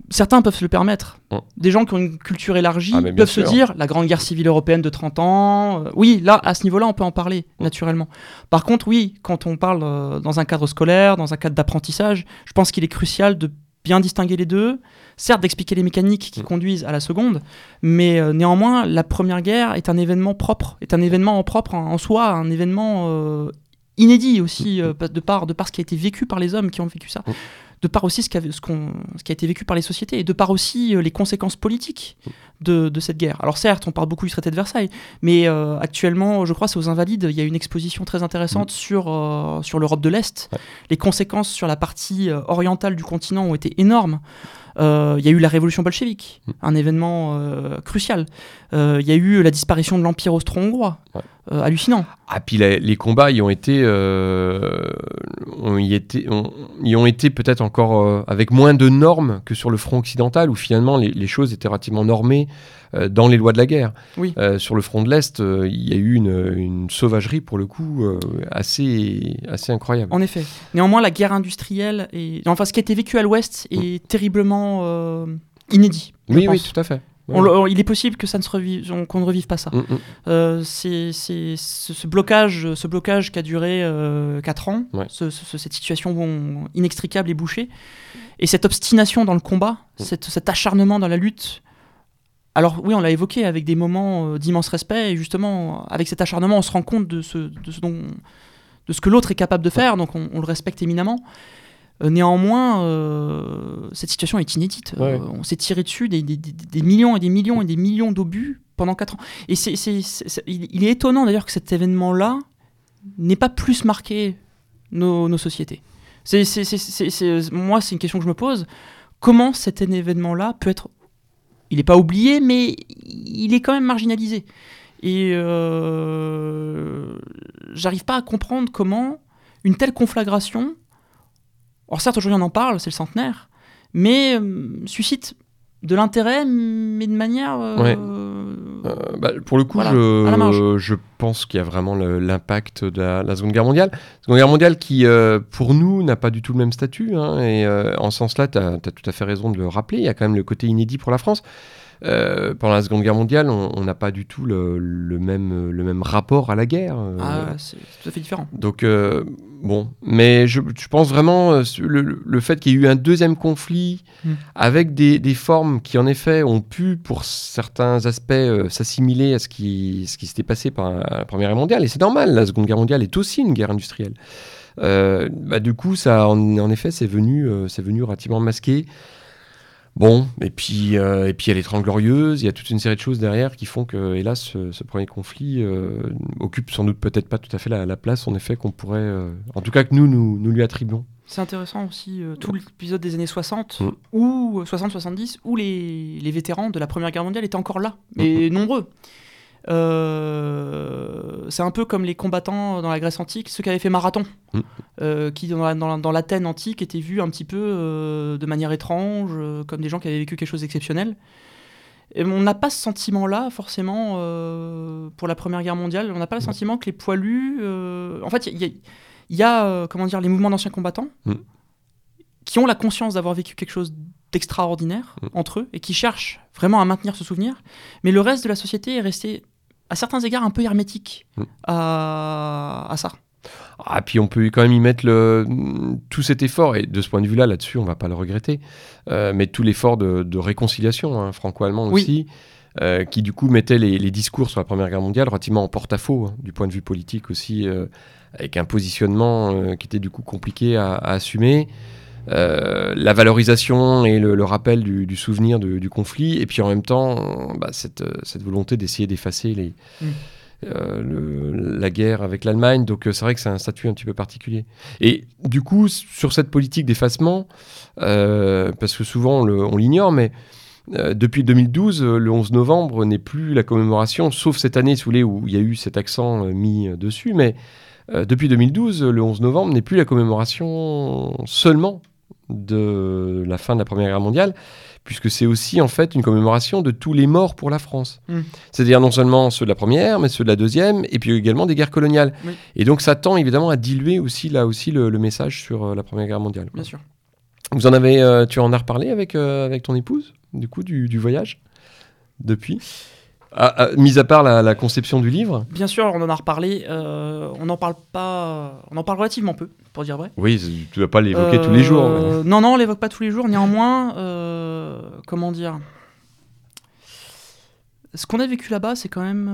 Speaker 2: certains peuvent se le permettre.
Speaker 1: Mm.
Speaker 2: Des gens qui ont une culture élargie
Speaker 1: Ah,
Speaker 2: peuvent se dire la Grande Guerre civile européenne de 30 ans. euh, oui, là, à ce niveau-là, on peut en parler,
Speaker 1: Mm.
Speaker 2: naturellement. Par contre, oui, quand on parle euh, dans un cadre scolaire, dans un cadre d'apprentissage, je pense qu'il est crucial de bien distinguer les deux. Certes, d'expliquer les mécaniques qui
Speaker 1: Mm.
Speaker 2: conduisent à la seconde, mais euh, néanmoins, la Première Guerre est un événement propre, est un événement en propre en, en soi, un événement euh, inédit aussi, euh, de, par, de par ce qui a été vécu par les hommes qui ont vécu ça,
Speaker 1: Mm.
Speaker 2: De par aussi ce, qui a été vécu par les sociétés, et de par aussi euh, les conséquences politiques de, de cette guerre. Alors certes, on parle beaucoup du traité de Versailles, mais euh, actuellement, je crois, c'est aux Invalides, il y a une exposition très intéressante sur, euh, sur l'Europe de l'Est.
Speaker 1: Ouais.
Speaker 2: Les conséquences sur la partie orientale du continent ont été énormes. Euh, Il y a eu la révolution bolchevique,
Speaker 1: Mm.
Speaker 2: un événement euh, crucial. Euh, Il y a eu la disparition de l'Empire austro-hongrois,
Speaker 1: Ouais.
Speaker 2: Hallucinant.
Speaker 1: Ah, puis les, les combats y ont été, y ont- y ont été peut-être encore avec moins de normes que sur le front occidental, où finalement les, les choses étaient relativement normées dans les lois de la guerre.
Speaker 2: Oui.
Speaker 1: Euh, sur le front de l'Est, euh, il y a eu une, une sauvagerie, pour le coup, euh, assez, assez incroyable.
Speaker 2: En effet. Néanmoins, la guerre industrielle, et enfin ce qui a été vécu à l'Ouest est terriblement euh, inédit.
Speaker 1: Oui,
Speaker 2: pense.
Speaker 1: oui, tout à fait.
Speaker 2: On le- on- il est possible que ça ne se revive, on- qu'on ne revive pas ça.
Speaker 1: Mm, mm.
Speaker 2: Euh, c'est c'est- ce, ce blocage, ce blocage qui a duré 4 ans,
Speaker 1: Ouais.
Speaker 2: ce- ce- cette situation bon, inextricable et bouchée, et cette obstination dans le combat,
Speaker 1: Mm.
Speaker 2: cette- cet acharnement dans la lutte. Alors oui, on l'a évoqué avec des moments euh, d'immense respect, et justement, avec cet acharnement, on se rend compte de ce, de ce, dont, de ce que l'autre est capable de faire, donc on, on le respecte éminemment. Euh, néanmoins, euh, cette situation est inédite.
Speaker 1: Ouais.
Speaker 2: Euh, on s'est tiré dessus des, des- des- des millions et des millions et des millions d'obus pendant 4 ans. Et c'est, c'est- c'est- c'est- il, il est étonnant d'ailleurs que cet événement-là n'ait pas plus marqué nos, nos sociétés. C'est, c'est- c'est- c'est- c'est- moi, c'est une question que je me pose. Comment cet événement-là peut être... Il n'est pas oublié, mais il est quand même marginalisé. Et euh, j'arrive pas à comprendre comment une telle conflagration, alors certes aujourd'hui on en parle, c'est le centenaire, mais euh, suscite de l'intérêt, mais de manière... euh,
Speaker 1: Ouais. Euh, bah, pour le coup,
Speaker 2: Voilà,
Speaker 1: je, je pense qu'il y a vraiment l'impact de la, la Seconde Guerre mondiale. Seconde Guerre mondiale qui, euh, pour nous, n'a pas du tout le même statut. hein, et euh, en ce sens-là, tu as, tout à fait raison de le rappeler. Il y a quand même le côté inédit pour la France. Euh, pendant la Seconde Guerre mondiale, on n'a pas du tout le, le même, le même rapport à la guerre. euh,
Speaker 2: ah, c'est tout à fait différent.
Speaker 1: donc, euh, bon, mais je, je pense vraiment le, le fait qu'il y ait eu un deuxième conflit
Speaker 2: Mm.
Speaker 1: avec des, des formes qui, en effet, ont pu, pour certains aspects, s'assimiler à ce qui, ce qui s'était passé par la Première Guerre mondiale. Et c'est normal, la Seconde Guerre mondiale est aussi une guerre industrielle. bah, du coup, ça, en, en effet, c'est venu, c'est venu relativement masqué. Bon, et puis euh, et puis il y a les Trente Glorieuses, il y a toute une série de choses derrière qui font que, hélas, ce, premier conflit euh, occupe sans doute peut-être pas tout à fait la, place, en effet, qu'on pourrait, euh, en tout cas que nous, nous, nous lui attribuons.
Speaker 2: C'est intéressant aussi, tout l'épisode des années 60 mm. ou 60-70, où les, les, vétérans de la Première Guerre mondiale étaient encore là, et nombreux. Euh, c'est un peu comme les combattants dans la Grèce antique, ceux qui avaient fait marathon, mm. euh, qui dans, l'Athènes antique étaient vus un petit peu euh, de manière étrange, comme des gens qui avaient vécu quelque chose d'exceptionnel. Et on n'a pas ce sentiment-là, forcément, pour la Première Guerre mondiale. On n'a pas le sentiment que les poilus. en fait, il y a, comment dire, les mouvements d'anciens combattants mm. qui ont la conscience d'avoir vécu quelque chose d'extraordinaire mm. entre eux et qui cherchent vraiment à maintenir ce souvenir. Mais le reste de la société est resté à certains égards un peu hermétique mm. à, ça.
Speaker 1: Ah, puis on peut quand même y mettre le, tout cet effort, et de ce point de vue-là, là-dessus, on va pas le regretter, euh, mais tout l'effort de, réconciliation hein, franco-allemand aussi, euh, qui du coup mettait les, discours sur la Première Guerre mondiale relativement en porte-à-faux, hein, du point de vue politique aussi, euh, avec un positionnement qui était du coup compliqué à assumer. Euh, la valorisation et le, rappel du, souvenir du conflit, et puis en même temps, bah, cette, cette, volonté d'essayer d'effacer les, mm. euh, la guerre avec l'Allemagne. Donc euh, c'est vrai que c'est un statut un petit peu particulier. Et du coup, sur cette politique d'effacement, parce que souvent on l'ignore, mais depuis 2012, le 11 novembre n'est plus la commémoration, sauf cette année, sous les où il y a eu cet accent mis dessus, mais depuis 2012, le 11 novembre n'est plus la commémoration seulement de la fin de la Première Guerre mondiale, puisque c'est aussi en fait une commémoration de tous les morts pour la France. Mm. C'est-à-dire non seulement ceux de la Première, mais ceux de la Deuxième, et puis également des guerres coloniales. Et donc ça tend évidemment à diluer aussi là aussi le, message sur euh, la Première Guerre mondiale.
Speaker 2: Bien sûr.
Speaker 1: Vous en avez, euh, tu en as reparlé avec, euh, avec ton épouse, du coup, du, du voyage depuis? Ah, ah, mis à part la, conception du livre
Speaker 2: Bien sûr, on en a reparlé. Euh, on en parle pas. On en parle relativement peu, pour dire vrai.
Speaker 1: Oui, tu vas pas l'évoquer tous les jours.
Speaker 2: Euh, non, non, on l'évoque pas tous les jours. Néanmoins, euh, comment dire Ce qu'on a vécu là-bas, c'est quand même.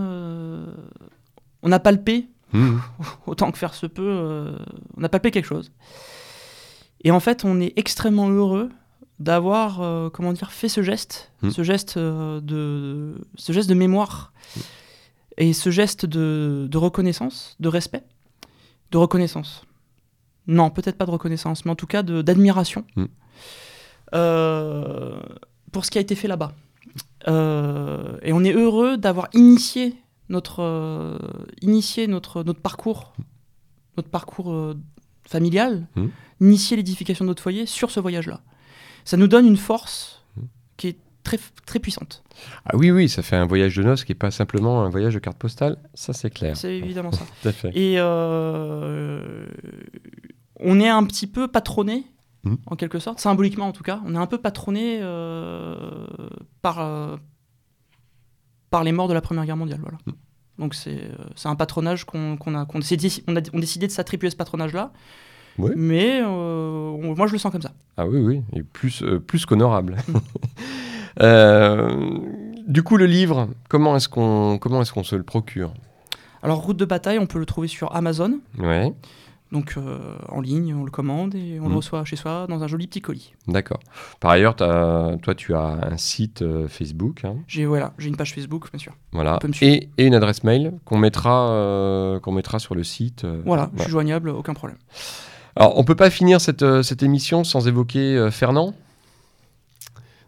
Speaker 2: on a palpé, mmh. autant que faire se peut. on a palpé quelque chose. Et en fait, on est extrêmement heureux d'avoir euh, comment dire fait ce geste, hmm. ce geste euh, de ce geste de mémoire hmm. et ce geste de, reconnaissance, de respect, de reconnaissance. Non, peut-être pas de reconnaissance, mais en tout cas d'admiration hmm. euh, pour ce qui a été fait là-bas. et on est heureux d'avoir initié notre initié notre notre parcours, notre parcours familial, initié l'édification de notre foyer sur ce voyage-là ça nous donne une force qui est très, très puissante.
Speaker 1: Ah oui, oui, ça fait un voyage de noces qui n'est pas simplement un voyage de carte postale, ça c'est clair.
Speaker 2: C'est évidemment ça. Tout à fait. Et euh, on est un petit peu patronné, mmh. en quelque sorte, symboliquement en tout cas, on est un peu patronné euh, par, euh, par les morts de la Première Guerre mondiale. Voilà. Mmh. Donc c'est un patronage qu'on a, qu'on décidé, on a, on a décidé de s'attribuer ce patronage-là. Mais euh, moi, je le sens comme ça.
Speaker 1: Ah oui, oui, et plus, euh, plus qu'honorable. Euh, du coup, le livre, comment est-ce qu'on qu'on se le procure?
Speaker 2: Alors, Route de bataille, on peut le trouver sur Amazon.
Speaker 1: Ouais.
Speaker 2: Donc en ligne, on le commande et on le mm. reçoit chez soi dans un joli petit colis.
Speaker 1: D'accord. Par ailleurs, toi, tu as un site Facebook. Hein?
Speaker 2: J'ai voilà, j'ai une page Facebook, bien sûr.
Speaker 1: Voilà. Et, et, une adresse mail qu'on mettra, qu'on mettra sur le site.
Speaker 2: voilà, je suis joignable, aucun problème.
Speaker 1: Alors, on peut pas finir cette, euh, cette émission sans évoquer euh, Fernand.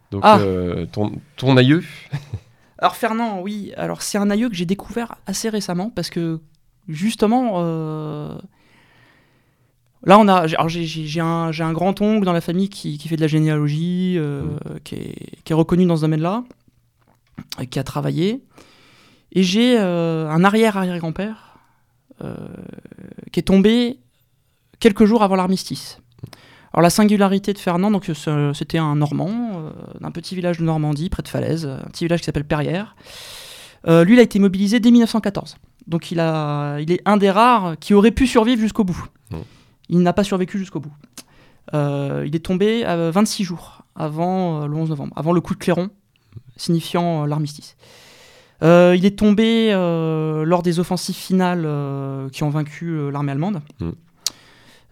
Speaker 1: Donc, ah. euh, ton, ton aïeux.
Speaker 2: alors, Fernand, oui. Alors, c'est un aïeux que j'ai découvert assez récemment parce que, justement, là, on a. J'ai un, un grand-oncle dans la famille qui, qui, fait de la généalogie, mmh. qui, est, qui, est, reconnu dans ce domaine-là, qui a travaillé. Et j'ai un arrière-arrière-grand-père qui est tombé quelques jours avant l'armistice. Alors la singularité de Fernand, donc c'était un Normand euh, d'un petit village de Normandie près de Falaise, un petit village qui s'appelle Perrières. Euh, lui, il a été mobilisé dès 1914. Donc il, a, il est un des rares qui aurait pu survivre jusqu'au bout. Mmh. Il n'a pas survécu jusqu'au bout. Euh, il est tombé à 26 jours avant le 11 novembre, avant le coup de clairon, signifiant l'armistice. il est tombé lors des offensives finales qui ont vaincu l'armée allemande. Mmh.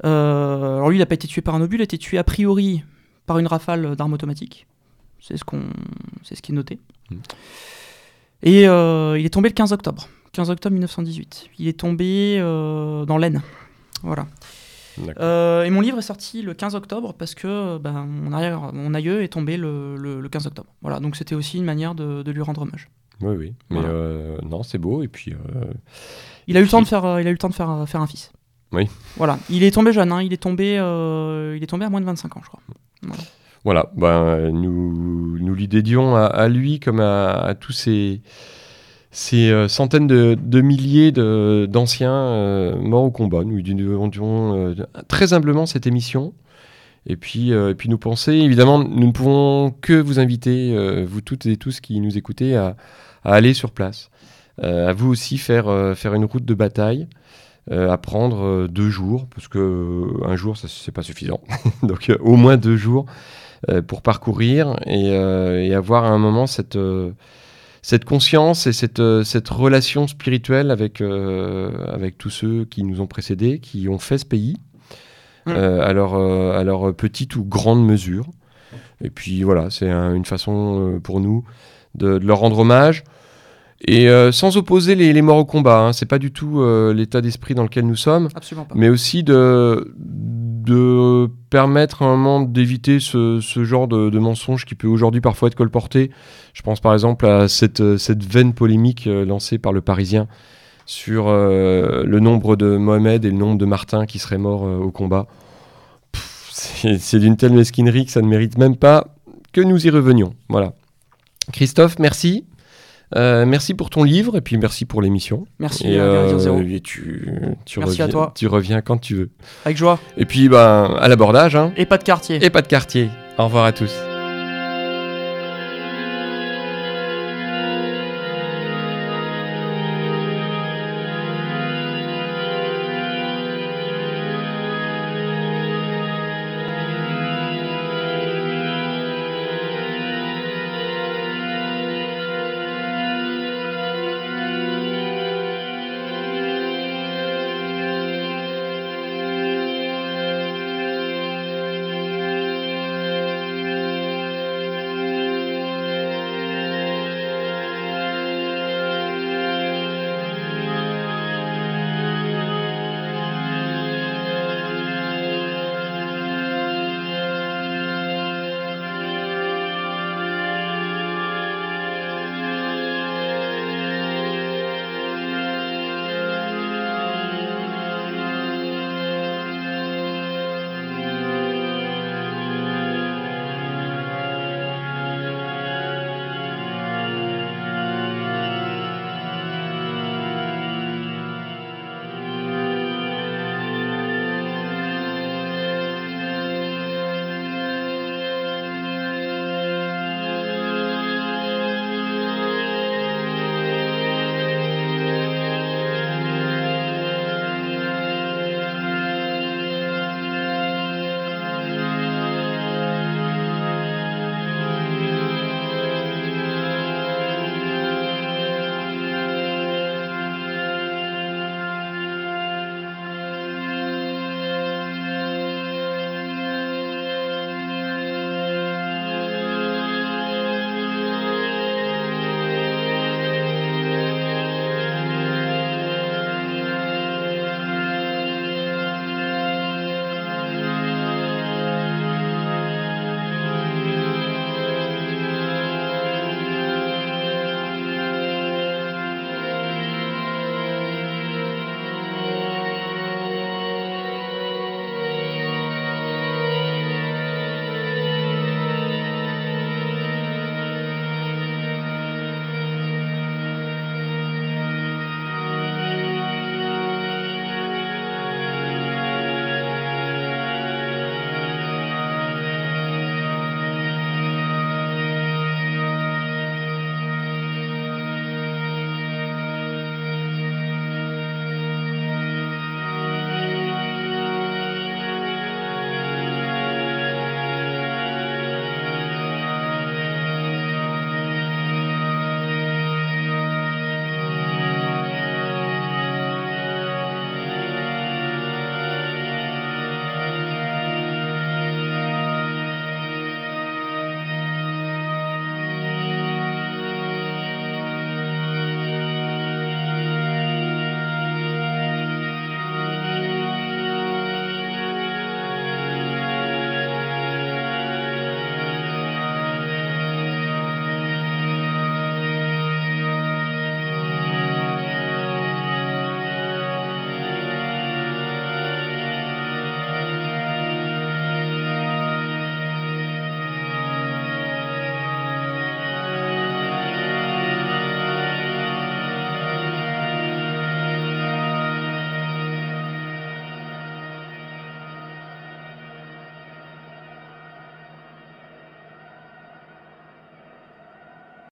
Speaker 2: Alors lui, il n'a pas été tué par un obus, il a été tué a priori par une rafale d'armes automatiques. C'est ce, qu'on, c'est ce qui est noté. Mm. Et il est tombé le 15 octobre. 15 octobre 1918. Il est tombé dans l'Aisne. Voilà. Euh, et mon livre est sorti le 15 octobre parce que ben, mon, arrière, mon aïeux est tombé le, le, 15 octobre. Voilà, donc c'était aussi une manière de, de, lui rendre hommage.
Speaker 1: Oui, oui. Mais euh, non, c'est beau. Et puis. Euh,
Speaker 2: il a eu le temps de faire, il a eu le temps de faire, faire un fils.
Speaker 1: Oui.
Speaker 2: Voilà, il est tombé jeune. Hein. Il est tombé, il est tombé à moins de 25 ans, je crois.
Speaker 1: Voilà. Ben, nous, nous lui dédions à, à lui comme à, à tous ces ces euh, centaines de, milliers d'anciens euh, morts au combat. Nous demandions euh, très humblement cette émission. Et puis, et puis nous penser, évidemment, nous ne pouvons que vous inviter, vous toutes et tous qui nous écoutez, à, aller sur place. à vous aussi faire, faire une route de bataille. À prendre deux jours, parce que un jour, ça c'est pas suffisant. Donc au moins deux jours pour parcourir et, et, avoir à un moment cette cette conscience et cette, euh, cette relation spirituelle avec, euh, avec tous ceux qui nous ont précédés, qui ont fait ce pays, mmh. euh, à, leur, petite ou grande mesure. Et puis voilà, c'est une façon pour nous de, leur rendre hommage. Et sans opposer les, morts au combat, hein. c'est pas du tout l'état d'esprit dans lequel nous sommes, mais aussi de, de permettre à un moment d'éviter ce, genre de, de, mensonge qui peut aujourd'hui parfois être colporté. Je pense par exemple à cette, cette veine polémique euh, lancée par le Parisien sur euh, le nombre de Mohamed et le nombre de Martin qui seraient morts euh, au combat. C'est d'une telle mesquinerie que ça ne mérite même pas que nous y revenions. Voilà. Christophe, merci. Euh, merci pour ton livre et puis merci pour l'émission.
Speaker 2: Merci. Et, euh,
Speaker 1: tu, tu merci reviens, à toi. Tu reviens quand tu veux.
Speaker 2: Avec joie.
Speaker 1: Et puis ben, à l'abordage. Hein.
Speaker 2: Et pas de quartier.
Speaker 1: Et pas de quartier. Au revoir à tous.